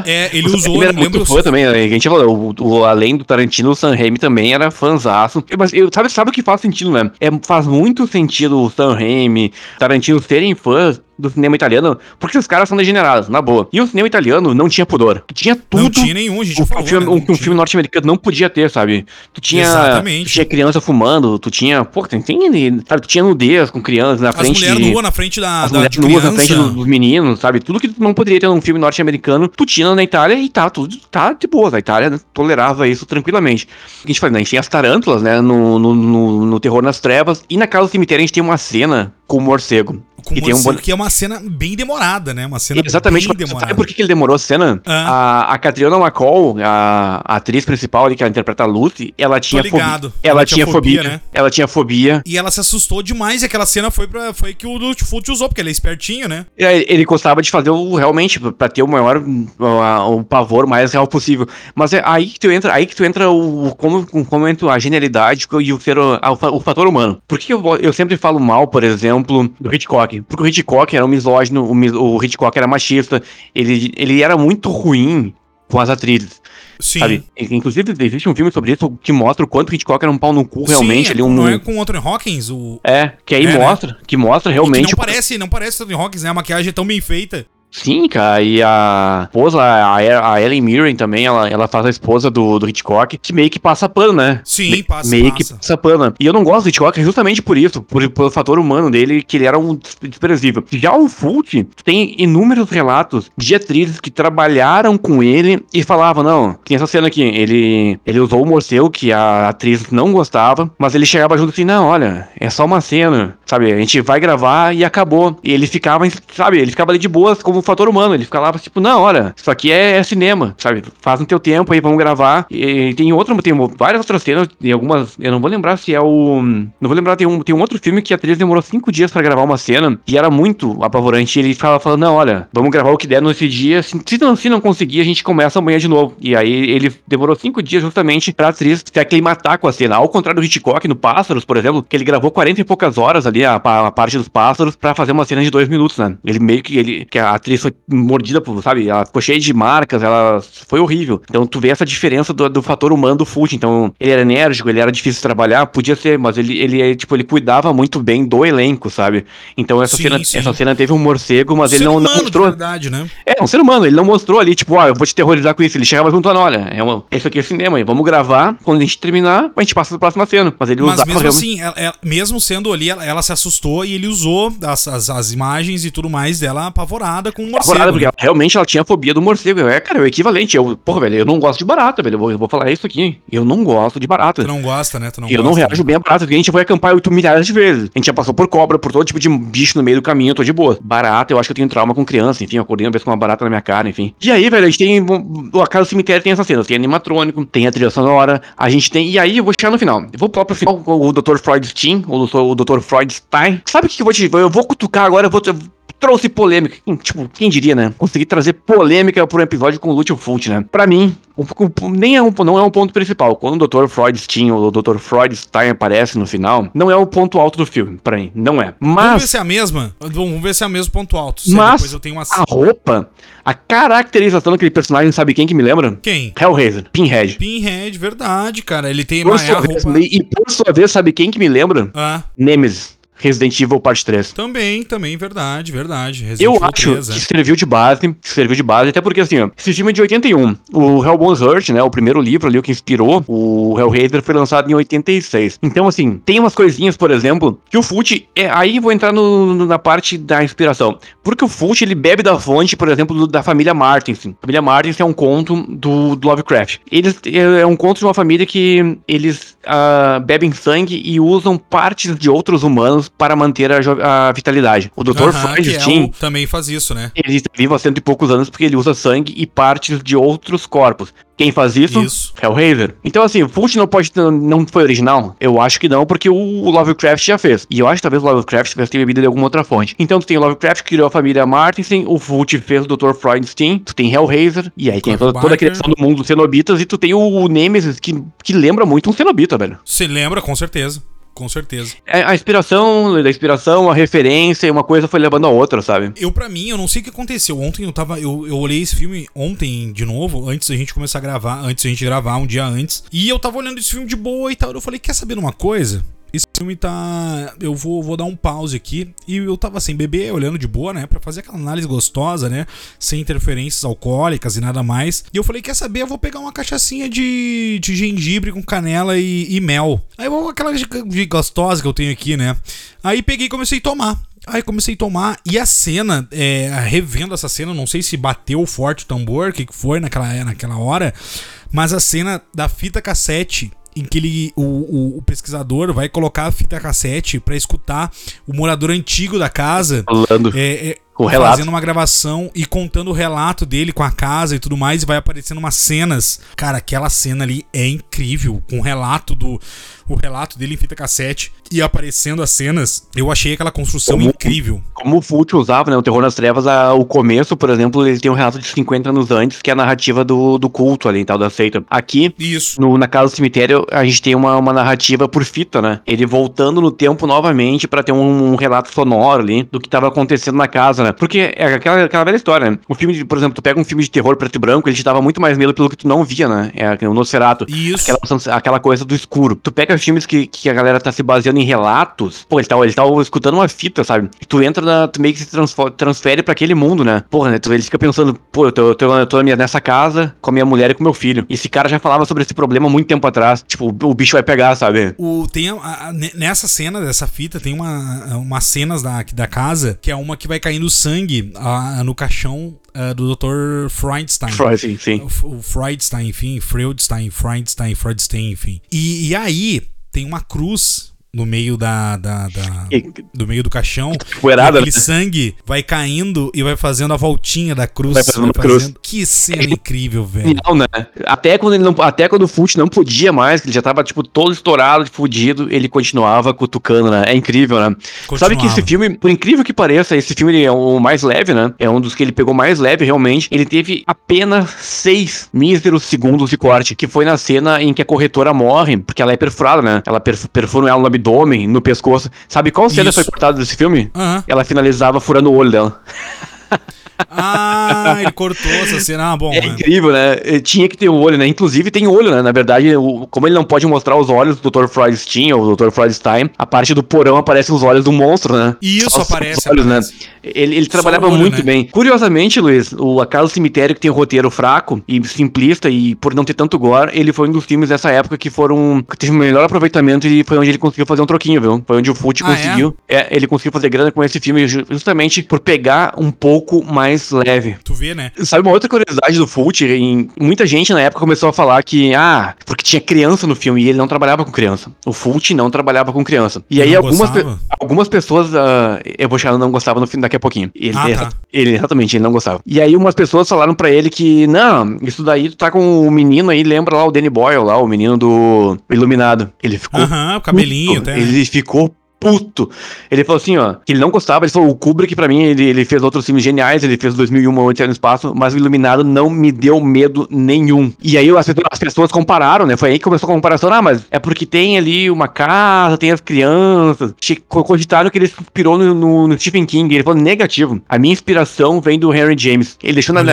A: É, ele usou,
B: eu não lembro. Fã também, né? a gente falou, o, o, além do Tarantino, o Sam Raimi também era fãzaço. Mas eu, sabe, sabe o que faz sentido, né? É, faz muito sentido o Sam Raimi, Tarantino serem fãs do cinema italiano, porque os caras são degenerados, na boa. E o cinema italiano não tinha pudor. Tinha tudo. Não
A: tinha nenhum, a gente
B: o, falou, filme, né? um, um filme norte-americano não podia ter, sabe? Tu tinha, Exatamente. Tu tinha criança fumando, tu tinha. Pô, tem, tem sabe? Tu tinha nudez com crianças na As frente. As
A: mulheres nuas na frente da.
B: As mulheres nuas na frente dos meninos, sabe? Tudo que não poderia ter num filme norte-americano, tu tinha na Itália e tá, tudo tá de boa. A Itália tolerava isso tranquilamente. A gente fala, né? A gente tem as tarântulas, né? No, no, no, no Terror nas Trevas. E na casa do cemitério a gente tem uma cena com o morcego.
A: Com que, tem um que é uma cena bem demorada, né? Uma cena
B: Exatamente, bem demorada. Sabe por que, ele demorou a cena? Ah. A, a Catriona McCall, a, a, atriz principal ali, que ela interpreta a Lucy, ela tinha fobia. Ela, ela, tinha, fobia, fobia, né? Ela tinha fobia.
A: E ela se assustou demais e aquela cena foi, pra, foi que o Lutfoot usou, porque ele é espertinho, né?
B: Ele, ele gostava de fazer o realmente, pra ter o maior, o, o pavor mais real possível. Mas é aí que tu entra, aí que tu entra o, como, como entra a genialidade e o, o, o fator humano. Por que eu, eu sempre falo mal, por exemplo, do Hitchcock? Porque o Hitchcock era um misógino, o, o Hitchcock era machista, ele, ele era muito ruim com as atrizes.
A: Sim. Sabe?
B: Inclusive, existe um filme sobre isso que mostra o quanto o Hitchcock era um pau no cu realmente.
A: Sim,
B: ele é um...
A: Não é com o Anthony Hawkins? O...
B: É, que aí é, né? mostra, né? que mostra realmente.
A: Que não parece, não parece Anthony Hawkins, né? A maquiagem é tão bem feita.
B: Sim, cara, e a esposa, a, Ellen Mirren também, ela, ela faz a esposa do, do Hitchcock, que meio que passa pano, né?
A: Sim,
B: Me,
A: passa,
B: Meio
A: passa.
B: que passa pano. E eu não gosto do Hitchcock justamente por isso, por, pelo fator humano dele, que ele era um desprezível. Já o Fult tem inúmeros relatos de atrizes que trabalharam com ele e falavam, não, tem essa cena aqui, ele, ele usou o morcego, que a atriz não gostava, mas ele chegava junto assim, não, olha, é só uma cena, sabe, a gente vai gravar e acabou. E ele ficava, sabe, ele ficava ali de boas como fator humano, ele ficava tipo, não, olha, isso aqui é, é cinema, sabe, faz no teu tempo aí, vamos gravar. E tem outro, tem várias outras cenas, tem algumas, eu não vou lembrar se é o, não vou lembrar, tem um, tem um outro filme que a atriz demorou cinco dias pra gravar uma cena e era muito apavorante. Ele ficava falando, não, olha, vamos gravar o que der nesse dia, se, se, não, se não conseguir, a gente começa amanhã de novo. E aí ele demorou cinco dias justamente pra atriz se aclimatar com a cena. Ao contrário do Hitchcock no Pássaros, por exemplo, que ele gravou 40 e poucas horas ali, a, a parte dos pássaros, pra fazer uma cena de dois minutos, né? Ele meio que, ele, que a atriz foi mordida por, sabe, ela ficou cheia de marcas, ela foi horrível. Então tu vê essa diferença do, do fator humano do Fult. Então ele era enérgico, ele era difícil de trabalhar, podia ser, mas ele, ele, tipo, ele cuidava muito bem do elenco, sabe? Então essa,
A: Sim,
B: cena,
A: sim.
B: essa cena teve um morcego, mas
A: Ser
B: ele não, não
A: humano,
B: mostrou.
A: verdade, né?
B: É, um ser humano, ele não mostrou ali, tipo, ah, eu vou te terrorizar com isso. Ele chegava junto, não, olha, é uma, isso aqui é cinema, vamos gravar, quando a gente terminar, a gente passa pra próxima cena. Mas ele
A: Mas
B: usava
A: mesmo
B: realmente-
A: assim, ela- ela- mesmo sendo ali, ela, ela se assustou e ele usou as, as, as imagens e tudo mais dela apavorada com o morcego.
B: apavorada, porque ela- realmente ela tinha fobia do morcego. Eu, É, cara, é o equivalente. Eu, porra, velho, eu não gosto de barata, velho. Eu vou, eu vou falar isso aqui. Eu não gosto de barata.
A: Tu não gosta, né? Tu não
B: eu não
A: gosta,
B: reajo
A: né?
B: bem a barata, porque a gente foi acampar oito milhares de vezes. A gente já passou por cobra, por todo tipo de bicho no meio do caminho, eu tô de boa. Barata, eu acho que eu tenho trauma com criança, enfim, eu acordei uma vez com uma barata na minha cara, enfim. E aí, velho, a gente tem. A casa do cemitério tem essas cenas, tem animatrônico, tem a trilha sonora, a gente tem. E aí eu vou chegar no final. Eu vou pular pro final o Dr. Freudstein, o Dr. o Freudstein. Sabe o que eu vou te. Eu vou cutucar agora, eu vou. eu Trouxe polêmica. Quem- Tipo, quem diria, né? Consegui trazer polêmica pro episódio com o Lúcio Fult, né? Pra mim, um, um- nem é um, não é um ponto principal. Quando o Dr. Freudstein ou o Dr. Freudstein aparece no final, não é o ponto alto do filme, pra mim. Não é.
A: Vamos
B: Mas
A: ver se é a mesma. Vamos ver se é o mesmo ponto alto.
B: Mas
A: depois eu tenho uma.
B: a roupa, a caracterização daquele personagem, sabe quem que me lembra?
A: Quem?
B: Hellraiser, Pinhead.
A: Pinhead, verdade, cara. Ele tem
B: Por
A: é a
B: sua vez,
A: roupa.
B: e por sua vez, sabe quem que me lembra?
A: Ah,
B: Nemesis, Resident Evil Parte 3.
A: também, também, verdade, verdade. Resident
B: Eu
A: Evil
B: acho
A: 3,
B: que
A: é.
B: serviu de base, serviu de base, até porque assim, ó, esse filme é de 81. O Hellbound Heart, né, o primeiro livro ali, o que inspirou o Hellraiser, foi lançado em 86. Então, assim, tem umas coisinhas, por exemplo, que o Fult, é, aí vou entrar no- na parte da inspiração. Porque o Fult, ele bebe da fonte, por exemplo, do- da família Martinson. A família Martinson é um conto do, do Lovecraft. Eles, é, é um conto de uma família que eles ah, bebem sangue e usam partes de outros humanos para manter a, a vitalidade. O Dr.
A: Que é
B: Stein,
A: o- também faz isso, né?
B: ele está vivo há cento e poucos anos porque ele usa sangue e partes de outros corpos. Quem faz isso?
A: Isso.
B: Hellraiser. Então, assim, o Fult não pode não foi original? Eu acho que não, porque o Lovecraft já fez. E eu acho que talvez o Lovecraft tivesse ter bebido de alguma outra fonte. Então, tu tem o Lovecraft que criou a família Martinson, o Fult fez o Dr. Freudstein, tu tem Hellraiser, e aí tem toda, toda a criação do mundo dos cenobitas, e tu tem o Nemesis, que, que lembra muito um cenobita, velho.
A: Você lembra, com certeza. Com certeza.
B: É, A inspiração, da inspiração, a referência, uma coisa foi levando a outra, sabe?
A: Eu, pra mim, eu não sei o que aconteceu. Ontem eu tava. Eu, eu olhei esse filme ontem de novo, antes da gente começar a gravar, antes da gente gravar, um dia antes. E eu tava olhando esse filme de boa e tal. Eu falei, quer saber de uma coisa? Filme tá. Eu vou, vou dar um pause aqui. E eu tava sem beber, olhando de boa, né? Pra fazer aquela análise gostosa, né? Sem interferências alcoólicas e nada mais. E eu falei, quer saber? Eu vou pegar uma cachaçinha de, de gengibre com canela e, e mel. Aí vou aquela gostosa que eu tenho aqui, né? Aí peguei e comecei a tomar. Aí comecei a tomar e a cena, é, revendo essa cena, não sei se bateu forte o tambor, o que que foi naquela, naquela hora, mas a cena da fita cassete em que ele, o, o, o pesquisador vai colocar a fita cassete pra escutar o morador antigo da casa
B: Falando.
A: é, é,
B: O relato.
A: fazendo uma gravação e contando o relato dele com a casa e tudo mais, e vai aparecendo umas cenas. Cara, aquela cena ali é incrível, com o relato do o relato dele em fita cassete e aparecendo as cenas. Eu achei aquela construção
B: Como-
A: incrível.
B: Como o Fult usava, né, o Terror nas Trevas, a- o começo, por exemplo, ele tem um relato de 50 anos antes, que é a narrativa do, do culto ali tal, da seita. Aqui,
A: Isso.
B: no- na Casa do Cemitério, a gente tem uma, uma narrativa por fita, né? Ele voltando no tempo novamente pra ter um, um relato sonoro ali do que tava acontecendo na casa, né? Porque é aquela, aquela velha história, né? Um filme, de, por exemplo, tu pega um filme de terror preto e branco, ele te dava muito mais medo pelo que tu não via, né? É o Nosferatu.
A: Isso.
B: Aquela, aquela coisa do escuro. Tu pega filmes que, que a galera tá se baseando em relatos, pô, ele tá, ele tá escutando uma fita, sabe? E tu entra na. Tu meio que se transfere pra aquele mundo, né? Porra, né? Tu, ele fica pensando, pô, eu tô, eu tô, eu tô nessa casa com a minha mulher e com meu filho. E esse cara já falava sobre esse problema muito tempo atrás. Tipo, o, o bicho vai pegar, sabe?
A: O, tem a, a, nessa cena dessa fita, tem uma, umas cenas da, da casa, que é uma que vai caindo sangue a, no caixão uh, do Dr. Freudstein.
B: Freud, sim, sim.
A: O, o Freudstein, enfim, Freudstein, Freudstein, Freudstein, enfim. E, e aí tem uma cruz no meio da, da, da do meio do caixão.
B: Poeirada,
A: aquele né? sangue vai caindo e vai fazendo a voltinha da cruz.
B: Vai fazendo, vai fazendo... cruz.
A: Que cena é, incrível, velho.
B: Não, né? Até quando ele não, até quando o Fult não podia mais, que ele já tava tipo todo estourado, fudido, ele continuava cutucando, né? É incrível, né? Sabe que esse filme, por incrível que pareça, esse filme é o mais leve, né? É um dos que ele pegou mais leve realmente. Ele teve apenas seis míseros segundos de corte, que foi na cena em que a corretora morre, porque ela é perfurada, né? Ela perfura ela no abdômen no pescoço. Sabe qual cena Isso. foi cortada desse filme?
A: Uhum.
B: Ela finalizava furando o olho dela.
A: Ah, ele cortou essa cena. Ah, bom.
B: É, incrível, né? Tinha que ter o olho, né? Inclusive tem olho, né? Na verdade, o, como ele não pode mostrar os olhos do Dr. Freudstein ou do Dr. Freudstein, a parte do porão aparece os olhos do monstro, né?
A: Isso Só aparece. Olhos,
B: aparece. Né? Ele, ele trabalhava olho, muito né? bem. Curiosamente, Luiz, o A Casa do Cemitério, que tem um roteiro fraco e simplista e por não ter tanto gore, ele foi um dos filmes dessa época que foram. que teve o melhor aproveitamento e foi onde ele conseguiu fazer um troquinho, viu? Foi onde o Fute ah, é? conseguiu. É? é? ele conseguiu fazer grana com esse filme justamente por pegar um pouco mais leve.
A: Tu vê, né?
B: Sabe uma outra curiosidade do Fult? Muita gente na época começou a falar que, ah, porque tinha criança no filme e ele não trabalhava com criança. O Fult não trabalhava com criança. E aí algumas, pe algumas pessoas, uh, eu vou chamar, não gostavam no filme daqui a pouquinho. Ele, ah, tá. ele, exatamente, ele não gostava. E aí umas pessoas falaram para ele que, não, isso daí tu tá com o menino aí, lembra lá o Danny Boyle lá, o menino do Iluminado. Ele ficou.
A: Aham, o cabelinho,
B: até. Ele ficou puto. Ele falou assim, ó, que ele não gostava, ele falou, o Kubrick pra mim, ele, ele fez outros filmes geniais, ele fez 2001, Odisseia no Espaço, mas o Iluminado não me deu medo nenhum. E aí as, as pessoas compararam, né, foi aí que começou a comparação, ah, mas é porque tem ali uma casa, tem as crianças, cogitaram que ele se inspirou no, no, no, Stephen King, ele falou negativo. A minha inspiração vem do Henry James. Ele deixou na...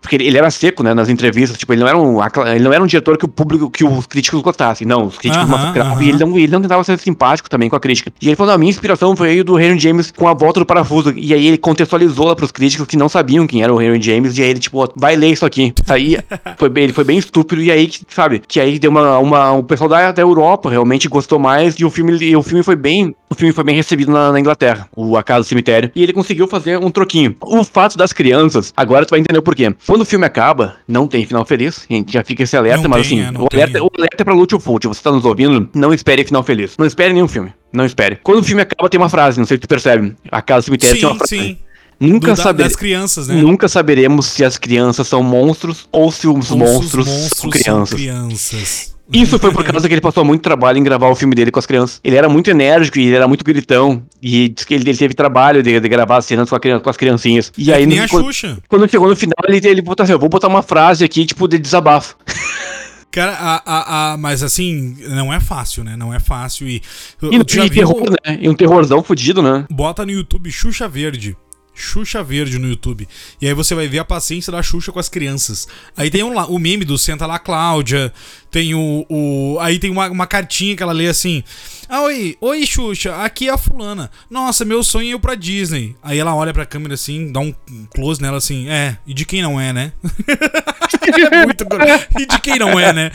B: Porque ele, ele, era seco, né, nas entrevistas, tipo, ele não era um, ele não era um diretor que o público, que os críticos gostassem, não, os críticos uh -huh, massacravam, uh -huh. e ele não, ele não tentava ser simpático também com a crítica. E ele falou: a minha inspiração foi do Henry James com a volta do parafuso. E aí ele contextualizou lá pros críticos que não sabiam quem era o Henry James. E aí ele, tipo, vai ler isso aqui. Aí foi bem, ele foi bem estúpido. E aí, sabe, que aí deu uma. uma o pessoal da, da Europa realmente gostou mais. E o filme, e o filme foi bem. O filme foi bem recebido na, na Inglaterra, o A Casa do Cemitério. E ele conseguiu fazer um troquinho. O fato das crianças, agora tu vai entender o porquê. Quando o filme acaba, não tem final feliz. A gente já fica esse alerta, não mas tem, assim, é, o, alerta, o alerta é pra Lúcio Fult. Você tá nos ouvindo, não espere final feliz. Não espere nenhum filme. Não espere. Quando o filme acaba, tem uma frase, não sei se tu percebe. A casa do cemitério sim, tem uma frase. Sim. Nunca saberemos. Das
A: crianças, né?
B: Nunca saberemos se as crianças são monstros ou se os ou monstros, os monstros são crianças. São crianças. Isso foi por causa que ele passou muito trabalho em gravar o filme dele com as crianças. Ele era muito enérgico e ele era muito gritão. E disse que ele, ele teve trabalho de, de, gravar as cenas com, a, com as criancinhas. E é aí,
A: nem no,
B: a
A: quando, Xuxa.
B: quando chegou no final, ele, ele botou assim: eu vou botar uma frase aqui, tipo, de desabafo.
A: Cara, a, a, a, mas assim, não é fácil, né? Não é fácil. E,
B: e, e terror, né? E um terrorzão fudido, né?
A: Bota no YouTube Xuxa Verde. Xuxa Verde no YouTube. E aí você vai ver a paciência da Xuxa com as crianças. Aí tem um, o meme do Senta lá, Cláudia. Tem o. o aí tem uma, uma cartinha que ela lê assim. Ah, oi, oi, Xuxa, aqui é a fulana. Nossa, meu sonho é ir pra Disney. Aí ela olha pra câmera assim, dá um close nela assim, é, e de quem não é, né? é muito E de quem não é, né?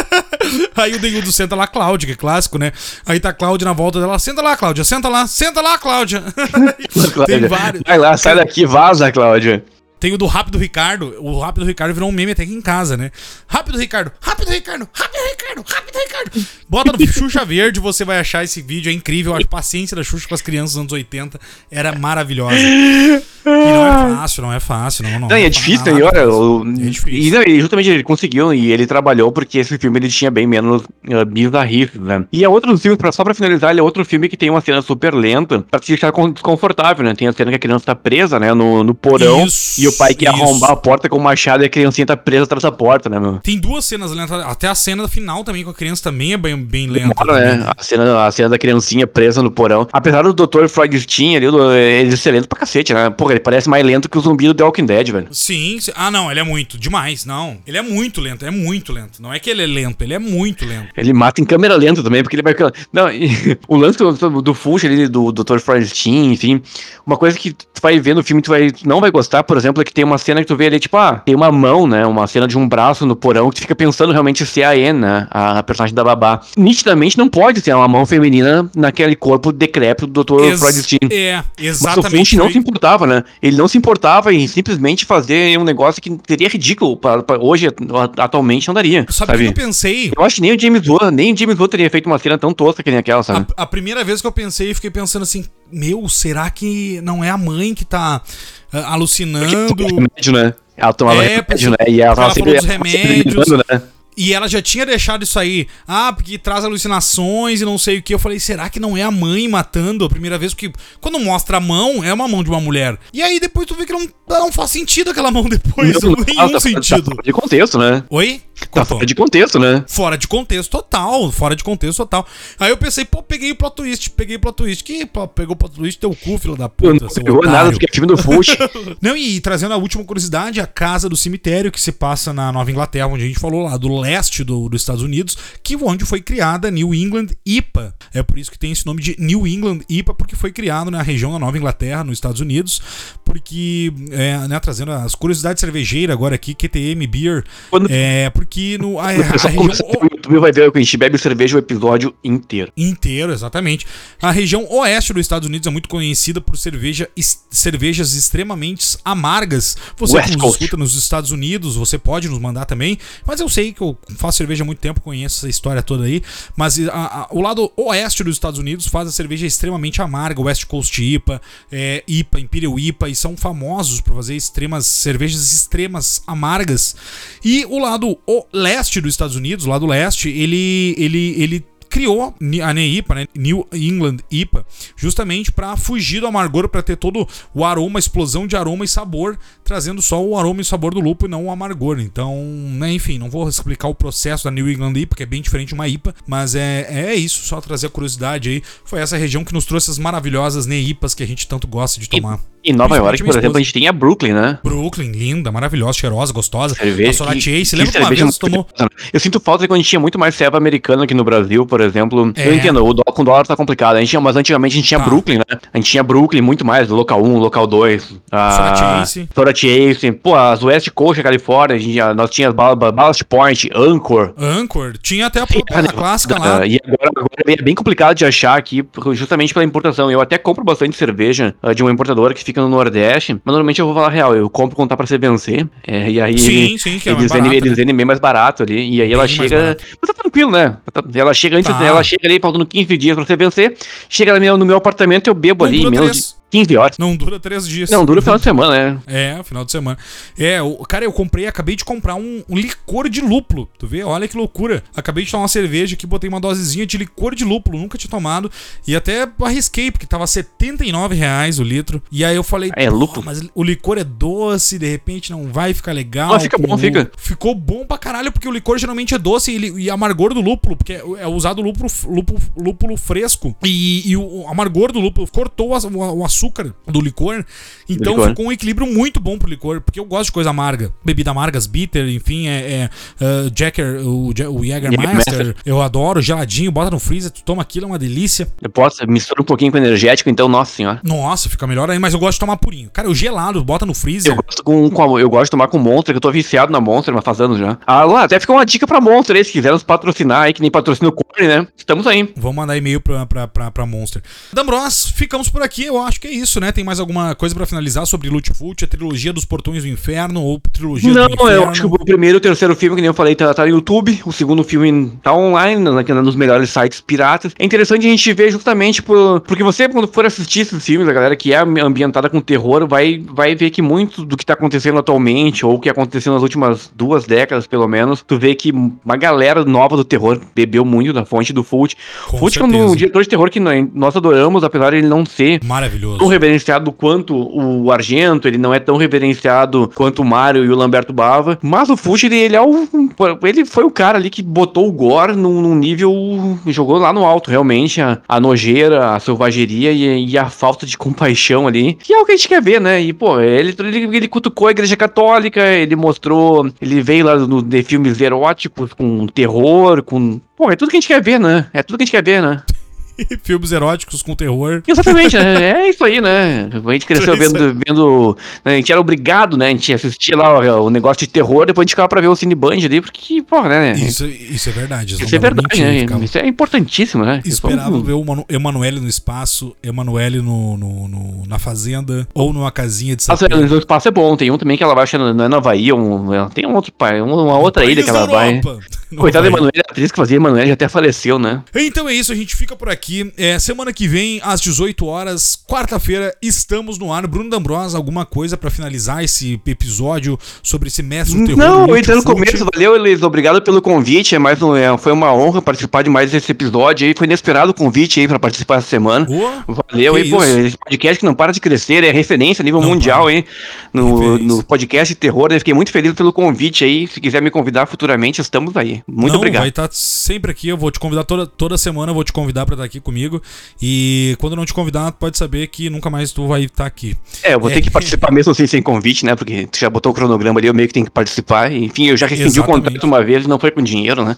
A: Aí o Dengo do Senta lá, Cláudia, que é clássico, né? Aí tá a Cláudia na volta dela, senta lá, Cláudia, senta lá, senta lá, Cláudia.
B: Tem vários. Vai lá, sai daqui, vaza, Cláudia.
A: Tem o do Rápido Ricardo. O Rápido Ricardo virou um meme até aqui em casa, né? Rápido Ricardo, Rápido Ricardo, Rápido Ricardo, Rápido Ricardo. Bota no Xuxa Verde, você vai achar esse vídeo. É incrível. A paciência da Xuxa com as crianças dos anos 80 era maravilhosa. E não é fácil, não é fácil, não. Não,
B: Não, e é
A: não
B: difícil,
A: nada
B: e olha, o-
A: É
B: e,
A: difícil.
B: não, e justamente ele conseguiu e ele trabalhou porque esse filme ele tinha bem menos uh, bizarrices, né? E é outro filme, pra, só pra finalizar, ele é outro filme que tem uma cena super lenta pra te deixar con- desconfortável, né? Tem a cena que a criança tá presa, né, no, no porão
A: Isso,
B: e o pai quer
A: isso.
B: arrombar a porta com o machado e a criancinha tá presa atrás da porta, né, meu?
A: Tem duas cenas lentas, até a cena final também com a criança também é bem, bem lenta.
B: Demora,
A: também,
B: né? A cena, a cena da criancinha presa no porão. Apesar do Dr. Freudstein ali, ele ser lento pra cacete, né? Porra, ele parece mais lento que o zumbi do The Walking Dead, velho.
A: Sim, sim. Ah, não, ele é muito, demais, não. Ele é muito lento, é muito lento. Não é que ele é lento, ele é muito lento.
B: Ele mata em câmera lenta também, porque ele vai. Não, e o lance do, do, Fuchs ali, do Dr. Freudstein, enfim. Uma coisa que tu vai ver no filme, tu vai, não vai gostar, por exemplo, é que tem uma cena que tu vê ali, tipo, ah, tem uma mão, né? Uma cena de um braço no porão que tu fica pensando realmente se é a Anne, né? A personagem da babá. Nitidamente não pode ter uma mão feminina naquele corpo decrépito do Dr.
A: Ex-
B: Freudstein.
A: É,
B: Mas o
A: exatamente.
B: Finch não se importava, né? Ele não se importava em simplesmente fazer um negócio que seria ridículo pra, pra hoje, atualmente, não daria.
A: Sabe o que eu pensei?
B: Eu acho que nem o James Wan, nem o James Wan teria feito uma cena tão tosca que nem aquela, sabe?
A: A, a primeira vez que eu pensei, eu fiquei pensando assim: Meu, será que não é a mãe que tá ah, alucinando?
B: remédio, né? Ela tomava
A: É,
B: remédio, né? E ela
A: ela
B: sempre,
A: dos
B: ela sempre
A: remédios.
B: né?
A: E ela já tinha deixado isso aí. Ah, porque traz alucinações e não sei o que. Eu falei, será que não é a mãe matando a primeira vez? Porque quando mostra a mão, é uma mão de uma mulher. E aí depois tu vê que não, não faz sentido aquela mão depois.
B: Não,
A: Não,
B: não,
A: nenhum
B: tá- tá
A: sentido.
B: fora de contexto, né?
A: Oi?
B: Tá fora de contexto, né?
A: Fora de contexto total, fora de contexto total. Aí eu pensei, pô, peguei o plot twist, peguei o plot twist. Que pô, pegou o plot twist, teu cu, filho da puta,
B: não pegou nada
A: otário.
B: porque é filme do Fush.
A: Não, e trazendo a última curiosidade, a casa do cemitério que se passa na Nova Inglaterra, onde a gente falou lá, do leste do, dos Estados Unidos, que onde foi criada a New England IPA. É por isso que tem esse nome de New England IPA, porque foi criado na região da Nova Inglaterra, nos Estados Unidos, porque, é, né, trazendo as curiosidades cervejeiras agora aqui, QTM Beer,
B: Quando-
A: é, porque no, a, a região...
B: vai ver que a gente bebe cerveja o episódio inteiro.
A: inteiro, exatamente. A região oeste dos Estados Unidos é muito conhecida por cerveja, cervejas extremamente amargas. Você
B: West
A: que nos
B: Coast.
A: escuta nos Estados Unidos, você pode nos mandar também. Mas eu sei que eu faço cerveja há muito tempo, conheço essa história toda aí. Mas a- a- o lado oeste dos Estados Unidos faz a cerveja extremamente amarga, West Coast IPA, é, IPA, Imperial IPA, e são famosos por fazer extremas cervejas extremas amargas. E o lado o leste dos Estados Unidos, o lado leste, ele, ele, ele criou a NEIPA, né? New England IPA, justamente para fugir do amargor, para ter todo o aroma, explosão de aroma e sabor, trazendo só o aroma e o sabor do lúpulo e não o amargor. Então, né, enfim, não vou explicar o processo da New England IPA, que é bem diferente de uma IPA, mas é, é isso, só trazer a curiosidade aí. Foi essa região que nos trouxe as maravilhosas NEIPAs que a gente tanto gosta de tomar.
B: Em Nova York, por exemplo, a gente tem a Brooklyn, né?
A: Brooklyn, linda, maravilhosa, cheirosa, gostosa.
B: Cerveja.
A: a Solar
B: que- que
A: lembra que uma vez tomou...
B: Eu sinto falta de quando a gente tinha muito mais serva americana aqui no Brasil, por exemplo.
A: É.
B: Eu entendo, o dólar, com o dólar tá complicado. A gente tinha, mas antigamente a gente tinha
A: Tá.
B: Brooklyn, né? A gente tinha Brooklyn muito mais, local 1, local 2. A
A: Chase.
B: Solar Chase. Pô, as West Coast, Califórnia, a gente, tinha- nós tínhamos Ball- Ballast Point, Anchor.
A: Anchor, tinha até a,
B: Sim,
A: a clássica lá.
B: E agora, agora é bem complicado de achar aqui, justamente pela importação. Eu até compro bastante cerveja ah, de uma importadora que fica no Nordeste, mas normalmente eu vou falar real, eu compro quando tá pra vencer. é, e aí
A: Sim, sim, que é
B: eles,
A: barato,
B: eles vendem bem mais barato ali. E aí ela chega. Mas tá tranquilo, né? Tá- Ela chega antes,
A: Tá.
B: ela chega ali faltando 15 dias pra você vencer. Chega no meu, no meu apartamento, eu bebo
A: Não
B: ali menos
A: três.
B: De 15 horas.
A: Não dura três dias.
B: Não, dura o final de semana, né?
A: É, final de semana. É, o, cara, eu comprei, acabei de comprar um, um licor de lúpulo. Tu vê? Olha que loucura. Acabei de tomar uma cerveja aqui, botei uma dosezinha de licor de lúpulo, nunca tinha tomado. E até arrisquei, porque tava 79 reais o litro. E aí eu falei,
B: É,
A: "Pô,
B: lúpulo.
A: mas o licor é doce, de repente não vai ficar legal.
B: Não, fica bom,
A: o-
B: fica.
A: Ficou bom pra caralho, porque o licor geralmente é doce e, ele- e amargor do lúpulo, porque é, é usado lúpulo, lúpulo, lúpulo fresco. E, e o amargor do lúpulo cortou o, a- o açúcar do licor. Então
B: licor.
A: ficou um equilíbrio muito bom pro licor, porque eu gosto de coisa amarga. Bebida amargas, bitter, enfim, é, é uh, Jacker, o, o Jägermeister, eu adoro, geladinho, bota no freezer, tu toma aquilo, é uma delícia.
B: Eu posso, mistura um pouquinho com energético, então, nossa senhora.
A: Nossa, fica melhor aí, mas eu gosto de tomar purinho. Cara, o gelado, bota no freezer.
B: Eu gosto, com, com a- eu gosto de tomar com Monster, que eu tô viciado na Monster, mas faz anos já. Ah, lá, até fica uma dica pra Monster aí, se quiser nos patrocinar aí, que nem patrocina o Core, né? Estamos aí.
A: Vou mandar e-mail pra, pra, pra, pra Monster. Dambros, ficamos por aqui. Eu acho que é isso, né? Tem mais alguma coisa pra finalizar sobre Lutfult, a trilogia dos Portões do Inferno ou trilogia
B: Não,
A: do Inferno?
B: eu acho que o primeiro e o terceiro filme, que nem eu falei, tá, tá no YouTube. O segundo filme tá online, na- na- nos melhores sites piratas. É interessante a gente ver justamente por, porque você, quando for assistir esses filmes, a galera que é ambientada com terror, vai, vai ver que muito do que tá acontecendo atualmente, ou o que aconteceu nas últimas duas décadas, pelo menos, tu vê que uma galera nova do terror bebeu muito da fonte do Fult. Fult é um diretor de terror que nós adoramos, apesar de ele não ser
A: Maravilhoso.
B: Tão reverenciado quanto o Argento, ele não é tão reverenciado quanto o Mario e o Lamberto Bava, mas o ele, ele é o ele foi o cara ali que botou o gore num, num nível jogou lá no alto, realmente, a, a nojeira, a selvageria e, e a falta de compaixão ali, que é o que a gente quer ver, né? E pô, ele, ele, ele cutucou a igreja católica, ele mostrou, ele veio lá no, de filmes eróticos com terror, com Pô, é tudo que a gente quer ver, né? É tudo que a gente quer ver, né?
A: Filmes eróticos com terror.
B: Exatamente, é, é isso aí, né? A gente cresceu
A: É
B: vendo, vendo. né, a gente era obrigado, né? A gente assistia lá o, o negócio de terror, depois a gente ficava pra ver o Cine Band ali, porque, porra, né?
A: Isso, isso é verdade.
B: Isso é verdade, né? Isso é importantíssimo, né?
A: Esperava ver o Manu- Emanuele no espaço, Emanuele no, no, no- na fazenda, ou numa casinha de
B: Nossa,
A: sapê.
B: o espaço é bom, tem um também que ela vai, que não é na Havaí, um, é, tem um outro pai, uma, outra ilha
A: País
B: que ela
A: da
B: vai. Coitada da. Emanuele, a atriz que fazia Emanuele já até faleceu, né?
A: Então é isso, a gente fica por aqui. É, semana que vem, às 18 horas, quarta-feira, estamos no ar. Bruno D'Ambrosa, alguma coisa pra finalizar esse episódio sobre esse mestre do terror?
B: Não, eu entrei no começo, valeu, Elis, obrigado pelo convite, é mais um, é, foi uma honra participar de mais esse episódio aí, foi inesperado o convite aí pra participar essa semana.
A: Boa.
B: Valeu aí, pô, esse podcast que não para de crescer, é referência a nível
A: Não
B: mundial
A: para.
B: aí, no, no podcast de terror, eu fiquei muito feliz pelo convite aí, se quiser me convidar futuramente, estamos aí. Muito
A: Não,
B: obrigado.
A: Vai estar sempre aqui. Eu vou te convidar toda, toda semana. Eu vou te convidar pra estar aqui comigo. E quando não te convidar, pode saber que nunca mais tu vai estar aqui.
B: É, eu vou ter
A: É.
B: que participar mesmo assim sem convite, né, porque tu já botou o cronograma ali, eu meio que tenho que participar, enfim, eu já rescindi o
A: Exatamente.
B: contrato uma vez e não foi com dinheiro, né,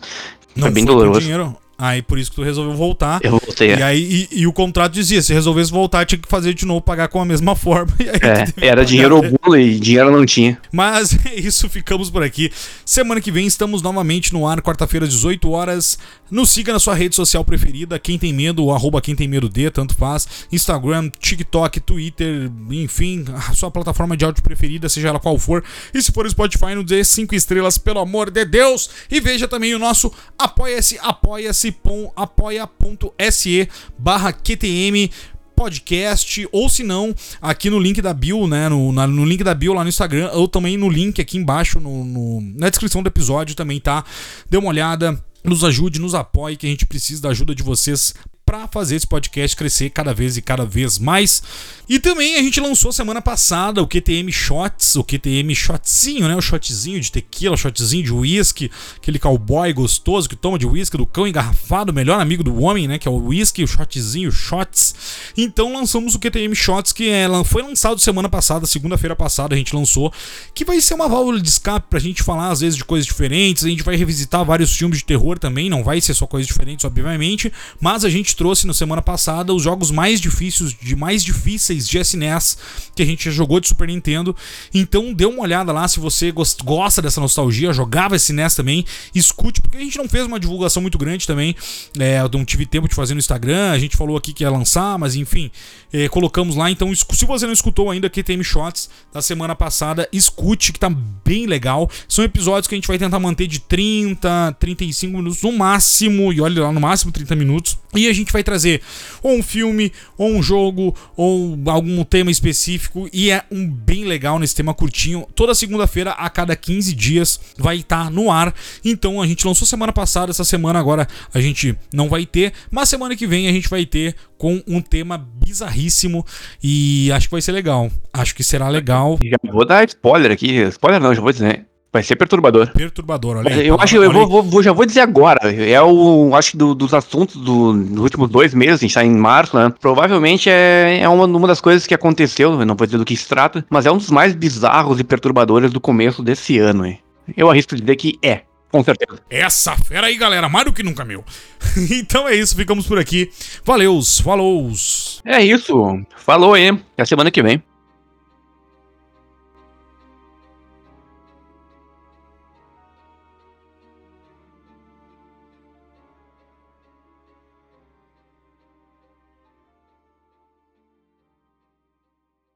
A: Não
B: foi bem
A: foi
B: doloroso.
A: dinheiro. Aí por isso que tu resolveu voltar.
B: Eu voltei,
A: E
B: é.
A: aí e, e o contrato dizia, se resolvesse voltar, tinha que fazer de novo, pagar com a mesma forma.
B: É, era dinheiro ou bolo e dinheiro não tinha.
A: Mas é isso, ficamos por aqui. Semana que vem estamos novamente no ar, quarta-feira, 18 horas. Nos siga na sua rede social preferida, quem tem medo, arroba quem tem medo de, tanto faz. Instagram, TikTok, Twitter, enfim, a sua plataforma de áudio preferida, seja ela qual for. E se for Spotify, nos dê 5 estrelas, pelo amor de Deus. E veja também o nosso apoia-se, apoia-se, apoia.se barra QTM podcast, ou se não, aqui no link da bio, né? No, na- no link da bio lá no Instagram, ou também no link aqui embaixo, no, no- na descrição do episódio também tá. Dê uma olhada, nos ajude, nos apoie, que a gente precisa da ajuda de vocês para fazer esse podcast crescer cada vez e cada vez mais. E também a gente lançou semana passada o QTM Shots, o QTM Shotzinho, né? O shotzinho de tequila, o shotzinho de whisky, aquele cowboy gostoso que toma de whisky do cão engarrafado, o melhor amigo do homem, né? Que é o whisky, o shotzinho, shots. Então lançamos o QTM Shots, que é, foi lançado semana passada, segunda-feira passada a gente lançou, que vai ser uma válvula de escape pra gente falar às vezes de coisas diferentes. A gente vai revisitar vários filmes de terror também, não vai ser só coisas diferentes, obviamente, mas a gente trouxe na semana passada os jogos mais difíceis, de mais difíceis de SNES que a gente já jogou de Super Nintendo. Então dê uma olhada lá se você gos- gosta dessa nostalgia, jogava SNES também, escute, porque a gente não fez uma divulgação muito grande também. É, eu não tive tempo de fazer no Instagram, a gente falou aqui que ia lançar, mas enfim, é, colocamos lá. Então, se você não escutou ainda QTM Shots da semana passada, escute, que tá bem legal. São episódios que a gente vai tentar manter de 30, 35 minutos no máximo, e olha lá, no máximo 30 minutos. E a gente vai trazer ou um filme, ou um jogo, ou algum tema específico, e é um bem legal nesse tema curtinho. Toda segunda-feira, a cada 15 dias, vai estar no ar. Então a gente lançou semana passada, essa semana agora a gente não vai ter, mas semana que vem a gente vai ter com um tema bizarríssimo e acho que vai ser legal. Acho que será legal.
B: Já vou dar spoiler aqui, spoiler não, já vou dizer, vai ser perturbador.
A: Perturbador, olha aí.
B: Eu acho, eu vou, vou- já vou dizer agora. É o, acho que do- dos assuntos do- dos últimos dois meses, a gente tá em março, né? Provavelmente é, é uma, uma das coisas que aconteceu, eu não vou dizer do que se trata, mas é um dos mais bizarros e perturbadores do começo desse ano, hein? Eu arrisco dizer que é, com certeza.
A: Essa fera aí, galera, mais do que nunca, meu. então é isso, ficamos por aqui. Valeus, falou.
B: É isso. Falou aí. Até semana que vem.